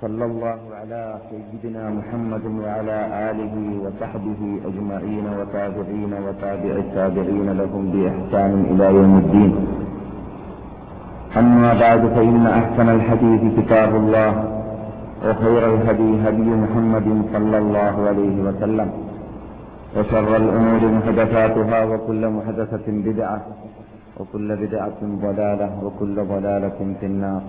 صلى الله على سيدنا محمد وعلى آله وصحبه أجمعين وتابعين وتابع التابعين لهم بإحسان إلى يوم الدين. أما بعد فإن أحسن الحديث كتاب الله وخير الهدي هدي محمد صلى الله عليه وسلم. وشر الأمور محدثاتها وكل محدثة بدعة وكل بدعة ضلالة وكل ضلالة في النار.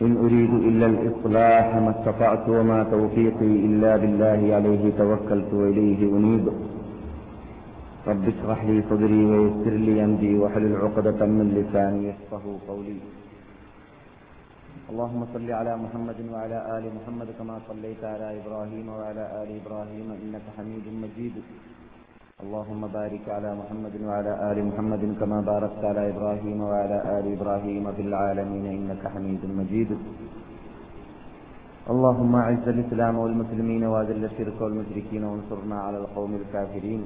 إن أريد إلا الإصلاح ما استطعت وما توفيقي إلا بالله عليه توكلت وإليه أنيب. رب اشرح لي صدري ويسر لي أمري واحلل عقدة من لساني يفقه قولي. اللهم صل على محمد وعلى آل محمد كما صليت على إبراهيم وعلى آل إبراهيم إنك حميد مجيد. اللهم بارك على محمد وعلى آل محمد كما باركت على إبراهيم وعلى آل إبراهيم في العالمين إنك حميد مجيد. اللهم أعز الإسلام والمسلمين وأذل الشرك والمشركين وانصرنا على القوم الكافرين.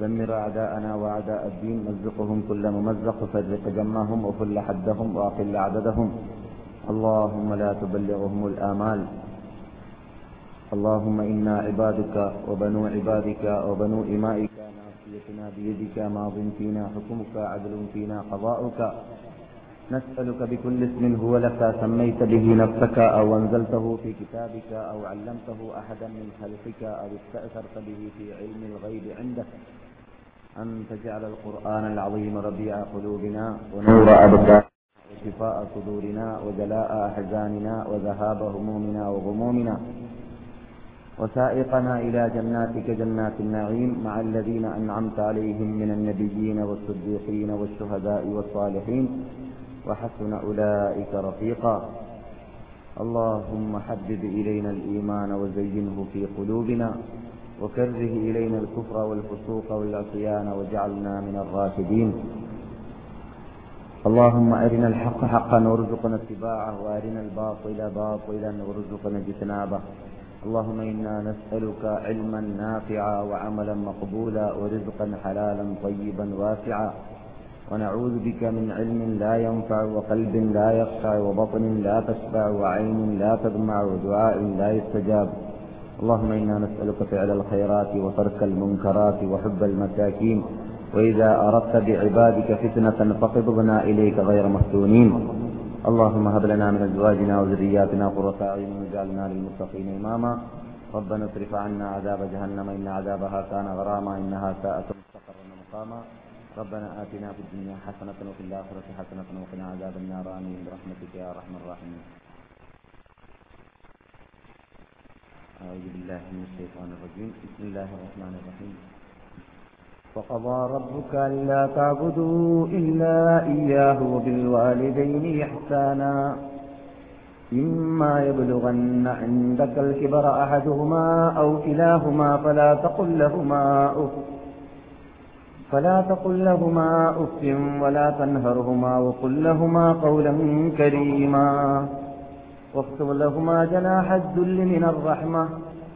دمر أعداءنا وأعداء الدين مزقهم كل ممزق فرق جمعهم وفل حدهم وأقل عددهم. اللهم لا تبلغهم الآمال. اللهم إنا عبادك وبنو عبادك وبنو إمائك ناصيتنا بيدك ماض فينا حكمك عدل فينا قضاؤك. نسألك بكل اسم هو لك سميت به نفسك أو أنزلته في كتابك أو علمته أحدا من خلقك أو استأثرت به في علم الغيب عندك. أن تجعل القرآن العظيم ربيع قلوبنا ونور أبصارنا وشفاء صدورنا وجلاء أحزاننا وذهاب همومنا وغمومنا. وسائقنا إلى جناتك جنات النعيم مع الذين أنعمت عليهم من النبيين والصديقين والشهداء والصالحين. وحسن أولئك رفيقا. اللهم حبب إلينا الإيمان وزينه في قلوبنا. وكره إلينا الكفر والفسوق والعصيان واجعلنا من الراشدين. اللهم أرنا الحق حقا وارزقنا اتباعه وأرنا الباطل باطلا وارزقنا اجتنابه. اللهم إنا نسألك علما نافعا وعملا مقبولا ورزقا حلالا طيبا واسعا. ونعوذ بك من علم لا ينفع وقلب لا يخشع وبطن لا تشبع وعين لا تدمع ودعاء لا يستجاب. اللهم إنا نسألك فعل الخيرات وترك المنكرات وحب المساكين. وإذا أردت بعبادك فتنة فقبضنا إليك غير مفتونين. اللهم هب لنا من ازواجنا وذرياتنا قرة اعين واجعلنا للمتقين اماما. ربنا اصرف عنا عذاب جهنم إن عذابها كان غراما إنها ساءت مستقرا مقاما ربنا آتنا في الدنيا حسنة وفي الآخرة حسنة وقنا عذاب النار. آمين. برحمتك يا أرحم الراحمين. أعوذ بالله من الشيطان الرجيم. بسم الله الرحمن الرحيم. وقضى ربك ألا تعبدوا إلا إياه وبالوالدين إحسانا. إما يبلغن عندك الكبر أحدهما أو كلاهما فلا تقل لهما أف فلا تقل لهما أف ولا تنهرهما وقل لهما قولا كريما. واخفض لهما جناح الذل من الرحمة.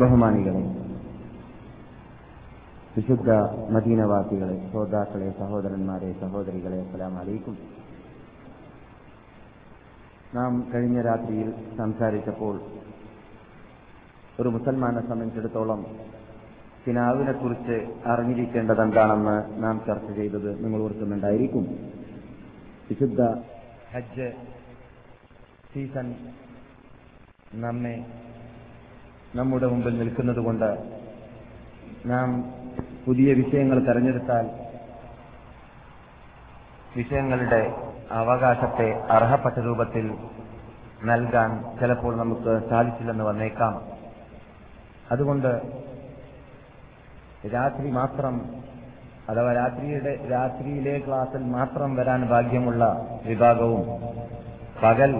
ബഹുമാനികളെ വിശുദ്ധ മദീനവാസികളെ ശ്രോതാക്കളെ സഹോദരന്മാരെ സഹോദരികളെ അസ്സലാം അലൈക്കും നാം കഴിഞ്ഞ രാത്രിയിൽ സംസാരിച്ചപ്പോൾ ഒരു മുസൽമാനെ സംബന്ധിച്ചിടത്തോളം കിനാവിനെ കുറിച്ച് അറിഞ്ഞിരിക്കേണ്ടത് എന്താണെന്ന് നാം ചർച്ച ചെയ്തത് നിങ്ങൾ ഓർക്കുന്നുണ്ടായിരിക്കും. വിശുദ്ധ ഹജ്ജ് സീസൺ നമ്മെ നമ്മുടെ മുമ്പിൽ നിൽക്കുന്നതുകൊണ്ട് നാം പുതിയ വിഷയങ്ങൾ തെരഞ്ഞെടുത്താൽ വിഷയങ്ങളുടെ അവകാശത്തെ അർഹപ്പെട്ട രൂപത്തിൽ നൽകാൻ ചിലപ്പോൾ നമുക്ക് സാധിച്ചില്ലെന്ന് വന്നേക്കാം. അതുകൊണ്ട് രാത്രി മാത്രം അഥവാ രാത്രിയുടെ രാത്രിയിലെ ക്ലാസ്സിൽ മാത്രം വരാൻ ഭാഗ്യമുള്ള വിഭാഗവും പകൽ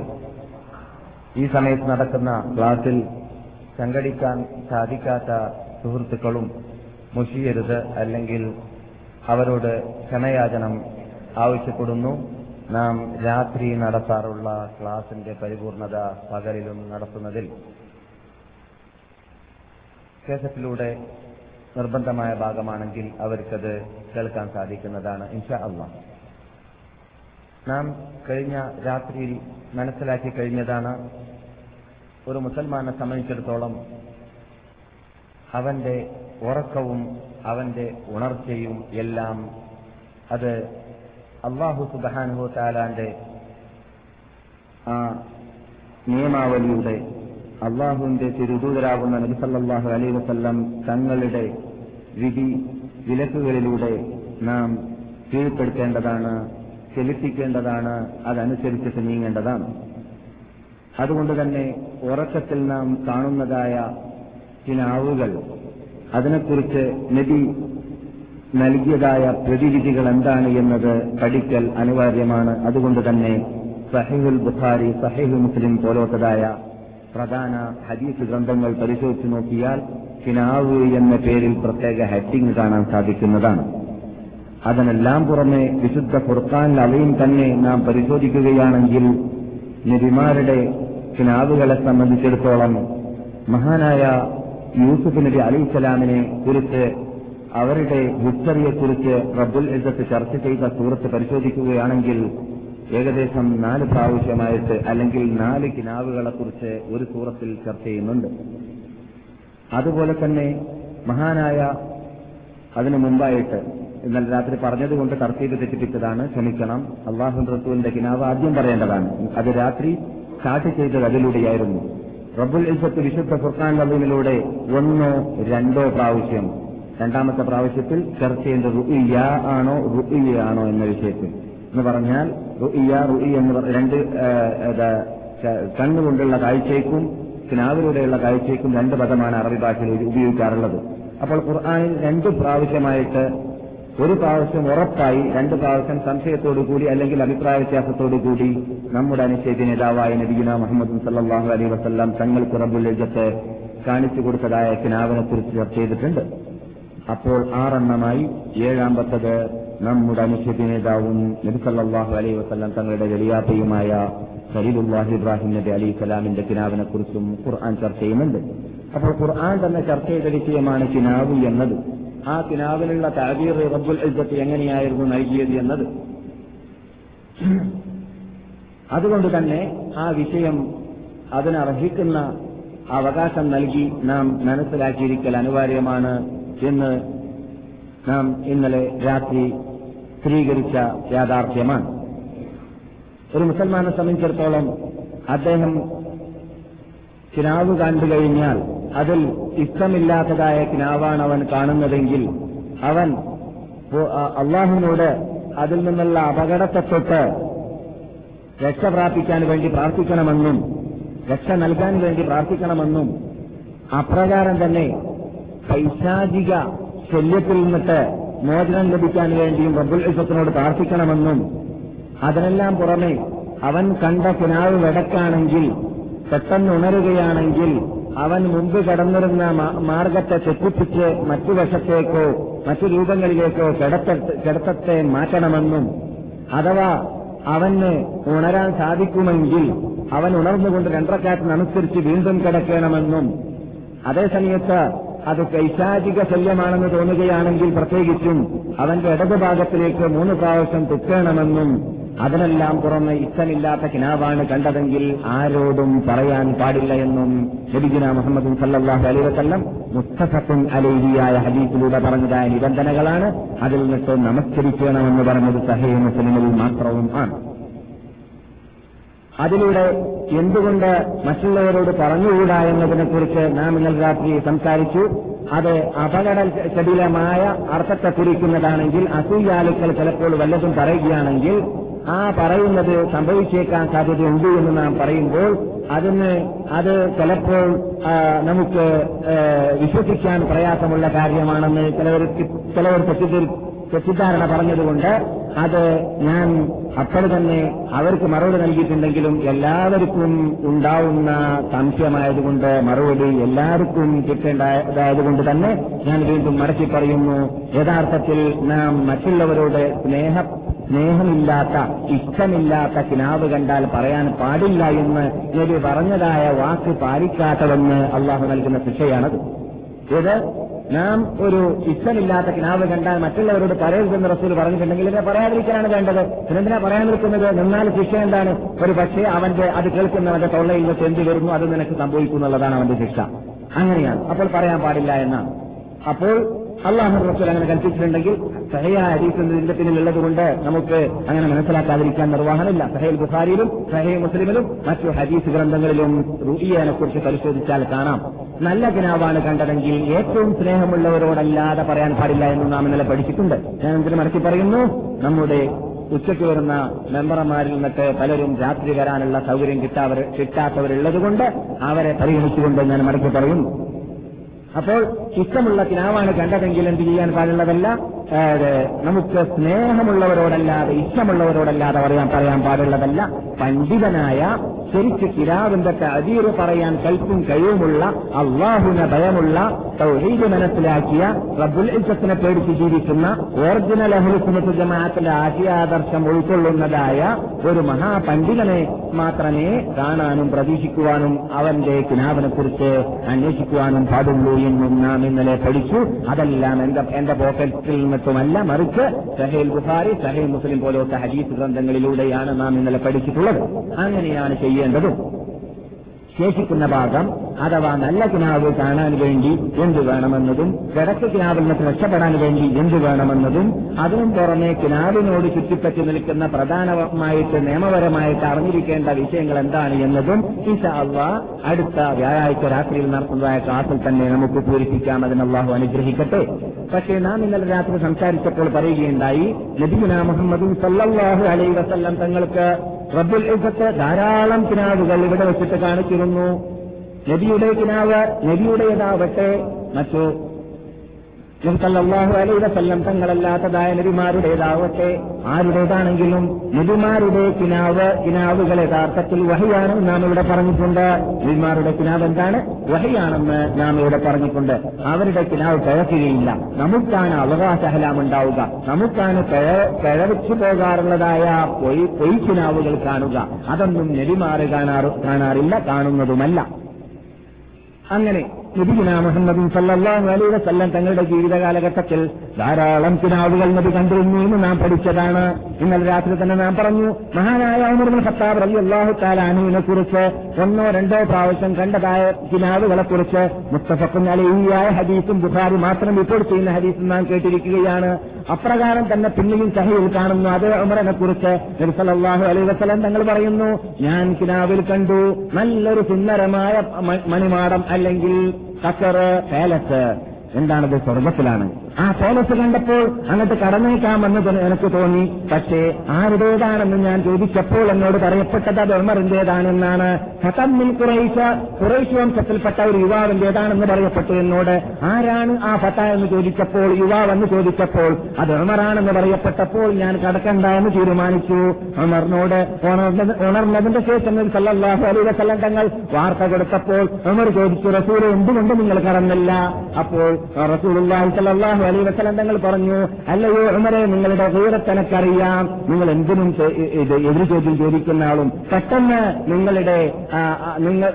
ഈ സമയത്ത് നടക്കുന്ന ക്ലാസ്സിൽ സംഘടിക്കാൻ സാധിക്കാത്ത സുഹൃത്തുക്കളും മുഷിയരുത് അല്ലെങ്കിൽ അവരോട് ക്ഷമയാചനം ആവശ്യപ്പെടുന്നു. നാം രാത്രി നടത്താറുള്ള ക്ലാസിന്റെ പരിപൂർണത പകലിലും നടത്തുന്നതിൽ. കേസറ്റിലൂടെ നിർബന്ധമായ ഭാഗമാണെങ്കിൽ അവർക്കത് കേൾക്കാൻ സാധിക്കുന്നതാണ് ഇൻഷാ അള്ളാ നാം കഴിഞ്ഞ രാത്രിയിൽ മനസ്സിലാക്കി കഴിഞ്ഞതാണ് ഒരു മുസൽമാനെ സംബന്ധിച്ചിടത്തോളം അവന്റെ ഉറക്കവും അവന്റെ ഉണർച്ചയും എല്ലാം അത് അള്ളാഹു സുബാനുഹു താലാന്റെ ആ നിയമാവലിയുടെ അള്ളാഹുവിന്റെ തിരുദൂതരാകുന്ന നബിസല്ലാഹു അലൈ വസല്ലം തങ്ങളുടെ വിധി വിലക്കുകളിലൂടെ നാം കീഴ്പ്പെടുത്തേണ്ടതാണ് ചെലുത്തിക്കേണ്ടതാണ് അതനുസരിച്ചിട്ട് നീങ്ങേണ്ടതാണ്. അതുകൊണ്ട് തന്നെ ഉറക്കത്തിൽ നാം കാണുന്നതായ ചില ആവുകൾ. അതിനെക്കുറിച്ച് നബി നൽകിയതായ പ്രതിവിധികൾ എന്താണ് എന്നത് പഠിക്കൽ അനിവാര്യമാണ്. അതുകൊണ്ട് തന്നെ സഹിഹുൽ ബുഖാരി സഹിഹു മുസ്ലിം പോലത്തതായ പ്രധാന ഹദീസ് ഗ്രന്ഥങ്ങൾ പരിശോധിച്ചു നോക്കിയാൽ ഫിനാവ് എന്ന പേരിൽ പ്രത്യേക ഹെഡിങ് കാണാൻ സാധിക്കുന്നതാണ്. അതിനെല്ലാം പുറമെ വിശുദ്ധ ഫുർഖാൻ അവയും തന്നെ നാം പരിശോധിക്കുകയാണെങ്കിൽ നബിമാരുടെ കിനാവുകളെ സംബന്ധിച്ചിടത്തോളം മഹാനായ യൂസുഫ് നബി അലിസ്ലാമിനെ കുറിച്ച് അവരുടെ ഹിസ്റ്ററിയെക്കുറിച്ച് റബ്ബുൽ ഇസത്ത് ചർച്ച ചെയ്ത സൂറത്ത് പരിശോധിക്കുകയാണെങ്കിൽ ഏകദേശം നാല് പ്രാവശ്യമായിട്ട് അല്ലെങ്കിൽ നാല് കിനാവുകളെക്കുറിച്ച് ഒരു സൂറത്തിൽ ചർച്ച ചെയ്യുന്നുണ്ട്. അതുപോലെ തന്നെ മഹാനായ അതിനു മുമ്പായിട്ട് ഇന്നലെ രാത്രി പറഞ്ഞതുകൊണ്ട് തർത്തീബ് തെറ്റിപ്പിച്ചതാണ്. ക്ഷമിക്കണം. അള്ളാഹു റസൂലിന്റെ കിനാവ് ആദ്യം പറയേണ്ടതാണ്. അത് രാത്രി സ്റ്റാർട്ട് ചെയ്തത് അതിലൂടെയായിരുന്നു റബ്ബുൽ ഇസത്ത് വിശുദ്ധ ഫുർഖാൻ ലബീമിലൂടെ ഒന്നോ രണ്ടോ പ്രാവശ്യം. രണ്ടാമത്തെ പ്രാവശ്യത്തിൽ ചർച്ച ചെയ്യേണ്ട റുഇയ ആണോ റുഇയ ആണോ എന്ന വിഷയത്തിൽ. എന്ന് പറഞ്ഞാൽ റുഇയ റുഇ എന്ന് രണ്ട് കണ്ണുകൊണ്ടുള്ള കാഴ്ചയ്ക്കും സ്നാവിലൂടെയുള്ള കാഴ്ചയ്ക്കും രണ്ട് പദമാണ് അറബി ഭാഷയിൽ ഉപയോഗിക്കാറുള്ളത്. അപ്പോൾ ഖുർആാനിൽ രണ്ട് പ്രാവശ്യമായിട്ട് ഒരു പ്രാവശ്യം ഉറപ്പായി രണ്ട് പ്രാവശ്യം സംശയത്തോടു കൂടി അല്ലെങ്കിൽ അഭിപ്രായ വ്യത്യാസത്തോടു കൂടി നമ്മുടെ അനുശേച നേതാവായ നബീന മുഹമ്മദ് സല്ലാഹു അലൈ വസ്ല്ലാം തങ്ങൾ റബ്ബുൽ രജത്ത് കാണിച്ചു കൊടുത്തതായ കിനാവിനെക്കുറിച്ച് ചർച്ച ചെയ്തിട്ടുണ്ട്. അപ്പോൾ ആറെണ്ണമായി ഏഴാമ്പത്തത് നമ്മുടെ അനുശേച നേതാവും നബി സല്ലാഹു അലൈ വസ്ല്ലാം തങ്ങളുടെ വെളിയാപ്പയുമായ ഖലീലുല്ലാഹി ഇബ്രാഹിം നബി അലി സ്വലാമിന്റെ കിനാവിനെ ഖുർആൻ ചർച്ച ചെയ്യുന്നുണ്ട്. അപ്പോൾ ഖുർആൻ തന്നെ ചർച്ച ചെയ്ത വിഷയമാണ് കിനാവ് എന്നത്. ആ കിനാവിലുള്ള താബീർ റബ്ബുൽ ഇജ്ജത്ത് എങ്ങനെയായിരുന്നു നൽകിയത് എന്നത്? അതുകൊണ്ട് തന്നെ ആ വിഷയം അതിനർഹിക്കുന്ന അവകാശം നൽകി നാം മനസ്സിലാക്കിയിരിക്കൽ അനിവാര്യമാണ് എന്ന് നാം ഇന്നലെ രാത്രി സ്ഥിരീകരിച്ച യാഥാർത്ഥ്യമാണ്. ഒരു മുസൽമാനെ സംബന്ധിച്ചിടത്തോളം അദ്ദേഹം ചിനാവ് കണ്ടു കഴിഞ്ഞാൽ അതിൽ ഇഷ്ടമില്ലാത്തതായ കിനാവാണ് അവൻ കാണുന്നതെങ്കിൽ അവൻ അള്ളാഹുവിനോട് അതിൽ നിന്നുള്ള അപകടത്തെ തൊട്ട് രക്ഷ പ്രാപിക്കാൻ വേണ്ടി പ്രാർത്ഥിക്കണമെന്നും രക്ഷ നൽകാൻ വേണ്ടി പ്രാർത്ഥിക്കണമെന്നും അപ്രകാരം തന്നെ പൈശാചിക ശല്യത്തിൽ നിന്നിട്ട് മോചനം ലഭിക്കാൻ വേണ്ടിയും റബ്ബുൽ ഇസത്തിനോട് പ്രാർത്ഥിക്കണമെന്നും അതിനെല്ലാം പുറമെ അവൻ കണ്ട കിനാവ് വെടക്കാണെങ്കിൽ പെട്ടെന്ന് ഉണരുകയാണെങ്കിൽ അവൻ മുമ്പ് കടന്നിരുന്ന മാർഗത്തെ തെറ്റിപ്പിച്ച് മറ്റു വശത്തേക്കോ മറ്റു രൂപങ്ങളിലേക്കോ കിടത്തത്തെ മാറ്റണമെന്നും അഥവാ അവന് ഉണരാൻ സാധിക്കുമെങ്കിൽ അവൻ ഉണർന്നുകൊണ്ട് രണ്ടരക്കാറ്റിനനുസരിച്ച് വീണ്ടും കിടക്കണമെന്നും അതേസമയത്ത് അത് പൈശാചിക ശല്യമാണെന്ന് തോന്നുകയാണെങ്കിൽ പ്രത്യേകിച്ചും അവന്റെ ഇടതുഭാഗത്തിലേക്ക് മൂന്ന് പ്രാവശ്യം തുക്കണമെന്നും അതിനെല്ലാം പുറമെ ഇഷ്ടമില്ലാത്ത കിനാവാണ് കണ്ടതെങ്കിൽ ആരോടും പറയാൻ പാടില്ല എന്നും നബിഗുന മുഹമ്മദ് സല്ലാഹു അലൈ വസ്ല്ലം മുസ്തഫത്തിൻ അലൈഹിയായ ഹദീസിലൂടെ പറഞ്ഞതായ നിബന്ധനകളാണ്. അതിൽ നിന്നിട്ട് നമസ്കരിക്കണമെന്ന് പറഞ്ഞത് സഹേ മുസ്ലിമിൽ മാത്രവും ആണ്. അതിലൂടെ എന്തുകൊണ്ട് മറ്റുള്ളവരോട് പറഞ്ഞുകൂടാ എന്നതിനെക്കുറിച്ച് നാം ഇന്നലെ രാത്രി സംസാരിച്ചു. അത് അപകടജടിലമായ അർത്ഥത്തെ കുറിക്കുന്നതാണെങ്കിൽ അസൂയാലുക്കൾ ചിലപ്പോൾ വല്ലതും പറയുകയാണെങ്കിൽ ആ പറയുന്നത് സംഭവിച്ചേക്കാൻ സാധ്യതയുണ്ട് എന്ന് നാം പറയുമ്പോൾ അതിന് അത് ചിലപ്പോൾ നമുക്ക് വിശ്വസിക്കാൻ പ്രയാസമുള്ള കാര്യമാണെന്ന് ചിലവർ ചിലവർ തെറ്റിദ്ധരി തെറ്റിദ്ധാരണ പറഞ്ഞതുകൊണ്ട് അത് ഞാൻ അപ്പോൾ തന്നെ അവർക്ക് മറുപടി നൽകിയിട്ടുണ്ടെങ്കിലും എല്ലാവർക്കും ഉണ്ടാവുന്ന സംശയമായതുകൊണ്ട് മറുപടി എല്ലാവർക്കും കിട്ടേണ്ടതായതുകൊണ്ട് തന്നെ ഞാൻ വീണ്ടും മടക്കി പറയുന്നു. യഥാർത്ഥത്തിൽ നാം മറ്റുള്ളവരോട് സ്നേഹ സ്നേഹമില്ലാത്ത ഇഷ്ടമില്ലാത്ത കിനാവ് കണ്ടാൽ പറയാൻ പാടില്ല എന്ന് നബി പറഞ്ഞതായ വാക്ക് പാലിക്കാത്തതെന്ന് അള്ളാഹു നൽകുന്ന ശിക്ഷയാണത്. ഇത് നാം ഒരു ഇഷ്ടമില്ലാത്ത കിനാവ് കണ്ടാൽ മറ്റുള്ളവരോട് പറയരുതെന്ന് റസൂൽ പറഞ്ഞിട്ടുണ്ടെങ്കിൽ ഇതിനെ പറയാതിരിക്കാനാണ് വേണ്ടത്. പിന്നെന്തിനാ പറയാൻ നിൽക്കുന്നത്? നിന്നാൽ ശിക്ഷ എന്താണ്? ഒരു പക്ഷേ അവന്റെ അത് കേൾക്കുന്നവന്റെ തൊള്ളയിൽ നിന്ന് എന്ത് വരുന്നു? അത് നിനക്ക് സംഭവിക്കും എന്നുള്ളതാണ് അവന്റെ ശിക്ഷ. അങ്ങനെയാണ്. അപ്പോൾ പറയാൻ പാടില്ല എന്നാണ്. അപ്പോൾ അള്ളാഹു റസൂൽ അങ്ങനെ കൽപ്പിച്ചിട്ടുണ്ടെങ്കിൽ സഹയായ ഇതിന്റെ പിന്നിലുള്ളത് കൊണ്ട് നമുക്ക് അങ്ങനെ മനസ്സിലാക്കാതിരിക്കാൻ നിർവാഹമില്ല സഹയിൽ ബുഖാരിയിലും സഹയ മുസ്ലിമിലും മറ്റു ഹദീസ് ഗ്രന്ഥങ്ങളിലും റുഇയനെ കുറിച്ച് പരിശോധിച്ചാൽ കാണാം. നല്ല കിനാവാണ് കണ്ടതെങ്കിൽ ഏറ്റവും സ്നേഹമുള്ളവരോടല്ലാതെ പറയാൻ പാടില്ല എന്ന് നാം ഇന്നലെ പഠിച്ചിട്ടുണ്ട്. ഞാൻ എന്തിനു മടക്കി പറയുന്നു? നമ്മുടെ ഉച്ചയ്ക്ക് വരുന്ന മെമ്പർമാരിൽ നിന്നിട്ട് പലരും രാത്രി വരാനുള്ള സൗകര്യം കിട്ടാവർ കിട്ടാത്തവരുള്ളതുകൊണ്ട് അവരെ പരിഗണിച്ചുകൊണ്ട് ഞാൻ മടക്കി പറയുന്നു അപ്പോൾ ഇഷ്ടമുള്ള കിനാവാണ് കണ്ടതെങ്കിൽ എന്ത് ചെയ്യാൻ പാടുള്ളതല്ല? നമുക്ക് സ്നേഹമുള്ളവരോടല്ലാതെ ഇഷ്ടമുള്ളവരോടല്ലാതെ പറയാൻ പറയാൻ പാടുള്ളതല്ല. പണ്ഡിതനായ ശരിക്ക് കിരാവിന്റെ അതീറ് പറയാൻ കൽപ്പും കഴിവുമുള്ള അള്ളാഹുവിനെ ഭയമുള്ള തൗഹീദ് മനസ്സിലാക്കിയ റബ്ബുൽ ഇസത്തിനെ പേടിച്ച് ജീവിക്കുന്ന ഓറിജിനൽ അഹുലുസുമത്ത് ജമാഅത്തിന്റെ ആശയാദർശം ഉൾക്കൊള്ളുന്നതായ ഒരു മഹാപണ്ഡിതനെ മാത്രമേ കാണാനും പ്രതീക്ഷിക്കുവാനും അവന്റെ കിനാവിനെ കുറിച്ച് അന്വേഷിക്കുവാനും പാടുള്ളൂ എന്നും നാം ഇന്നലെ പഠിച്ചു. അതെല്ലാം എന്റെ എന്റെ പോക്കറ്റിൽ നിന്നിട്ടുമല്ല മറിച്ച് സഹേൽ ബുഹാരി സഹേൽ മുസ്ലിം പോലത്തെ ഹദീസ് ഗ്രന്ഥങ്ങളിലൂടെയാണ് നാം ഇന്നലെ പഠിച്ചിട്ടുള്ളത്. അങ്ങനെയാണ് ചെയ്യേണ്ടതും. ശേഷിക്കുന്ന ഭാഗം അഥവാ നല്ല കിനാവ് കാണാൻ വേണ്ടി എന്ത് വേണമെന്നതും കിടക്ക് കിനാവിൽ നിന്ന് രക്ഷപ്പെടാൻ വേണ്ടി എന്ത് വേണമെന്നതും അതിനും പുറമെ കിനാവിനോട് ചുറ്റിപ്പറ്റി നിൽക്കുന്ന പ്രധാനമായിട്ട് നിയമപരമായിട്ട് അറിഞ്ഞിരിക്കേണ്ട വിഷയങ്ങൾ എന്താണ് എന്നതും ഈശ അള്ളാ അടുത്ത വ്യാഴാഴ്ച രാത്രിയിൽ നടത്തുന്നതായ ക്ലാസ്സിൽ തന്നെ നമുക്ക് പൂരിപ്പിക്കാം. അതിന് അനുഗ്രഹിക്കട്ടെ. പക്ഷേ നാം ഇന്നലെ രാത്രി സംസാരിച്ചപ്പോൾ പറയുകയുണ്ടായി നബിഗുന മുഹമ്മദും സല്ലാഹു അലൈ വസല്ലം തങ്ങൾക്ക് റബ്ബുൽ ഇസത്ത് ധാരാളം കിനാവുകൾ ഇവിടെ വെച്ചിട്ട് കാണിച്ചിരുന്നു. നബിയുടെ കിനാവ് നബിയുടേതാവട്ടെ മറ്റു സല്ലല്ലാഹു അലൈഹി വസല്ലം തങ്ങളല്ലാത്തതായ നബിമാരുടേതാവട്ടെ ആരുടേതാണെങ്കിലും നബിമാരുടെ കിനാവ് കിനാവുകൾ യഥാർത്ഥത്തിൽ വഹിയാണെന്ന് നാം ഇവിടെ പറഞ്ഞിട്ടുണ്ട്. നബിമാരുടെ കിനാവ് എന്താണ്? വഹിയാണെന്ന് നാം ഇവിടെ പറഞ്ഞിട്ടുണ്ട്. അവരുടെ കിനാവ് പിഴക്കുകയില്ല. നമുക്കാണ് അവകാശഹലാം ഉണ്ടാവുക. നമുക്കാണ് പിഴ പിഴവച്ചു പോകാറുള്ളതായ പൊയ് കിനാവുകൾ കാണുക. അതൊന്നും കാണാറ് കാണാറില്ല കാണുന്നതുമല്ല. അങ്ങനെ നബിഗുന മുഹമ്മദ് സല്ലാഹു അലൈഹി വസല്ലം തങ്ങളുടെ ജീവിത കാലഘട്ടത്തിൽ ധാരാളം കിനാവുകൾ നബി കണ്ടിരുന്നു എന്ന് നാം പഠിച്ചതാണ്. ഇന്നലെ രാത്രി തന്നെ നാം പറഞ്ഞു മഹാനായ ഉമർ ബിൻ ഖത്താബ് റളിയല്ലാഹു തആല താലാനുവിനെ കുറിച്ച് ഒന്നോ രണ്ടോ പ്രാവശ്യം കണ്ടതായ കിനാവുകളെ കുറിച്ച് മുസ്തഫഖുൻ ആയ ഹദീസും ബുഖാരി മാത്രം റിപ്പോർട്ട് ചെയ്യുന്ന ഹദീസും നാം കേട്ടിരിക്കുകയാണ്. അപ്രകാരം തന്നെ പിന്നെയും സഹയിൽ കാണുന്നു. അത് ഉമറിനെ കുറിച്ച് നബി സല്ലല്ലാഹു അലൈഹി വസല്ലം തങ്ങൾ പറയുന്നു ഞാൻ കിനാവിൽ കണ്ടു. നല്ലൊരു സുന്ദരമായ മണിമാടം അല്ലെങ്കിൽ കസറ് പാലസ്. എന്താണത് സ്വർഗത്തിലാണ് ആ പാലസ് കണ്ടപ്പോൾ അങ്ങോട്ട് കടന്നേക്കാമെന്ന് എനിക്ക് തോന്നി. പക്ഷേ ആരുടേതാണെന്ന് ഞാൻ ചോദിച്ചപ്പോൾ എന്നോട് പറയപ്പെട്ടത് അത് ഉമറിന്റേതാണെന്നാണ് ഫതമ്മിൽ കുറേശ കുറേശ് വംശത്തിൽപ്പെട്ട ഒരു യുവാവിന്റേതാണെന്ന് പറയപ്പെട്ടു എന്നോട്. ആരാണ് ആ ഫത എന്ന് ചോദിച്ചപ്പോൾ യുവാവെന്ന് ചോദിച്ചപ്പോൾ അത് ഉമറാണെന്ന് പറയപ്പെട്ടപ്പോൾ ഞാൻ കടക്കണ്ട എന്ന് തീരുമാനിച്ചു. ഉമറിനോട് ഉണർന്നത് ഉണർന്നതിന്റെ ശേഷം സല്ലാഹു അലൈഹി വസല്ലം തങ്ങൾ വാർത്ത കൊടുത്തപ്പോൾ ഉമർ ചോദിച്ചു റസൂൽ എന്തുകൊണ്ട് നിങ്ങൾ കടന്നില്ല? അപ്പോൾ റസൂൽ റസൂലുള്ളാഹി സല്ലല്ലാഹു അലൈ വസ്ലം തങ്ങൾ പറഞ്ഞു അല്ലയോ ഉമരെ നിങ്ങളുടെ ദൂരത്തനക്കറിയാം നിങ്ങൾ എന്തിനും എതിര് ചോദ്യം ചോദിക്കുന്ന ആളും പെട്ടെന്ന് നിങ്ങളുടെ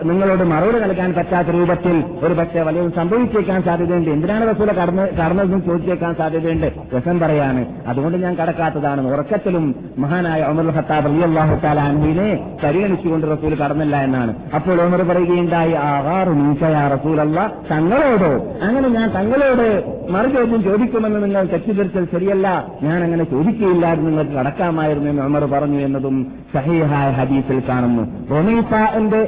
നിങ്ങളോട് മറുപടി നൽകാൻ പറ്റാത്ത രൂപത്തിൽ ഒരു പക്ഷേ വലിയ സംഭവിച്ചേക്കാൻ സാധ്യതയുണ്ട്. എന്തിനാണ് റസൂല കടന്ന് കടന്നതെന്ന് ചോദിച്ചേക്കാൻ സാധ്യതയുണ്ട്? രസം പറയാണ്. അതുകൊണ്ട് ഞാൻ കടക്കാത്തതാണ്. ഉറക്കത്തിലും മഹാനായ ഉമർ അലി അള്ളാഹു താലാൻവിനെ പരിഗണിച്ചുകൊണ്ട് റസൂൽ കടന്നില്ല എന്നാണ്. അപ്പോൾ ഉമർ പറയുകയുണ്ടായി ആറാറ് മീശയാ റസൂലല്ല തങ്ങളോടോ? അങ്ങനെ ഞാൻ തങ്ങളോട് മറുചോദ്യം ചോദിക്കുമെന്ന് നിങ്ങൾ തെറ്റിദ്ധരിച്ചത് ശരിയല്ല. ഞാൻ അങ്ങനെ ചോദിക്കുകയില്ലായിരുന്നു നിങ്ങൾക്ക് കടക്കാമായിരുന്നു എന്ന് ഉമർ പറഞ്ഞു എന്നതും സഹീഹായ ഹദീസിൽ കാണുന്നു. റൊമീസ എന്റെ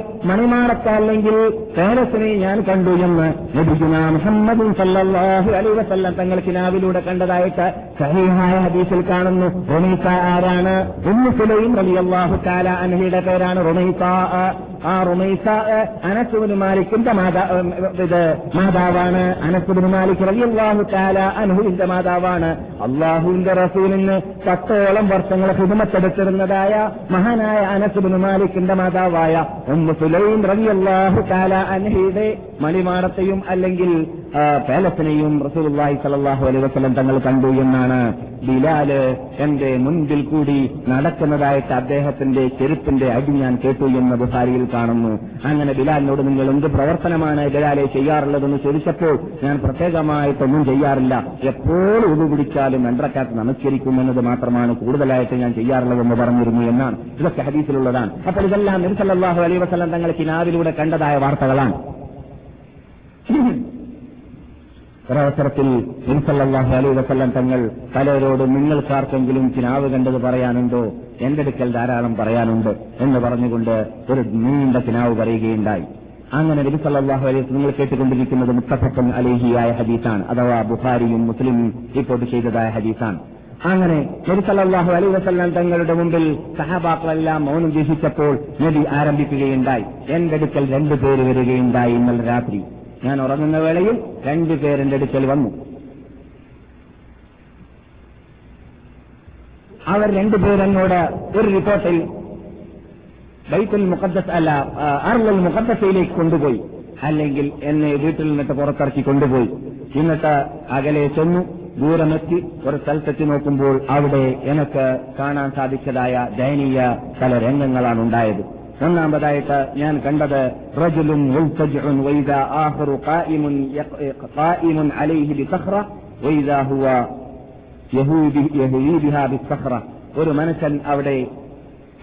അല്ലെങ്കിൽ പേരസിനെ ഞാൻ കണ്ടു എന്ന് ലഭിക്കുന്ന മുഹമ്മദ് സല്ലാഹു അലൈഹി വസല്ലം തങ്ങൾ കിനാവിലൂടെ കണ്ടതായിട്ട് സഹീഹായ ഹദീസിൽ കാണുന്നു. റൊമീസ ആരാണ്? ഉമ്മു സുലൈം റളിയല്ലാഹു തആല അൻഹയുടെ പേരാണ് റൊമീസ. ആ റുമൈസ അനസുബിന് മാലിക്കിന്റെ മാതാ ഇത് മാതാവാണ് അനസുബിന് മാലിക് റളിയല്ലാഹു തആല അൻഹുവിന്റെ മാതാവാണ്. അള്ളാഹുവിന്റെ റസൂലിന് പത്തോളം വർഷങ്ങൾ ഹിതമത്തെടുത്തിരുന്നതായ മഹാനായ അനസുബിന് മാലിക്കിന്റെ മാതാവായ ഉമ്മ സുലൈം റവിയല്ലാഹു കാല അൻഹയുടെ മണിമാടത്തെയും അല്ലെങ്കിൽ പേലസിനെയും റസൂലുള്ളാഹി സ്വല്ലല്ലാഹു അലൈ വസ്ലം തങ്ങൾ കണ്ടു എന്നാണ് ബിലാൽ എന്റെ മുൻപിൽ കൂടി നടക്കുന്നതായിട്ട് അദ്ദേഹത്തിന്റെ ചെരുപ്പിന്റെ അടി ഞാൻ കേട്ടു എന്ന് ബുഹാരിയിൽ കാണുന്നു. അങ്ങനെ ബിലാലിനോട് നിങ്ങൾ എന്ത് പ്രവർത്തനമാണ് ബിലാലെ ചെയ്യാറുള്ളതെന്ന് ചോദിച്ചപ്പോൾ ഞാൻ പ്രത്യേകമായിട്ടൊന്നും ചെയ്യാറില്ല. എപ്പോൾ ഉപപിടിച്ചാലും രണ്ടരക്കാത്ത് നമസ്കരിക്കുമെന്നത് മാത്രമാണ് കൂടുതലായിട്ട് ഞാൻ ചെയ്യാറുള്ളതെന്ന് പറഞ്ഞിരുന്നു എന്നാണ്. ഇതൊക്കെ ഹദീസിലുള്ളതാണ്. അപ്പോൾ ഇതെല്ലാം നിർസല്ലാഹു അലൈ വസ്ലം തങ്ങൾ കിനാവിലൂടെ കണ്ടതായ വാർത്തകളാണ്. ഒരവസരത്തിൽ ഇൻസല്ലാഹു അലൈ വസല്ലം തങ്ങൾ പലരോടും നിങ്ങൾക്കാർക്കെങ്കിലും ചിനാവ് കണ്ടത് പറയാനുണ്ടോ? എന്റെ അടുക്കൽ ധാരാളം പറയാനുണ്ട് എന്ന് പറഞ്ഞുകൊണ്ട് ഒരു നീണ്ട ചിനാവ് പറയുകയുണ്ടായി. അങ്ങനെ നബി സല്ലാഹു അലൈഹി നിങ്ങൾ കേട്ടുകൊണ്ടിരിക്കുന്നത് മുത്തഫക്കൻ അലേഹിയായ ഹദീസാണ് അഥവാ ബുഹാരിയും മുസ്ലിമും റിപ്പോർട്ട് ചെയ്തതായ ഹദീസാണ്. അങ്ങനെ നബി സല്ലാഹു അലൈഹി വസല്ലം തങ്ങളുടെ മുമ്പിൽ സഹാബാക്കളെല്ലാം മൗനം ജീവിച്ചപ്പോൾ നബി ആരംഭിക്കുകയുണ്ടായി. എന്റെ അടുക്കൽ രണ്ടുപേര് വരികയുണ്ടായി ഇന്നലെ രാത്രി. ഞാൻ ഉറങ്ങുന്ന വേളയിൽ രണ്ടുപേരെന്റെ അടുക്കൽ വന്നു. അവർ രണ്ടുപേരെന്നോട് ഒരു റിപ്പോർട്ടിൽ ബൈത്തുൽ മുഖദ്ദസ് അല്ല അർലുൽ മുഖദ്ദസയിലേക്ക് കൊണ്ടുപോയി. അല്ലെങ്കിൽ എന്നെ വീട്ടിൽ നിന്നിട്ട് പുറത്തിറക്കി കൊണ്ടുപോയി. എന്നിട്ട് അകലെ ചെന്നു ദൂരമെത്തി ഒരു സ്ഥലത്തെത്തി നോക്കുമ്പോൾ അവിടെ എനിക്ക് കാണാൻ സാധിച്ചതായ ദയനീയ പല രംഗങ്ങളാണ് ഉണ്ടായത് ഒന്നാമതായിട്ട് ഞാൻ കണ്ടത് ബിസഖറ ഒരു മനുഷ്യൻ അവിടെ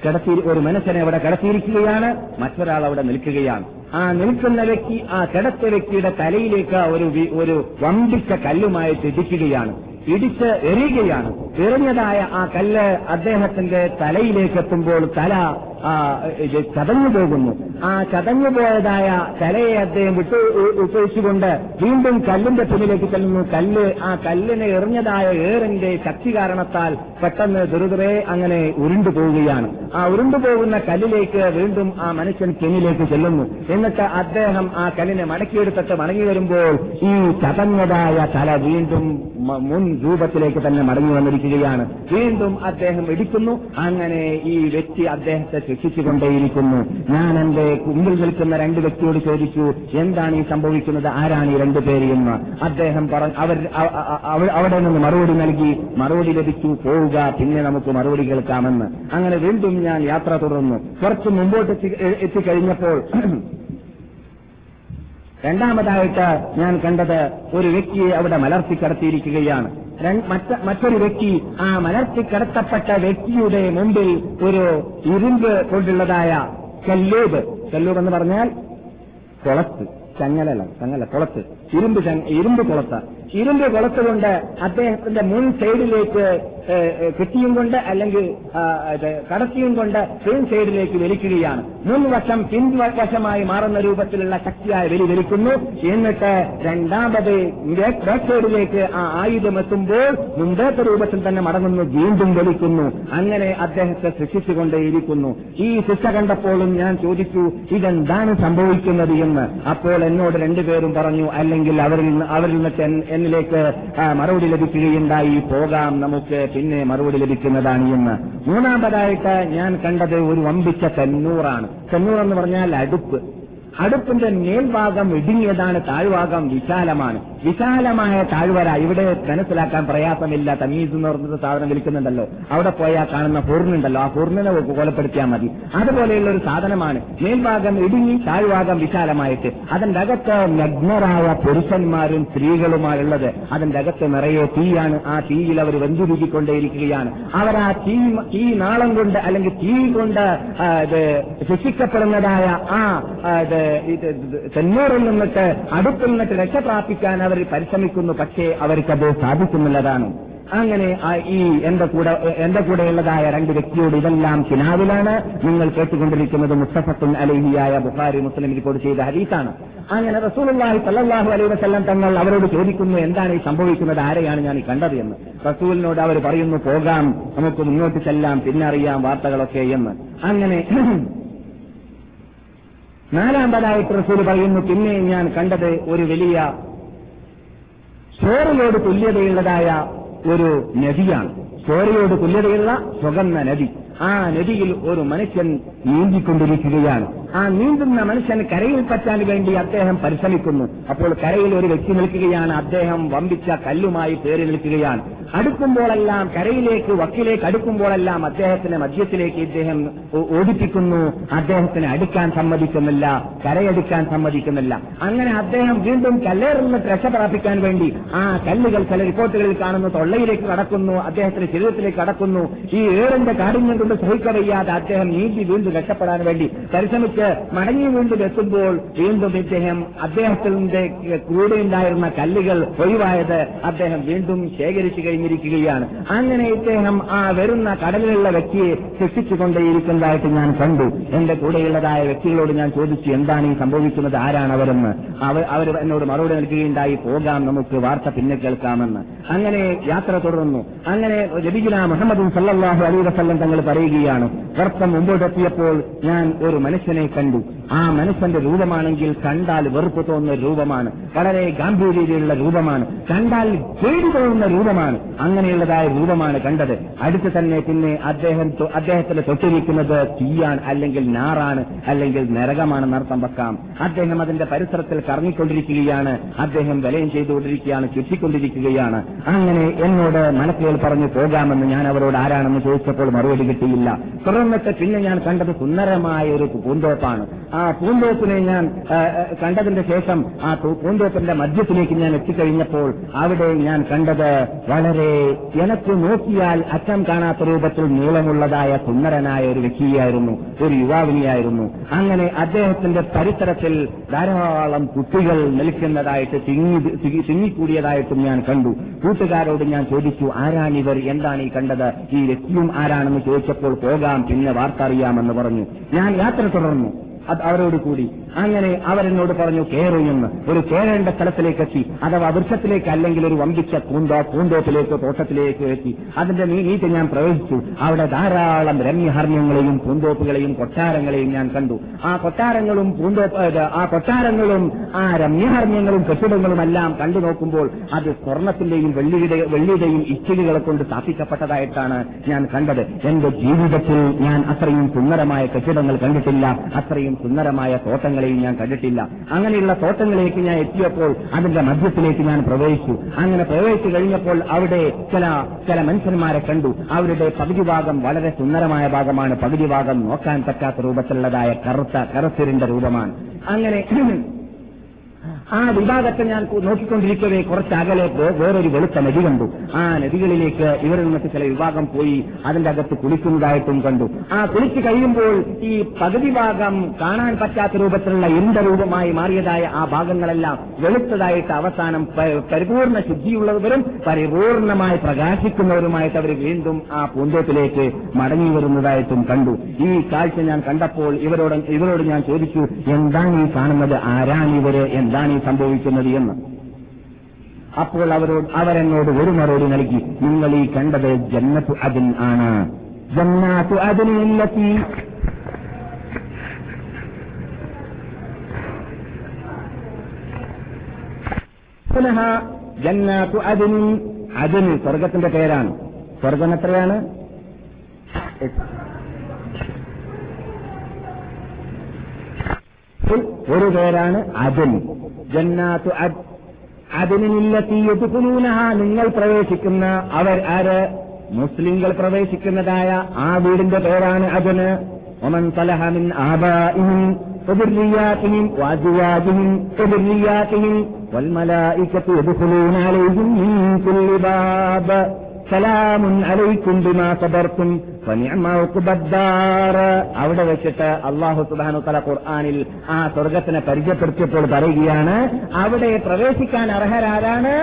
കിടത്തി ഒരു മനുഷ്യനെ അവിടെ കിടത്തിയിരിക്കുകയാണ് മറ്റൊരാൾ അവിടെ നിൽക്കുകയാണ്. ആ നിൽക്കുന്ന വ്യക്തി ആ കിടത്ത വ്യക്തിയുടെ തലയിലേക്ക് ഒരു ഒരു വമ്പിച്ച കല്ലുമായിട്ട് ഇടിക്കുകയാണ്. ഇടിച്ച് എറിയുകയാണ്. എറിഞ്ഞതായ ആ കല്ല് അദ്ദേഹത്തിന്റെ തലയിലേക്ക് എത്തുമ്പോൾ തല ചതഞ്ഞു പോകുന്നു. ആ ചതഞ്ഞു പോയതായ തലയെ അദ്ദേഹം വിട്ടു ഉപയോഗിച്ചുകൊണ്ട് വീണ്ടും കല്ലിന്റെ പിന്നിലേക്ക് ചെല്ലുന്നു. കല്ല് ആ കല്ലിനെ എറിഞ്ഞതായ ഏറിന്റെ ശക്തി കാരണത്താൽ പെട്ടെന്ന് ദുരിതറെ അങ്ങനെ ഉരുണ്ടു പോവുകയാണ്. ആ ഉരുണ്ടു പോകുന്ന കല്ലിലേക്ക് വീണ്ടും ആ മനുഷ്യൻ പിന്നിലേക്ക് ചെല്ലുന്നു. എന്നിട്ട് അദ്ദേഹം ആ കല്ലിനെ മടക്കിയെടുത്തിട്ട് മടങ്ങി വരുമ്പോൾ ഈ ചതഞ്ഞതായ തല വീണ്ടും മുൻ രൂപത്തിലേക്ക് തന്നെ മടങ്ങി വന്നിരിക്കുകയാണ്. വീണ്ടും അദ്ദേഹം ഇടിക്കുന്നു. അങ്ങനെ ഈ വ്യക്തി അദ്ദേഹത്തെ ശിക്ഷിച്ചുകൊണ്ടേയിരിക്കുന്നു ഞാൻ എന്റെ മുമ്പിൽ നിൽക്കുന്ന രണ്ട് വ്യക്തിയോട് ചോദിച്ചു എന്താണ് ഈ സംഭവിക്കുന്നത്? ആരാണ് ഈ രണ്ടുപേര് എന്ന്. അദ്ദേഹം പറഞ്ഞു അവർ അവിടെ നിന്ന് മറുപടി നൽകി മറുപടി ലഭിച്ചു പോവുക പിന്നെ നമുക്ക് മറുപടി കേൾക്കാമെന്ന്. അങ്ങനെ വീണ്ടും ഞാൻ യാത്ര തുടർന്നു. കുറച്ച് മുമ്പോട്ട് എത്തിക്കഴിഞ്ഞപ്പോൾ രണ്ടാമതായിട്ട് ഞാൻ കണ്ടത് ഒരു വ്യക്തിയെ അവിടെ മലർത്തി കടത്തിയിരിക്കുകയാണ്. മറ്റൊരു വ്യക്തി ആ മലർത്തി കടത്തപ്പെട്ട വ്യക്തിയുടെ മുമ്പിൽ ഒരു ഇരുമ്പ് കൊണ്ടുള്ളതായ കല്ലൂബ്. കല്ലൂബ് എന്ന് പറഞ്ഞാൽ കുളത്ത് ചങ്ങലല്ല ചങ്ങല കുളത്ത്. ഇരുമ്പ് ഇരുമ്പ് കുളത്ത്. ഇരുമ്പ് കൊളുത്തുകൊണ്ട് അദ്ദേഹത്തിന്റെ മുൻ സൈഡിലേക്ക് കിട്ടിയും കൊണ്ട് അല്ലെങ്കിൽ കടത്തിയും കൊണ്ട് പിൻ സൈഡിലേക്ക് വലിക്കുകയാണ്. മുൻവശം പിൻവശമായി മാറുന്ന രൂപത്തിലുള്ള ശക്തിയായ വലി വലിക്കുന്നു. എന്നിട്ട് രണ്ടാമത് ബാക്ക് സൈഡിലേക്ക് ആ ആയുധം എത്തുമ്പോൾ മുമ്പത്തെ രൂപത്തിൽ തന്നെ മടങ്ങുന്നു വീണ്ടും വലിക്കുന്നു. അങ്ങനെ അദ്ദേഹത്തെ ശിക്ഷിച്ചുകൊണ്ടേയിരിക്കുന്നു ഈ ശിക്ഷ കണ്ടപ്പോഴും ഞാൻ ചോദിച്ചു ഇതെന്താണ് സംഭവിക്കുന്നത് എന്ന്. അപ്പോൾ എന്നോട് രണ്ടുപേരും പറഞ്ഞു അല്ലെങ്കിൽ അവരിൽ അവരിൽ നിന്നിട്ട് എന്നിലേക്ക് മറുപടി ലഭിക്കുകയുണ്ടായി. പോകാം നമുക്ക്. പിന്നെ മറുപടി ലഭിക്കുന്നതാണ് എന്ന് മൂന്നാമതായിട്ട് ഞാൻ കണ്ടത് ഒരു വമ്പിച്ച തെന്നൂറാണ് തെന്നൂർ എന്ന് പറഞ്ഞാൽ അടുപ്പ്. അടുപ്പിന്റെ മേൽഭാഗം ഇടുങ്ങിയതാണ് താഴ്ഭാഗം വിശാലമാണ്. വിശാലമായ താഴ്വര ഇവിടെ മനസ്സിലാക്കാൻ പ്രയാസമില്ല. തമീസ് എന്ന് പറഞ്ഞ സാധനം വിൽക്കുന്നുണ്ടല്ലോ അവിടെ പോയാൽ കാണുന്ന പൂർണുണ്ടല്ലോ ആ പൂർണിനെ കൊലപ്പെടുത്തിയാൽ മതി. അതുപോലെയുള്ള ഒരു സാധനമാണ്. മേൽഭാഗം ഇടുങ്ങി താഴ്ഭാഗം വിശാലമായിട്ട്. അതിന്റെ അകത്ത് നഗ്നരായ പുരുഷന്മാരും സ്ത്രീകളുമായുള്ളത്. അതിന്റെ അകത്ത് നിറയെ തീയാണ്. ആ തീയിൽ അവർ വെന്തുരുകിക്കൊണ്ടേയിരിക്കുകയാണ് അവർ ആ തീ തീ നാളം കൊണ്ട് അല്ലെങ്കിൽ തീ കൊണ്ട് ശിക്ഷിക്കപ്പെടുന്നതായ ആ തെന്നൂറിൽ നിന്നിട്ട് അടുപ്പിൽ നിന്നിട്ട് രക്ഷ പ്രാപിക്കാൻ അവർ പരിശ്രമിക്കുന്നു പക്ഷേ അവർക്കത് സാധിക്കുന്നുള്ളതാണ് അങ്ങനെ ഈ എന്റെ കൂടെ എന്റെ കൂടെയുള്ളതായ രണ്ട് വ്യക്തിയോട് ഇതെല്ലാം കിനാവിലാണ്. നിങ്ങൾ കേട്ടുകൊണ്ടിരിക്കുന്നത് മുസ്തഫത്തുൻ അലഹിയായ ബുഹാരി മുസ്ലിം റിപ്പോർട്ട് ചെയ്ത ഹദീസാണ്. അങ്ങനെ റസൂലുള്ളാഹി സല്ലാഹു അലൈ വസല്ലം തങ്ങൾ അവരോട് ചോദിക്കുന്നു എന്താണ് ഈ സംഭവിക്കുന്നത്? ആരെയാണ് ഞാൻ ഈ കണ്ടത് എന്ന്. റസൂലിനോട് അവർ പറയുന്നു പോകാം നമുക്ക് മുന്നോട്ട് ചെല്ലാം പിന്നറിയാം വാർത്തകളൊക്കെ എന്ന്. അങ്ങനെ നാലാമ്പതായിട്ട് റസൂൽ പറയുന്നു പിന്നെ ഞാൻ കണ്ടത് ഒരു വലിയ ചോരയോട് തുല്യതയുള്ളതായ ഒരു നദിയാണ്. ചോരയോട് തുല്യതയുള്ള സ്വകന്ന നദി. ആ നദിയിൽ ഒരു മനുഷ്യൻ നീന്തിക്കൊണ്ടിരിക്കുകയാണ്. ആ നീന്തുന്ന മനുഷ്യൻ കരയിൽ പറ്റാൻ വേണ്ടി അദ്ദേഹം പരിശ്രമിക്കുന്നു. അപ്പോൾ കരയിൽ ഒരു വ്യക്തി നിൽക്കുകയാണ്. അദ്ദേഹം വമ്പിച്ച കല്ലുമായി പേര് നിൽക്കുകയാണ്. അടുക്കുമ്പോഴെല്ലാം കരയിലേക്ക് വക്കിലേക്ക് അടുക്കുമ്പോഴെല്ലാം അദ്ദേഹത്തിന്റെ മധ്യത്തിലേക്ക് ഇദ്ദേഹം ഓടിപ്പിക്കുന്നു. അദ്ദേഹത്തിന് അടുക്കാൻ സമ്മതിക്കുന്നില്ല കരയടുക്കാൻ സമ്മതിക്കുന്നില്ല. അങ്ങനെ അദ്ദേഹം വീണ്ടും കല്ലേറിൽ നിന്ന് രക്ഷ പ്രാപിക്കാൻ വേണ്ടി ആ കല്ലുകൾ ചില റിപ്പോർട്ടുകളിൽ കാണുന്നു. തൊള്ളയിലേക്ക് കടക്കുന്നു അദ്ദേഹത്തിന്റെ ശരീരത്തിലേക്ക് കടക്കുന്നു. ഈ ഏറിന്റെ കാഠിന്യം കൊണ്ട് സഹിക്കവയ്യാതെ അദ്ദേഹം നീന്തി വീണ്ടും രക്ഷപ്പെടാൻ വേണ്ടി പരിശ്രമിച്ച്. മടങ്ങി വീണ്ടും എത്തുമ്പോൾ വീണ്ടും ഇദ്ദേഹം അദ്ദേഹത്തിന്റെ കൂടെ ഉണ്ടായിരുന്ന കല്ലുകൾ ഒഴിവായത് അദ്ദേഹം വീണ്ടും ശേഖരിച്ചു കഴിഞ്ഞിരിക്കുകയാണ്. അങ്ങനെ ഇദ്ദേഹം ആ വരുന്ന കടലിലുള്ള വ്യക്തിയെ ശിക്ഷിച്ചുകൊണ്ടേയിരിക്കുന്നതായിട്ട് ഞാൻ കണ്ടു. എന്റെ കൂടെയുള്ളതായ വ്യക്തികളോട് ഞാൻ ചോദിച്ചു എന്താണ് ഈ സംഭവിക്കുന്നത്? ആരാണ് അവരെന്ന്? അവർ അവർ എന്നോട് മറുപടി നൽകുകയുണ്ടായി പോകാം നമുക്ക് വാർത്ത പിന്നെ കേൾക്കാമെന്ന്. അങ്ങനെ യാത്ര തുടർന്നു. അങ്ങനെ ലബിഗുല മുഹമ്മദ് സല്ലാഹു അലി വസല്ലം തങ്ങൾ പറയുകയാണ് വർത്തം മുമ്പോട്ടെത്തിയപ്പോൾ ഞാൻ ഒരു മനുഷ്യനെ കണ്ടു. ആ മനുഷ്യന്റെ രൂപമാണെങ്കിൽ കണ്ടാൽ വെറുപ്പ് തോന്നുന്ന രൂപമാണ്. വളരെ ഗാംഭീര്യതയുള്ള രൂപമാണ്. കണ്ടാൽ പേടി തോന്നുന്ന രൂപമാണ്. അങ്ങനെയുള്ളതായ രൂപമാണ് കണ്ടത്. അടുത്ത് തന്നെ പിന്നെ അദ്ദേഹം അദ്ദേഹത്തിന് തൊട്ടിരിക്കുന്നത് തീയാണ് അല്ലെങ്കിൽ നാറാണ് അല്ലെങ്കിൽ നരകമാണെന്ന് അർത്ഥം വെക്കാം. അദ്ദേഹം അതിന്റെ പരിസരത്തിൽ കറങ്ങിക്കൊണ്ടിരിക്കുകയാണ്. അദ്ദേഹം വലയം ചെയ്തുകൊണ്ടിരിക്കുകയാണ് ചുറ്റിക്കൊണ്ടിരിക്കുകയാണ്. അങ്ങനെ എന്നോട് മനക്കുകൾ പറഞ്ഞു പോകാമെന്ന് ഞാൻ അവരോട് ആരാണെന്ന് ചോദിച്ചപ്പോൾ മറുപടി കിട്ടിയില്ല. തുടർന്നിട്ട് പിന്നെ ഞാൻ കണ്ടത് സുന്ദരമായ ഒരു പൂന്തോപ്പാണ് ആ പൂന്തോപ്പിനെ ഞാൻ കണ്ടതിന്റെ ശേഷം ആ പൂന്തോപ്പിന്റെ മധ്യത്തിലേക്ക് ഞാൻ എത്തിക്കഴിഞ്ഞപ്പോൾ അവിടെ ഞാൻ കണ്ടത് വളരെ എനക്ക് നോക്കിയാൽ അറ്റം കാണാത്ത രൂപത്തിൽ നീളമുള്ളതായ സുന്ദരനായ ഒരു വ്യക്തിയായിരുന്നു ഒരു യുവാവിനിയായിരുന്നു. അങ്ങനെ അദ്ദേഹത്തിന്റെ പരിസരത്തിൽ ധാരാളം കുട്ടികൾ നിൽക്കുന്നതായിട്ട് തിങ്ങി തിങ്ങി- തിങ്ങിക്കൂടിയതായിട്ടും ഞാൻ കണ്ടു. കൂട്ടുകാരോട് ഞാൻ ചോദിച്ചു ആരാണിവർ? എന്താണ് ഈ കണ്ടത്? ഈ വ്യക്തിയും ആരാണെന്ന് ചോദിച്ചപ്പോൾ പോകാം പിന്നെ വാർത്ത അറിയാമെന്ന് പറഞ്ഞു. ഞാൻ യാത്ര തുടർന്നു. അവരോട് കൂടി. അങ്ങനെ അവരെന്നോട് പറഞ്ഞു കയറൂ എന്ന്. ഒരു കയറേണ്ട സ്ഥലത്തിലേക്ക് എത്തി. അഥവാ വൃക്ഷത്തിലേക്ക് അല്ലെങ്കിൽ ഒരു വമ്പിച്ച പൂന്തോ പൂന്തോപ്പിലേക്ക് തോട്ടത്തിലേക്ക് എത്തി. അതിന്റെ നീറ്റ് ഞാൻ പ്രവേശിച്ചു അവിടെ ധാരാളം രമ്യഹർമ്മ്യങ്ങളെയും പൂന്തോപ്പുകളെയും കൊട്ടാരങ്ങളെയും ഞാൻ കണ്ടു. ആ കൊട്ടാരങ്ങളും പൂന്തോപ്പ് ആ കൊട്ടാരങ്ങളും ആ രമ്യഹർമ്മ്യങ്ങളും കെട്ടിടങ്ങളും എല്ലാം കണ്ടു നോക്കുമ്പോൾ അത് സ്വർണത്തിന്റെയും വെള്ളിയുടെ വെള്ളിയുടെയും ഇച്ചിലുകളെ കൊണ്ട് സ്ഥാപിക്കപ്പെട്ടതായിട്ടാണ് ഞാൻ കണ്ടത്. എന്റെ ജീവിതത്തിൽ ഞാൻ അത്രയും സുന്ദരമായ കെട്ടിടങ്ങൾ കണ്ടിട്ടില്ല. അത്രയും സുന്ദരമായ തോട്ടങ്ങളെയും ഞാൻ കണ്ടിട്ടില്ല. അങ്ങനെയുള്ള തോട്ടങ്ങളിലേക്ക് ഞാൻ എത്തിയപ്പോൾ അതിന്റെ മധ്യത്തിലേക്ക് ഞാൻ പ്രവേശിച്ചു. അങ്ങനെ പ്രവേശിച്ചു കഴിഞ്ഞപ്പോൾ അവിടെ ചില ചില മനുഷ്യന്മാരെ കണ്ടു. അവരുടെ പകുതി ഭാഗം വളരെ സുന്ദരമായ ഭാഗമാണ്. പകുതി ഭാഗം നോക്കാൻ പറ്റാത്ത രൂപത്തിലുള്ളതായ കറുത്ത കറുത്തിരിന്റെ രൂപമാണ്. അങ്ങനെ ആ വിഭാഗത്തെ ഞാൻ നോക്കിക്കൊണ്ടിരിക്കവേ കുറച്ചകലെ വേറൊരു വെളുത്ത നദി കണ്ടു. ആ നദികളിലേക്ക് ഇവരിൽ നിന്നൊക്കെ ചില വിഭാഗം പോയി അതിന്റെ അകത്ത് കുളിക്കുന്നതായിട്ടും കണ്ടു. ആ കുളിച്ചു കഴിയുമ്പോൾ ഈ പകുതി ഭാഗം കാണാൻ പറ്റാത്ത രൂപത്തിലുള്ള ഇന്ദ്രരൂപമായി രൂപമായി മാറിയതായ ആ ഭാഗങ്ങളെല്ലാം വെളുത്തതായിട്ട് അവസാനം പരിപൂർണ ശുദ്ധിയുള്ളവരും പരിപൂർണമായി പ്രകാശിക്കുന്നവരുമായിട്ട് അവർ വീണ്ടും ആ പൂന്തോട്ടിലേക്ക് മടങ്ങി വരുന്നതായിട്ടും കണ്ടു. ഈ കാഴ്ച ഞാൻ കണ്ടപ്പോൾ ഇവരോട് ഇവരോട് ഞാൻ ചോദിച്ചു എന്താണ് ഈ കാണുന്നത്? ആരാണ് ഇവർ? എന്താണ് ഈ സംഭവിക്കുന്നത് എന്ന്. അപ്പോൾ അവരോട് അവരെന്നോട് ഒരു മറുപടി നൽകി നിങ്ങൾ ഈ കണ്ടത് ജന്നത്ത് അതിൻ ആണ്. ജന്നാത്ത് അതിനെത്തി പുനഃ ജന്നാത്തു അതിന് അതിന് സ്വർഗത്തിന്റെ പേരാണ്. സ്വർഗം എത്രയാണ്? ഒരു പേരാണ് അതിൻ ജന്നാത്തു അദ് അതിനില്ലത്തീയതുകുലൂനഹ നിങ്ങൾ പ്രവേശിക്കുന്ന അവർ ആര് മുസ്ലിങ്ങൾ പ്രവേശിക്കുന്നതായ ആ വീടിന്റെ പേരാണ് അതിന് ഒമൻ സലഹമിൻ ആബാഇഹിം وذرياتهم وأزواجهم وذرياتهم والملائكة يدخلون عليهم من كل باب سلام عليكم بما صبرتم فنعم عقبى الدار അവിടെ വെച്ചിട്ട് അള്ളാഹു സുബാനു തല ഖുർആാനിൽ ആ സ്വർഗത്തിനെ പരിചയപ്പെടുത്തിയപ്പോൾ പറയുകയാണ് അവിടെ പ്രവേശിക്കാൻ അർഹരാരാണ്?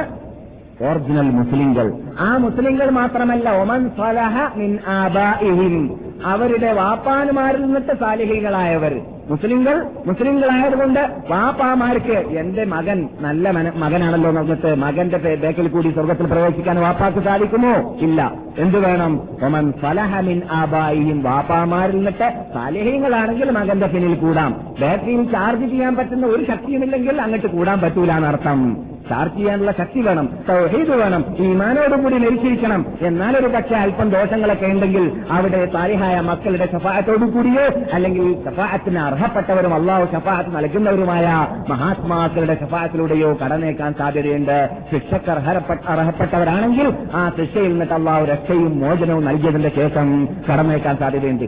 ഒറിജിനൽ മുസ്ലിങ്ങൾ ആ മുസ്ലിങ്ങൾ മാത്രമല്ല ഒമൻ സലഹ മിൻ ആബാഇഹിം. അവരുടെ വാപ്പാനുമാരിൽ നിന്നിട്ട് സാലിഹികളായവർ മുസ്ലിങ്ങൾ മുസ്ലിങ്ങളായതുകൊണ്ട് വാപ്പാമാർക്ക് എന്റെ മകൻ നല്ല മകനാണല്ലോ എന്നിട്ട് മകന്റെ ബേക്കിൽ കൂടി സ്വർഗത്തിൽ പ്രവേശിക്കാൻ വാപ്പാക്ക് സാധിക്കുമോ? ഇല്ല. എന്തു വേണം? ഒമൻ ഫലഹമിൻ ആബായിയും വാപ്പാമാരിൽ നിന്നിട്ട് സാലിഹ്യങ്ങളാണെങ്കിൽ മകന്റെ പിന്നിൽ കൂടാം. ബാറ്ററിയിൽ ചാർജ് ചെയ്യാൻ പറ്റുന്ന ഒരു ശക്തിയുമില്ലെങ്കിൽ അങ്ങോട്ട് കൂടാൻ പറ്റൂല എന്നർത്ഥം. ചാർജ് ചെയ്യാനുള്ള ശക്തി വേണം സൗഹീദ് വേണം ഈമാനോടുകൂടി നിരീക്ഷിക്കണം. എന്നാലൊരു പക്ഷേ അല്പം ദോഷങ്ങളൊക്കെ ഉണ്ടെങ്കിൽ അവിടെ താരിഹായ മക്കളുടെ സഫായത്തോടു കൂടിയോ അല്ലെങ്കിൽ സഫായത്തിന് അർഹപ്പെട്ടവരും അള്ളാഹു സഫായത്ത് നൽകുന്നവരുമായ മഹാത്മാക്കളുടെ സഫായത്തിലൂടെയോ കടന്നേക്കാൻ സാധ്യതയുണ്ട്. ശിക്ഷക്ക് അർഹപ്പെട്ടവരാണെങ്കിൽ ആ ശിക്ഷയിൽ നിന്നിട്ട് അള്ളാഹു രക്ഷയും മോചനവും നൽകിയതിന്റെ ശേഷം കടന്നേക്കാൻ സാധ്യതയുണ്ട്.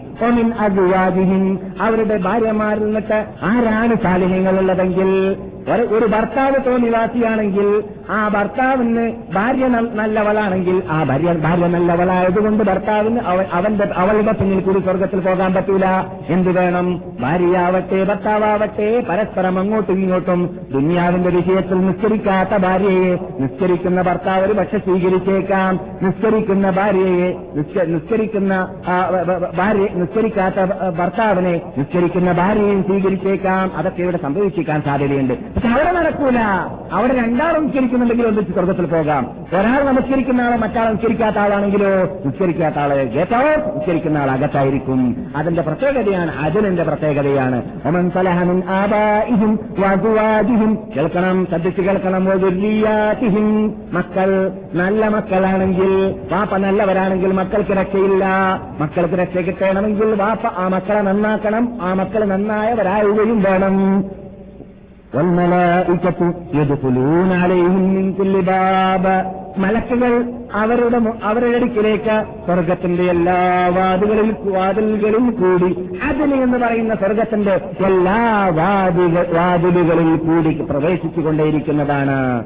അവരുടെ ഭാര്യമാരിൽ നിന്നിട്ട് ആരാണ് സാലിഹ്യങ്ങളുള്ളതെങ്കിൽ ഒരു- ഭർത്താവ് തോന്നിവാസിയാണെങ്കിൽ ആ ഭർത്താവിന് ഭാര്യ നല്ലവളാണെങ്കിൽ ആ ഭാര്യ ഭാര്യ നല്ലവളായതുകൊണ്ട് ഭർത്താവിന് അവ- അവന്റെ അവളുടെ പിന്നിൽ കൂടി സ്വർഗത്തിൽ പോകാൻ പറ്റൂല. എന്ത് വേണം? ഭാര്യയാവട്ടെ ഭർത്താവട്ടെ പരസ്പരം അങ്ങോട്ടും ഇങ്ങോട്ടും ദുനിയാവിന്റെ വിഷയത്തിൽ നിസ്കരിക്കാത്ത ഭാര്യയെ നിസ്കരിക്കുന്ന ഭർത്താവ് ഒരു പക്ഷെ സ്വീകരിച്ചേക്കാം. നിസ്കരിക്കുന്ന ഭാര്യയെ നിസ്ക- നിസ്കരിക്കുന്ന ഭാര്യ നിസ്കരിക്കാത്ത ഭർത്താവിനെ നിസ്കരിക്കുന്ന ഭാര്യയെയും സ്വീകരിച്ചേക്കാം. അതൊക്കെ ഇവിടെ സംഭവിച്ചേക്കാൻ സാധ്യതയുണ്ട്. പക്ഷെ അവിടെ നടക്കൂല. അവിടെ രണ്ടാൾ നിസ്കരിക്കുന്നുണ്ടെങ്കിൽ ഒന്നിച്ച് സ്വർഗത്തിൽ പോകാം. ഒരാൾ നമസ്കരിക്കുന്ന ആളെ മറ്റാൾ നിസ്കരിക്കാത്ത ആളാണെങ്കിലോ നിസ്കരിക്കാത്ത ആളെ ഗേറ്റാവോ? നിസ്കരിക്കുന്ന ആൾ അകത്തായിരിക്കും. അതിന്റെ പ്രത്യേകതയാണ് അജനന്റെ പ്രത്യേകതയാണ്. കേൾക്കണം ശ്രദ്ധിച്ച് കേൾക്കണം. മക്കൾ നല്ല മക്കളാണെങ്കിൽ വാപ്പ നല്ലവരാണെങ്കിൽ മക്കൾക്ക് രക്ഷയില്ല. മക്കൾക്ക് രക്ഷ കിട്ടണമെങ്കിൽ വാപ്പ ആ മക്കളെ നന്നാക്കണം. ആ മക്കൾ നന്നായവരായുകയും വേണം. മലക്കുകൾ അവരുടെ അവരുടെ അടുക്കിലേക്ക് സ്വർഗത്തിന്റെ എല്ലാ വാതികളിൽ വാതിലുകളിൽ കൂടി. അതിന് എന്ന് പറയുന്ന സ്വർഗത്തിന്റെ എല്ലാ വാതിക വാതിലുകളിൽ കൂടി പ്രവേശിച്ചുകൊണ്ടേയിരിക്കുന്നതാണ്.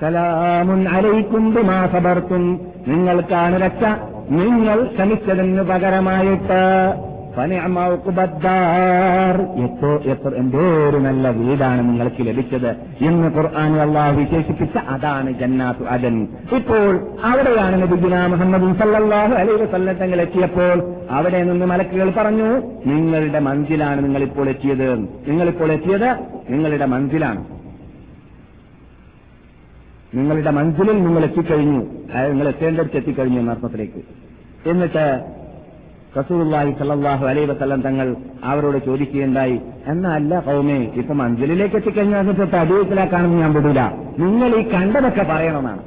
സലാമുൻ അലൈക്കും ബിമാ സബർത്തും. നിങ്ങൾക്കാണ് രക്ഷ. നിങ്ങൾ ക്ഷമിച്ചതിന് പകരമായിട്ട്. എത്തോ എത്ര എന്തോരു നല്ല വീടാണ് നിങ്ങൾക്ക് ലഭിച്ചത്. എന്ന് ഖുർആൻ അള്ളാഹ് വിശേഷിപ്പിച്ച അതാണ് ജന്നാത്തു അദൻ. ഇപ്പോൾ അവിടെയാണ് നബിഗുന മുഹമ്മദ് സല്ലാഹു അലൈഹി വസല്ലം തങ്ങൾ എത്തിയപ്പോൾ അവിടെ നിന്ന് മലക്കുകൾ പറഞ്ഞു നിങ്ങളുടെ മഞ്ചിലാണ് നിങ്ങളിപ്പോൾ എത്തിയത്. നിങ്ങളിപ്പോൾ എത്തിയത് നിങ്ങളുടെ മഞ്ചിലാണ് നിങ്ങളുടെ മഞ്ചിലിൽ നിങ്ങൾ എത്തിക്കഴിഞ്ഞു. നിങ്ങൾ എത്തേണ്ടടുത്ത് എത്തിക്കഴിഞ്ഞു എന്ന അർത്ഥത്തിലേക്ക് എന്നിട്ട് റസൂലുള്ളാഹി സല്ലല്ലാഹു അലൈഹി വസല്ലം തങ്ങൾ അവരോട് ചോദിക്കുകയുണ്ടായി എന്നല്ല കൗമേ ഇപ്പൊ മഞ്ചലിലേക്ക് എത്തിക്കഴിഞ്ഞാൽ തൊട്ട് അടിയത്തിലാക്കാണെന്ന് ഞാൻ വിടൂല. നിങ്ങൾ ഈ കണ്ടതൊക്കെ പറയണമെന്നാണ്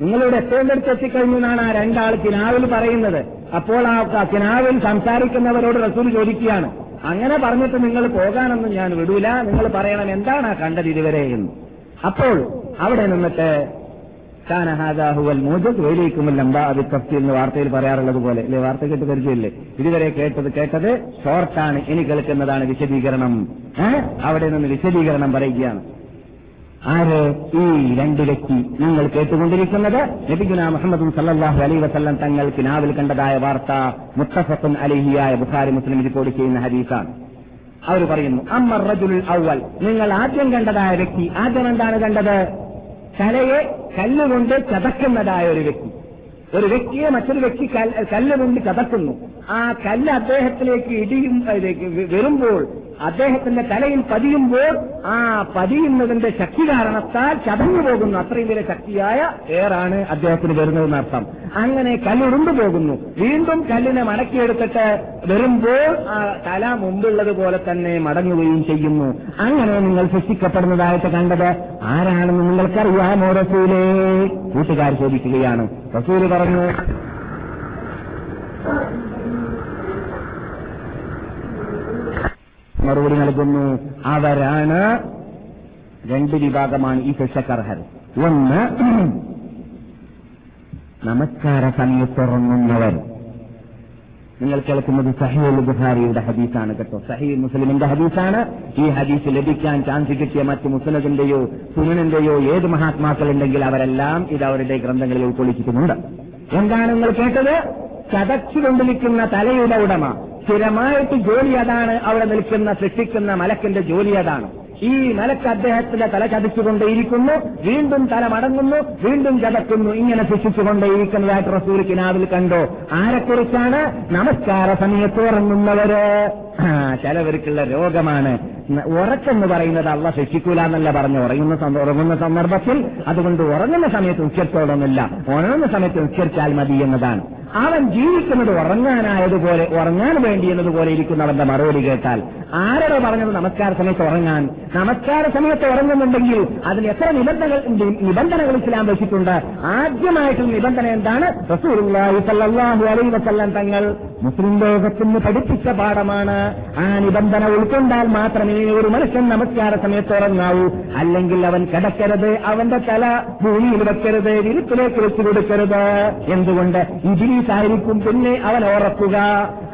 നിങ്ങളിവിടെ എത്തേണ്ടടുത്ത് എത്തിക്കഴിഞ്ഞു എന്നാണ് ആ രണ്ടാൾ കിനാവിൽ പറയുന്നത്. അപ്പോൾ ആ കിനാവിൽ സംസാരിക്കുന്നവരോട് റസൂൽ ചോദിക്കുകയാണ്. അങ്ങനെ പറഞ്ഞിട്ട് നിങ്ങൾ പോകാനൊന്നും ഞാൻ വിടൂല. നിങ്ങൾ പറയണം എന്താണ് ആ കണ്ടത് ഇതുവരെ എന്ന്. അപ്പോൾ അവിടെ നിന്നിട്ട് തഫ്സീൽ എന്ന് വാർത്തയിൽ പറയാറുള്ളത് പോലെ. അല്ലെ വാർത്ത കേട്ട് പരിചയമില്ലേ? ഇതുവരെ കേട്ടത് കേട്ടത് ഷോർട്ടാണ്. ഇനി കേൾക്കുന്നതാണ് വിശദീകരണം. അവിടെ നിന്ന് വിശദീകരണം പറയുകയാണ്. ആര്? ഈ രണ്ട് വ്യക്തി. നിങ്ങൾ കേട്ടുകൊണ്ടിരിക്കുന്നത് നബിഗുന മുഹമ്മദ് സല്ലാഹു അലൈ വസല്ലം തങ്ങൾക്ക് നാവിൽ കണ്ടതായ വാർത്ത മുത്തഫത്തുൻ അലിഹിയായ ബുഖാരി മുസ്ലിം റിപ്പോർട്ട് ചെയ്യുന്ന ഹദീസാണ്. അവർ പറയുന്നു അമ്മർ റജുൽ ഔവൽ നിങ്ങൾ ആദ്യം കണ്ടതായ വ്യക്തി ആദ്യം എന്താണ് കണ്ടത്? തലയെ കല്ലുകൊണ്ട് ചതക്കുന്നതായ ഒരു വ്യക്തി. ഒരു വ്യക്തിയെ മറ്റൊരു വ്യക്തി കല്ല് കല്ലുകൊണ്ട് ചതക്കുന്നു. ആ കല്ല് അദ്ദേഹത്തിലേക്ക് ഇടിയും വരുമ്പോൾ അദ്ദേഹത്തിന്റെ തലയിൽ പതിയുമ്പോൾ ആ പതിയുന്നതിന്റെ ശക്തി കാരണത്താൽ ചതഞ്ഞു പോകുന്നു. അത്രയും വലിയ ശക്തിയായ ഏറാണ് അദ്ദേഹത്തിന് വരുന്നതെന്ന് അർത്ഥം. അങ്ങനെ കല്ലുരുണ്ടു പോകുന്നു. വീണ്ടും കല്ലിനെ മടക്കിയെടുത്തിട്ട് വരുമ്പോൾ ആ തല മുമ്പുള്ളത് പോലെ തന്നെ മടങ്ങുകയും ചെയ്യുന്നു. അങ്ങനെ നിങ്ങൾ സൃഷ്ടിക്കപ്പെടുന്നതായിട്ട് കണ്ടത് ആരാണെന്ന് നിങ്ങൾക്കറിയാമോ റസൂലേ കൂട്ടുകാർ ചോദിക്കുകയാണ്. റസൂൽ പറഞ്ഞു മറുപടി നൽകുന്നു. അവരാണ് രണ്ട് വിഭാഗമാണ് ഈ ശിക്ഷക്കർഹർ ഒന്ന് നമസ്കാര സമയത്തുറങ്ങുന്നവർ നിങ്ങൾ കേൾക്കുന്നത് സഹീൽ ബുഹാരിയുടെ ഹദീസാണ് കേട്ടോ. സഹീൽ മുസ്ലിമിന്റെ ഹദീസാണ്. ഈ ഹദീസ് ലഭിക്കാൻ ചാൻസ് കിട്ടിയ മറ്റ് മുസ്ലിമിന്റെയോ സുനനിന്റെയോ ഏത് മഹാത്മാക്കളുണ്ടെങ്കിൽ അവരെല്ലാം ഇത് അവരുടെ ഗ്രന്ഥങ്ങളിൽ ഉൾക്കൊള്ളിച്ചിട്ടുമുണ്ട്. എന്താണ് നിങ്ങൾ കേട്ടത്? ചതച്ചുകൊണ്ടിരിക്കുന്ന തലയുടെ ഉടമ. സ്ഥിരമായിട്ട് ജോലി അതാണ് അവിടെ നിൽക്കുന്ന സൃഷ്ടിക്കുന്ന മലക്കിന്റെ ജോലി അതാണ്. ഈ മലക്ക് അദ്ദേഹത്തിന്റെ തല ചതിച്ചുകൊണ്ടേയിരിക്കുന്നു വീണ്ടും തല മടങ്ങുന്നു വീണ്ടും ചതക്കുന്നു. ഇങ്ങനെ ശിക്ഷിച്ചുകൊണ്ടേയിരിക്കുന്നതായിട്ട് റസൂൽ കിനാവിൽ കണ്ടോ? ആരെക്കുറിച്ചാണ്? നമസ്കാര സമയത്ത് ഉറങ്ങുന്നവര്. ചിലവർക്കുള്ള രോഗമാണ്. ഉറക്കെന്ന് പറയുന്നത് അള്ള ശിക്ഷിക്കൂല എന്നല്ല പറഞ്ഞു. ഉറങ്ങുന്ന ഉറങ്ങുന്ന സന്ദർഭത്തിൽ അതുകൊണ്ട് ഉറങ്ങുന്ന സമയത്ത് ഉച്ചത്തോടൊന്നുമില്ല ഉണർന്ന സമയത്ത് ഉച്ചരിച്ചാൽ മതി എന്നതാണ്. അവൻ ജീവിക്കുന്നത് ഉറങ്ങാനായതുപോലെ ഉറങ്ങാൻ വേണ്ടി എന്നതുപോലെ ഇരിക്കുന്നവന്റെ മറുപടി കേട്ടാൽ ആരോട് പറഞ്ഞത് നമസ്കാര സമയത്ത് ഉറങ്ങാൻ? നമസ്കാര സമയത്ത് ഉറങ്ങുന്നുണ്ടെങ്കിൽ അതിന് എത്ര നിബന്ധനകൾ നിബന്ധനകൾ ഇസ്ലാം വെച്ചിട്ടുണ്ട്. ആദ്യമായിട്ടുള്ള നിബന്ധന എന്താണ്? അലൈഹി വസല്ലം തങ്ങൾ മുസ്ലിം ലോകത്തിന് പഠിപ്പിച്ച പാഠമാണ്. ആ നിബന്ധന ഉൾക്കൊണ്ടാൽ മാത്രമേ ഒരു മനുഷ്യൻ നമസ്കാര സമയത്ത് ഉറങ്ങാവൂ. അല്ലെങ്കിൽ അവൻ കിടക്കരുത് അവന്റെ തല ഭൂമിയിൽ വെക്കരുത് വിരുത്തിലേക്ക് വെച്ചു കൊടുക്കരുത്. എന്തുകൊണ്ട്? ഇതിലീസായിരിക്കും പിന്നെ അവൻ ഉറക്കുക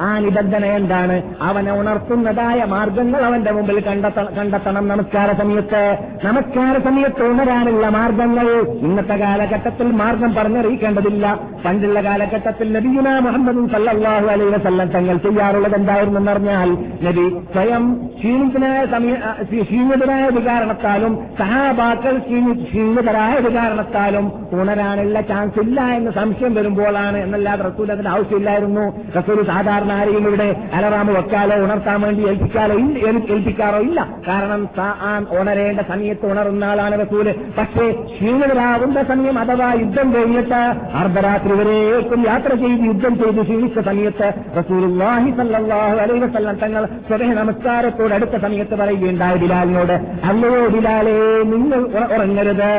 ആ നിബന്ധന എന്താണ്? അവനെ ഉണർത്തുന്നതായ മാർഗങ്ങൾ അവന്റെ മുമ്പിൽ കണ്ടെത്ത- കണ്ടെത്തണം. നമസ്കാര സമയത്ത്. നമസ്കാര സമയത്ത് ഉണരാനുള്ള മാർഗങ്ങൾ ഇന്നത്തെ കാലഘട്ടത്തിൽ മാർഗം പറഞ്ഞറിയിക്കേണ്ടതില്ല. പണ്ടുള്ള കാലഘട്ടത്തിൽ നബിയുന മുഹമ്മദ് സല്ലാഹു അലൈ വസല്ലം തങ്ങൾ ചെയ്യാറുള്ളത് എന്തായിരുന്നെന്ന് പറഞ്ഞാൽ നബി സ്വയം ക്ഷീണിതനായ സമയ ക്ഷീണിതരായ വികാരണത്താലും കാരണത്താലും സഹാബാക്കൾ ക്ഷീണിതരായ വികാരണത്താലും കാരണത്താലും ഉണരാനുള്ള ചാൻസ് ഇല്ല എന്ന് സംശയം വരുമ്പോഴാണ് എന്നല്ലാതെ റസൂൽ അതിന് ആവശ്യമില്ലായിരുന്നു. റസൂൽ സാധാരണ ആരെയും ഇവിടെ അലറാമ് വെക്കാലോ ഉണർത്താൻ വേണ്ടി ഏൽപ്പിക്കാലോ ഏൽപ്പിക്കാറോ ഇല്ല. കാരണം ഉണരേണ്ട സമയത്ത് ഉണർന്ന ആളാണ് റസൂൽ. പക്ഷേ ക്ഷീണിതരാകുന്ന സമയം അഥവാ യുദ്ധം കഴിഞ്ഞിട്ട് അർദ്ധരാത്രി വരെയേക്കും യാത്ര ചെയ്ത് യുദ്ധം ചെയ്ത് ക്ഷീണിച്ച സമയത്ത് റസൂലുള്ളാഹി സല്ലല്ലാഹു അലൈഹി വസല്ലം തങ്ങൾ സ്വതഹ നമസ്കാരത്തോട് അടുത്ത സമയത്ത് പറയുകയുണ്ടായി ബിലാലിനോട് അല്ലയോ ബിലാലേ നിങ്ങൾ ഉറ- ഉറങ്ങരുത്.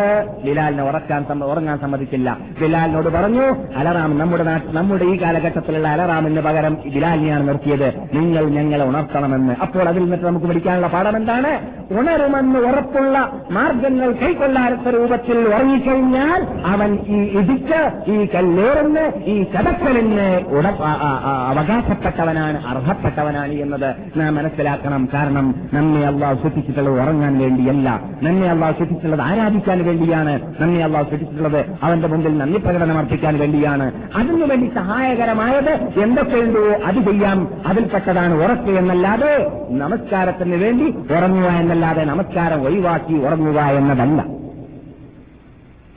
ബിലാലിനെ ഉറക്കാൻ ഉറങ്ങാൻ സമ്മതിക്കില്ല ബിലാലിനോട് പറഞ്ഞു അലറാം നമ്മുടെ നാട്ട് നമ്മുടെ ഈ കാലഘട്ടത്തിലുള്ള അലറാമിന് പകരം ബിലാലിനെയാണ് നിർത്തിയത്. നിങ്ങൾ ഞങ്ങളെ ഉണർത്തണമെന്ന്. അപ്പോൾ അതിൽ നിന്നിട്ട് നമുക്ക് പഠിക്കാനുള്ള പാഠം എന്താണ്? ഉണരുമെന്ന് ഉറപ്പുള്ള മാർഗങ്ങൾ കൈക്കൊള്ളാത്ത രൂപത്തിൽ ഉറങ്ങിക്കഴിഞ്ഞാൽ അവൻ ഈ ഇടിച്ച് ഈ കല്ലേറിന് ഈ ചതക്കലിന് അവകാശപ്പെട്ടവനാണ് അർഹപ്പെട്ടവനാണ് എന്നത് നാം മനസ്സിലാക്കണം. കാരണം നമ്മെ അള്ളാഹ് സൃഷ്ടിച്ചിട്ടുള്ളത് ഉറങ്ങാൻ വേണ്ടിയല്ല. നമ്മെ അള്ളാഹ് സൃഷ്ടിച്ചിട്ടുള്ളത് ആരാധിക്കാൻ വേണ്ടിയാണ്. നമ്മെ അള്ളാഹ് സൃഷ്ടിച്ചിട്ടുള്ളത് അവന്റെ മുമ്പിൽ നന്ദി പ്രകടനം അർപ്പിക്കാൻ വേണ്ടിയാണ്. അതിനുവേണ്ടി സഹായകരമായത് എന്തൊക്കെയുണ്ടോ അത് ചെയ്യാം. അതിൽപ്പെട്ടതാണ് ഉറക്ക് എന്നല്ലാതെ നമസ്കാരത്തിന് വേണ്ടി ഉറങ്ങുക എന്നല്ലാതെ നമസ്കാരം ഒഴിവാക്കി ഉറങ്ങുക എന്നതല്ല.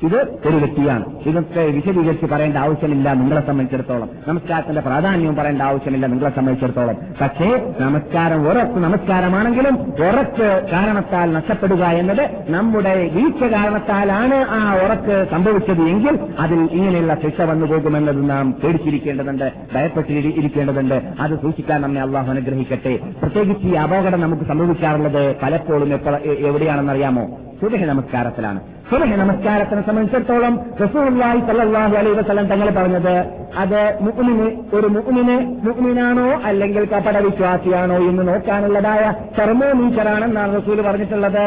ഇത് ഒരു വ്യക്തിയാണ് ഇതൊക്കെ വിശദീകരിച്ച് പറയേണ്ട ആവശ്യമില്ല നിങ്ങളെ സംബന്ധിച്ചിടത്തോളം. നമസ്കാരത്തിന്റെ പ്രാധാന്യവും പറയേണ്ട ആവശ്യമില്ല നിങ്ങളെ സംബന്ധിച്ചിടത്തോളം. പക്ഷേ നമസ്കാരം ഉറപ്പ് നമസ്കാരമാണെങ്കിലും ഉറക്ക് കാരണത്താൽ നഷ്ടപ്പെടുക എന്നത് നമ്മുടെ വീഴ്ച കാരണത്താലാണ് ആ ഉറക്ക് സംഭവിച്ചത് എങ്കിൽ അതിൽ ഇങ്ങനെയുള്ള ശിക്ഷ വന്നു പോകുമെന്നത് നാം പേടിച്ചിരിക്കേണ്ടതുണ്ട് ഭയപ്പെട്ടിരിക്കേണ്ടതുണ്ട്. അത് സൂക്ഷിക്കാൻ നമ്മെ അള്ളാഹു അനുഗ്രഹിക്കട്ടെ. പ്രത്യേകിച്ച് ഈ അപകടം നമുക്ക് സംഭവിക്കാറുള്ളത് പലപ്പോഴും എവിടെയാണെന്നറിയാമോ? സുബഹ നമസ്കാരത്തിലാണ്. സുബഹ നമസ്കാരത്തിനെ സംബന്ധിച്ചിടത്തോളം റസൂലുള്ളാഹി സല്ലാഹു അലൈഹി വസ്ലം തങ്ങൾ പറഞ്ഞത് അത് മുഹ്മിന് ഒരു മുഹ്മിന് മുഹ്മിനാണോ അല്ലെങ്കിൽ കപട വിശ്വാസിയാണോ എന്ന് നോക്കാനുള്ളതായ തെർമോമീറ്ററാണെന്നാണ് റസൂൽ പറഞ്ഞിട്ടുള്ളത്.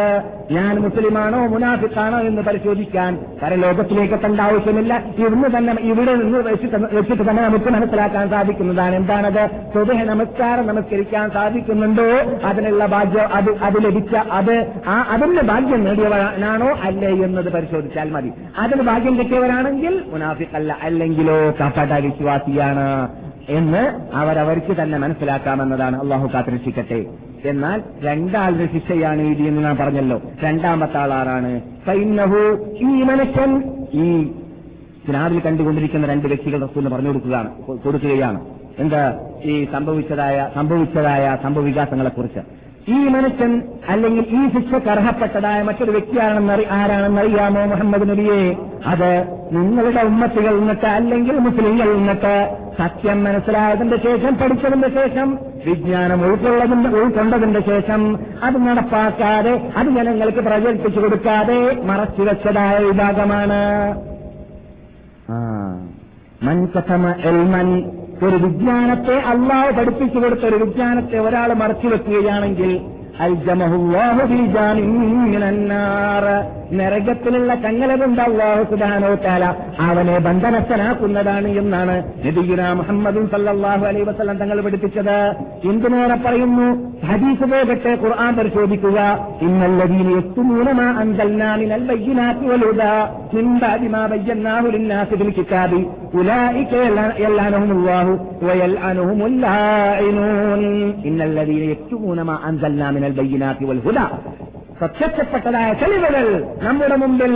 ഞാൻ മുസ്ലിമാണോ മുനാഫിക്കാണോ എന്ന് പരിശോധിക്കാൻ പരലോകത്തിലേക്ക് എത്തേണ്ട ആവശ്യമില്ല. ഇവിടുന്ന് തന്നെ ഇവിടെ നിന്ന് വെച്ചിട്ട് തന്നെ നമുക്ക് മനസ്സിലാക്കാൻ സാധിക്കുന്നതാണ്. എന്താണത്? സുബഹ നമസ്കാരം നമസ്കരിക്കാൻ സാധിക്കുന്നുണ്ടോ? അതിനുള്ള ഭാഗ്യം അത് അത് ലഭിച്ച അത് ആ അതിന്റെ ഭാഗ്യം നേടിയവനാണോ അല്ലേ എന്നത് പരിശോധിച്ചാൽ മതി. അതിന് ഭാഗ്യം കിട്ടിയവരാണെങ്കിൽ മുനാഫിക്കല്ല അല്ലെങ്കിലോ കപട വിശ്വാസിയാണ് എന്ന് അവരവർക്ക് തന്നെ മനസ്സിലാക്കാമെന്നതാണ്. അള്ളാഹു കാത്തിരക്ഷിക്കട്ടെ. എന്നാൽ രണ്ടാളുടെ ശിക്ഷയാണ് ഇത് എന്ന് ഞാൻ പറഞ്ഞല്ലോ. രണ്ടാമത്തെ ആളാറാണ് ഈ മനുഷ്യൻ ഈ സിനാദിൽ കണ്ടുകൊണ്ടിരിക്കുന്ന രണ്ട് വ്യക്തികൾ റസൂലിന് പറഞ്ഞു കൊടുക്കുകയാണ് കൊടുക്കുകയാണ്. എന്താ ഈ സംഭവിച്ചതായ സംഭവിച്ചതായ സംഭവവികാസങ്ങളെ കുറിച്ച് ഈ മനുഷ്യൻ അല്ലെങ്കിൽ ഈ ശിക്ഷക്ക് അർഹപ്പെട്ടതായ മറ്റൊരു വ്യക്തിയാണെന്ന് ആരാണെന്ന് ആരാണെന്നറിയാമോ മുഹമ്മദ് നബിയെ? അത് നിങ്ങളുടെ ഉമ്മത്തികൾ നിന്നിട്ട് അല്ലെങ്കിൽ മുസ്ലിങ്ങൾ നിന്നിട്ട് സത്യം മനസ്സിലായതിന്റെ ശേഷം പഠിച്ചതിന്റെ ശേഷം വിജ്ഞാനം ഉൾക്കൊള്ളതിന്റെ ഉൾക്കൊണ്ടതിന്റെ ശേഷം അത് നടപ്പാക്കാതെ അത് ജനങ്ങൾക്ക് പ്രചരിപ്പിച്ചു കൊടുക്കാതെ മറച്ചു വെച്ചതായ വിഭാഗമാണ്. ആ. മൻകഥമ എൽമൻ ഒരു വിജ്ഞാനത്തെ അള്ളാഹ് പഠിപ്പിച്ചു കൊടുത്ത ഒരു വിജ്ഞാനത്തെ ഒരാൾ മറച്ചു വെക്കുകയാണെങ്കിൽ നരകത്തിലുള്ള കങ്ങല കൊണ്ട് അള്ളാഹു സുബാനോ താല അവനെ ബന്ധനസ്ഥനാക്കുന്നതാണ് എന്നാണ് നബിഗുന മുഹമ്മദും സല്ലാഹു അലൈ വസല്ലം തങ്ങൾ പഠിപ്പിച്ചത്. എന്തിനേറെ പറയുന്നു? ഹദീസ് പോകട്ടെ ഖുർആൻ പരിശോധിക്കുക. ഇന്നല്ലദീന യക്തുമൂന മാ അൻസൽനാ മിനൽ ബയ്യിനാത്തി വൽ ഹുദാ മിൻ ബഅദി മാ ബയ്യനാഹു ലിന്നാസി ഫിൽ കിതാബി. മിനൽ ബയ്യിനാത്തി വൽ ഹുദാ. പ്രത്യക്ഷപ്പെട്ടതായ തെളിവുകൾ നമ്മുടെ മുമ്പിൽ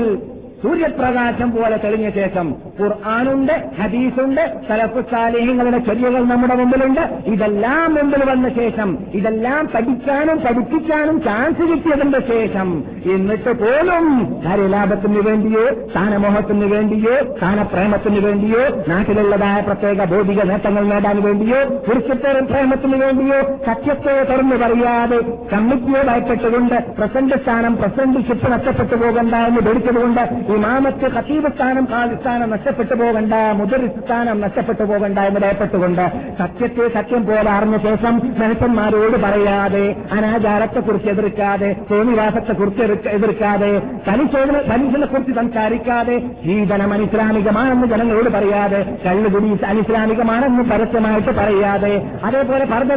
സൂര്യപ്രകാശം പോലെ തെളിഞ്ഞ ശേഷം ഖുർആാനുണ്ട് ഹദീസുണ്ട് സലഫുസാലേഹങ്ങളുടെ ചെറിയകൾ നമ്മുടെ മുമ്പിലുണ്ട്. ഇതെല്ലാം മുമ്പിൽ വന്ന ശേഷം ഇതെല്ലാം പഠിക്കാനും പഠിപ്പിക്കാനും ചാൻസ് കിട്ടിയതിന്റെ ശേഷം എന്നിട്ട് പോലും കാര്യലാഭത്തിന് വേണ്ടിയോ സ്ഥാനമോഹത്തിന് വേണ്ടിയോ സ്ഥാനപ്രേമത്തിന് വേണ്ടിയോ നാട്ടിലുള്ളതായ പ്രത്യേക ഭൗതിക നേട്ടങ്ങൾ നേടാൻ വേണ്ടിയോ പുരുഷത്തേറും പ്രേമത്തിന് വേണ്ടിയോ സത്യത്തെ തുറന്നു പറയാതെ കമ്മിറ്റിയെ ഭയപ്പെട്ടുകൊണ്ട് പ്രസിഡന്റ് സ്ഥാനം പ്രസിഡന്റ്ഷിപ്പ് നഷ്ടപ്പെട്ടു പോകണ്ട എന്ന് ധരിച്ചതുകൊണ്ട് ഇമാമത്ത് ഖത്തീബ് സ്ഥാനം ഖാലിസ്ഥാനം നഷ്ടപ്പെട്ടു പോകണ്ട മുദറിസ് സ്ഥാനം നഷ്ടപ്പെട്ടു പോകണ്ട എന്ന് ഭയപ്പെട്ടുകൊണ്ട് സത്യത്തെ സത്യം പോലെ അറിഞ്ഞ ശേഷം മനുഷ്യന്മാരോട് പറയാതെ അനാചാരത്തെക്കുറിച്ച് എതിർക്കാതെ തോന്നിവാസത്തെക്കുറിച്ച് എതിർക്കാതെ തനിച്ചോദിനെ തനിച്ചിനെ കുറിച്ച് സംസാരിക്കാതെ ജീവനം അനിസ്ലാമികമാണെന്ന് ജനങ്ങളോട് പറയാതെ കള്ളുകുടി അനിസ്ലാമികമാണെന്ന് പരസ്യമായിട്ട് പറയാതെ അതേപോലെ പർദ്ദ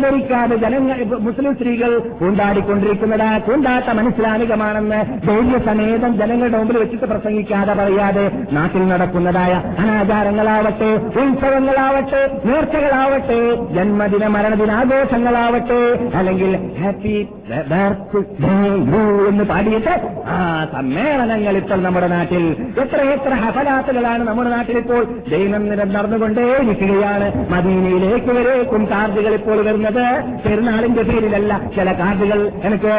ജനങ്ങൾ മുസ്ലിം സ്ത്രീകൾ കൊണ്ടാടിക്കൊണ്ടിരിക്കുന്നതായ കൂണ്ടാട്ടം അനിസ്ലാമികമാണെന്ന് ധൈര്യസമേതം ജനങ്ങളുടെ മുമ്പിൽ വെച്ചിട്ട് പ്രസംഗിക്കാതെ പറയാതെ നാട്ടിൽ നടക്കുന്നതായ അനാചാരങ്ങളാവട്ടെ ഉത്സവങ്ങളാവട്ടെ നേർച്ചകളാവട്ടെ ജന്മദിന മരണദിനാഘോഷങ്ങളാവട്ടെ അല്ലെങ്കിൽ ഹാപ്പി എന്ന് പാടിയിട്ട് ആ സമ്മേളനങ്ങൾ ഇപ്പോൾ നമ്മുടെ നാട്ടിൽ എത്ര എത്ര ഹഫലാത്തുകളാണ് നമ്മുടെ നാട്ടിൽ ഇപ്പോൾ ദൈനംദിനം നടന്നുകൊണ്ടേയിരിക്കുകയാണ്. മദീനയിലേക്ക് വരേക്കും കാർഡുകൾ ഇപ്പോൾ വരുന്നത്. പെരുന്നാളിന്റെ പേരിലല്ല ചില കാർഡുകൾ എനിക്ക്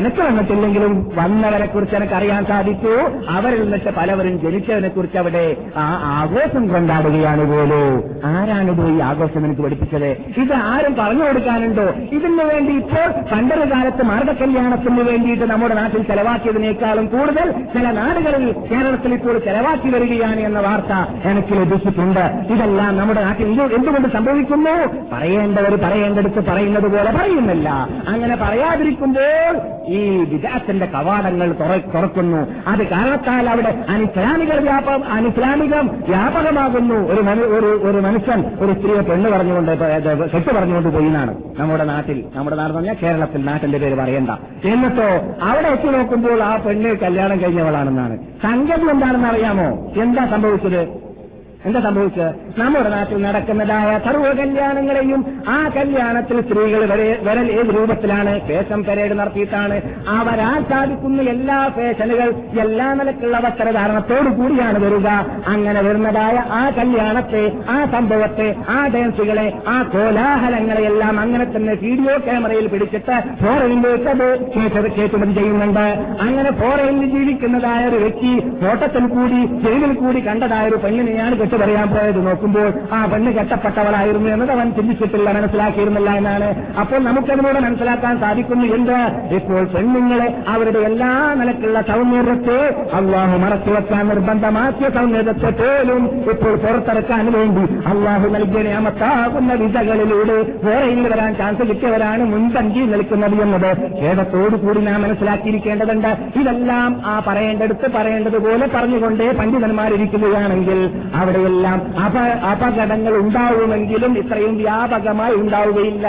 എനിക്ക് വന്നിട്ടില്ലെങ്കിലും വന്നവരെ കുറിച്ച് എനിക്ക് അറിയാൻ സാധിച്ചു. അവരിൽ നിന്നിട്ട് പലവരും ജനിച്ചതിനെ കുറിച്ച് അവിടെ ആ ആഘോഷം കൊണ്ടാടുകയാണ് പോലോ ആരാണിത് ഈ ആഘോഷം എനിക്ക് പഠിപ്പിച്ചത്? ഇത് ആരും പറഞ്ഞു കൊടുക്കാനുണ്ടോ? ഇതിനു വേണ്ടി ഇപ്പോൾ പണ്ടൊരു കാലത്ത് മാർഗകല്യാണത്തിന് വേണ്ടിയിട്ട് നമ്മുടെ നാട്ടിൽ ചെലവാക്കിയതിനേക്കാളും കൂടുതൽ ചില നാടുകളിൽ കേരളത്തിൽ ഇപ്പോൾ ചെലവാക്കി വരികയാണ് എന്ന വാർത്ത എനിക്ക് ലഭിച്ചിട്ടുണ്ട്. ഇതെല്ലാം നമ്മുടെ നാട്ടിൽ എന്തുകൊണ്ട് സംഭവിക്കുന്നു? പറയേണ്ടവർ പറയേണ്ടടുത്ത് പറയുന്നത് പോലെ പറയുന്നില്ല. അങ്ങനെ പറയാതിരിക്കുമ്പോൾ ഈ വികാസത്തിന്റെ കവാടങ്ങൾ തുറക്കുന്നു. അത് കാരണത്താൽ അവിടെ അനിസ്ലാമിക വ്യാപം അനിസ്ലാമികം വ്യാപകമാകുന്നു. ഒരു ഒരു ഒരു മനുഷ്യൻ ഒരു സ്ത്രീയെ പെണ്ണ് പറഞ്ഞുകൊണ്ട് കെട്ട് പറഞ്ഞുകൊണ്ട് പോയി എന്നാണ്. നമ്മുടെ നാട്ടിൽ നമ്മുടെ നാട് പറഞ്ഞാൽ കേരളത്തിൽ നാട്ടിന്റെ പേര് പറയണ്ട. എന്നിട്ടോ അവിടെ എത്തി നോക്കുമ്പോൾ ആ പെണ്ണ് കല്യാണം കഴിഞ്ഞവളാണെന്നാണ്. സംഗതി എന്താണെന്ന് അറിയാമോ? എന്താ സംഭവിച്ചത്? എന്താ സംഭവിച്ചത്? നമ്മുടെ നാട്ടിൽ നടക്കുന്നതായ സർവ കല്യാണങ്ങളെയും ആ കല്യാണത്തിൽ സ്ത്രീകൾ വരെ- വരൽ ഏത് രൂപത്തിലാണ്? Fashion parade നടത്തിയിട്ടാണ്. അവരാൽ സാധിക്കുന്ന എല്ലാ ഫേഷനുകൾ എല്ലാ നിലക്കുള്ള വസ്ത്രധാരണത്തോടു കൂടിയാണ് വരിക. അങ്ങനെ വരുന്നതായ ആ കല്യാണത്തെ ആ സംഭവത്തെ ആ ഡാൻസുകളെ ആ കോലാഹലങ്ങളെ എല്ലാം അങ്ങനെ തന്നെ വീഡിയോ ക്യാമറയിൽ പിടിച്ചിട്ട് ഫോറയിലേക്കത് അത് കേട്ടുമതി ചെയ്യുന്നുണ്ട്. അങ്ങനെ ഫോറയിൽ ജീവിക്കുന്നതായ ഒരു വ്യക്തി ഫോട്ടത്തിൽ കൂടി ജയിലിൽ കൂടി കണ്ടതായ ഒരു പെണ്ണിനെയാണ് കെട്ട് പറയാൻ പോയത് നോക്കുമ്പോൾ ആ പെണ്ണ് കെട്ടപ്പെട്ടവളായിരുന്നു എന്നത് അവൻ ചിന്തിച്ചിട്ടില്ല മനസ്സിലാക്കിയിരുന്നില്ല എന്നാണ്. അപ്പോൾ നമുക്കതിലൂടെ മനസ്സിലാക്കാൻ സാധിക്കുന്നു എന്ത്? ഇപ്പോൾ പെണ്ണുങ്ങളെ അവരുടെ എല്ലാ നിലക്കുള്ള സൗന്ദര്യത്തെ അള്ളാഹു മറച്ചുവെക്കാൻ നിർബന്ധമാക്കിയ സൗന്ദര്യത്തെ പോലും ഇപ്പോൾ പുറത്തിറക്കാൻ വേണ്ടി അള്ളാഹു നൽകിയ നിയമത്താകുന്ന വിധകളിലൂടെ ഫോറയിൽ വരാൻ ചാൻസ് കിട്ടിയവരാണ് മുൻപന്തി നിൽക്കുന്നത് എന്നത്. ഖേദത്തോടുകൂടി നാം മനസ്സിലാക്കിയിരിക്കേണ്ടതുണ്ട്. ഇതെല്ലാം ആ പറയേണ്ടടുത്ത് പറയേണ്ടതുപോലെ പറഞ്ഞുകൊണ്ടേ പണ്ഡിതന്മാരിരിക്കുകയാണെങ്കിൽ അവിടെയെല്ലാം അപ അപകടങ്ങൾ ഉണ്ടാവുമെങ്കിലും ഇത്രയും വ്യാപകമായി ഉണ്ടാവുകയില്ല.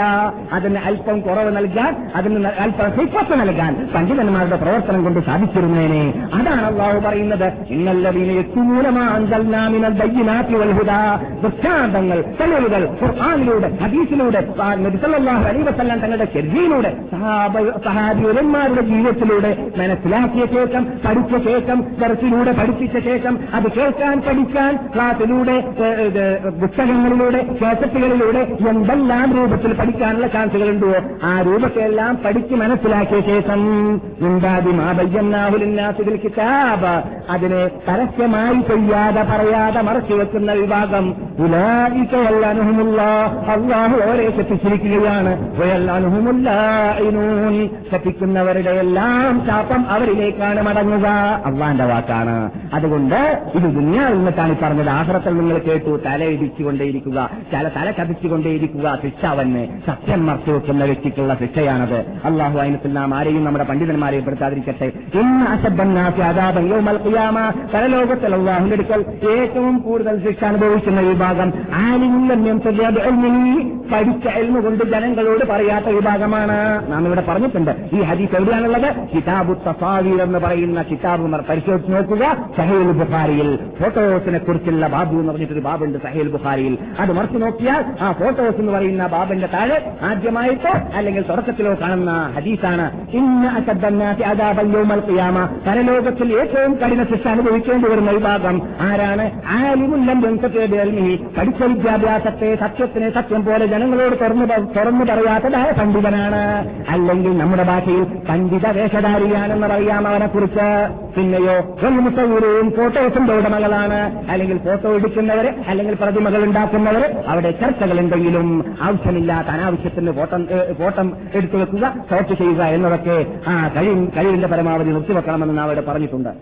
അതിന് അല്പം കുറവ് നൽകാൻ അതിന് അല്പം ഹിപ്പത്ത് നൽകാൻ പണ്ഡിതന്മാരുടെ പ്രവർത്തനം കൊണ്ട് സാധിച്ചിരുന്നേനെ. അതാണ് അള്ളാഹു പറയുന്നത്. ദൃഷ്ടാന്തങ്ങൾ തെളിവുകൾ ഖുർആാനിലൂടെ ഹദീസിലൂടെ ആ നബി സല്ലല്ലാഹു അലൈഹി വസല്ലം തങ്ങളുടെ ചെറിയയിലൂടെ സഹാബിമാരുടെ ജീവിതത്തിലൂടെ മനസ്സിലാക്കിയ ശേഷം പഠിച്ച ശേഷം ദർശിലൂടെ പഠിപ്പിച്ച ശേഷം അത് കേൾക്കാൻ പഠിക്കാൻ ക്ലാസ്സിലൂടെ ഇത്, പുസ്തകങ്ങളിലൂടെ കേസറ്റുകളിലൂടെ എന്തെല്ലാം രൂപത്തിൽ പഠിക്കാനുള്ള ചാൻസുകളുണ്ടോ ആ രൂപത്തെല്ലാം പഠിച്ച് മനസ്സിലാക്കിയ ശേഷം ഉണ്ടാതി മാതയ്യന്നാഹുലിന്നാസിൽ കിതാബ് അതിനെ പരസ്യമായി ചെയ്യാതെ പറയാതെ മറച്ചു വെക്കുന്ന വിഭാഗം ഉലായിക്കയല്ലാനുഹമുള്ള അള്ളാഹു ഓരെ ശപ്പിച്ചിരിക്കുകയാണ് ശപ്പിക്കുന്നവരുടെ എല്ലാം ശാപം അവരിലേക്കാണ് മടങ്ങുക. അള്ളാന്റെ വാക്കാണ്. അതുകൊണ്ട് ഇത് ദുന്യാവിൽ നിന്നിട്ടാണ് ഈ പറഞ്ഞത്. ആഹ്റത്തിൽ നിങ്ങൾ കേട്ടു തല ഇടിച്ചുകൊണ്ടേയിരിക്കുക ചില തല ചതിച്ചുകൊണ്ടേയിരിക്കുക ശിക്ഷ അവന് സത്യം മറച്ചു വെക്കുന്ന വ്യക്തിക്കുള്ള ശിക്ഷയാണത്. അള്ളാഹു അതിനത്തിൽ നാം ആരെയും നമ്മുടെ പണ്ഡിതന്മാരെ പെടുത്താതിരിക്കട്ടെ. പരലോകത്തിൽ അള്ളാഹുന്റെ അടുക്കൽ ഏറ്റവും കൂടുതൽ ശിക്ഷ അനുഭവിക്കുന്ന വിഭാഗം ആലിമില്ലമ്യം പഠിച്ച എൽമ കൊണ്ട് ജനങ്ങളോട് പറയാത്ത വിഭാഗമാണ്. നാം ഇവിടെ പറഞ്ഞിട്ടുണ്ട്. ഈ ഹദീസ് എവിടെയാണുള്ളത്? കിതാബു തഫാവീർ എന്ന് പറയുന്ന കിതാബ് പരിശോധിച്ച് നോക്കുക. സഹേൽ ബുഖാരിയിൽ. ഫോട്ടോസിനെ കുറിച്ചുള്ള ബാബു എന്ന് പറഞ്ഞിട്ടൊരു ബാബുണ്ട് സഹേൽ ബുഖാരിയിൽ. അത് മറിച്ച് നോക്കിയാൽ ആ ഫോട്ടോസ് എന്ന് പറയുന്ന ബാബന്റെ താഴെ ആദ്യമായിട്ടോ അല്ലെങ്കിൽ തുടക്കത്തിലോ കാണുന്ന ഹദീസാണ്. ഇന്ന ഖിയാമ. പരലോകത്തിൽ ഏറ്റവും കഠിന ശിക്ഷ അനുഭവിക്കേണ്ടി വരുന്ന വിഭാഗം ആരാണ്? പഠിച്ച വിദ്യാഭ്യാസത്തെ സത്യത്തിനെ സത്യം പോലെ ജനങ്ങളോട് തുറന്നു തുറന്നു പറയാത്തതായ പണ്ഡിതനാണ്. അല്ലെങ്കിൽ നമ്മുടെ ഭാഷയിൽ പണ്ഡിത വേഷധാരിയാണെന്ന് പറയാം അവനെ കുറിച്ച് പിന്നെയോ ഫോട്ടോസിന്റെ ഉടമകളാണ് അല്ലെങ്കിൽ ഫോട്ടോ എടുക്കുന്നവര് അല്ലെങ്കിൽ പ്രതിമകൾ ഉണ്ടാക്കുന്നവർ അവിടെ ചർച്ചകൾ എന്തെങ്കിലും ആവശ്യമില്ലാത്ത അനാവശ്യത്തിന് ഫോട്ടം ഫോട്ടം എടുത്തു വെക്കുക ഷോട്ട് ചെയ്യുക എന്നതൊക്കെ ആ കഴിവ് കഴിവിന്റെ പരമാവധി നിർത്തിവെക്കണമെന്ന് നാം അവിടെ പറഞ്ഞിട്ടുണ്ട്.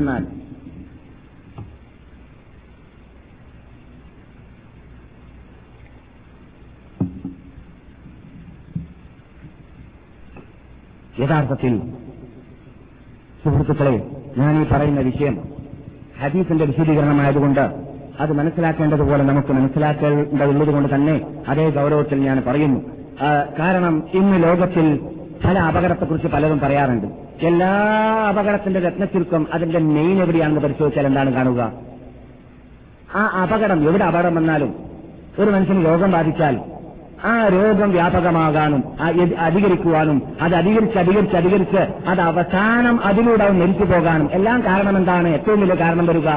എന്നാൽ യഥാർത്ഥത്തിൽ സുഹൃത്തുക്കളെ ഞാൻ ഈ പറയുന്ന വിഷയം ഹദീസിന്റെ വിശദീകരണമായതുകൊണ്ട് അത് മനസ്സിലാക്കേണ്ടതുപോലെ നമുക്ക് മനസ്സിലാക്കേണ്ടതുള്ളതുകൊണ്ട് തന്നെ അതേ ഗൗരവത്തിൽ ഞാൻ പറയുന്നു. കാരണം ഇന്ന് ലോകത്തിൽ പല അപകടത്തെക്കുറിച്ച് പലരും പറയാറുണ്ട്. എല്ലാ അപകടത്തിന്റെ രത്നത്തിൽക്കും അതിന്റെ മെയിൻ എവിടെയാണെന്ന് പരിശോധിച്ചാൽ എന്താണ് കാണുക? ആ അപകടം എവിടെ അപകടം വന്നാലും ഒരു മനുഷ്യന് രോഗം ബാധിച്ചാൽ ആ രോഗം വ്യാപകമാകാനും അധികരിക്കുവാനും അത് അധികരിച്ച് അധികരിച്ച് അധികരിച്ച് അത് അവസാനം അതിലൂടെ അവൻ മരിച്ചു പോകാനും. എല്ലാം കാരണം എന്താണ്? ഏറ്റവും വലിയ കാരണം വരിക.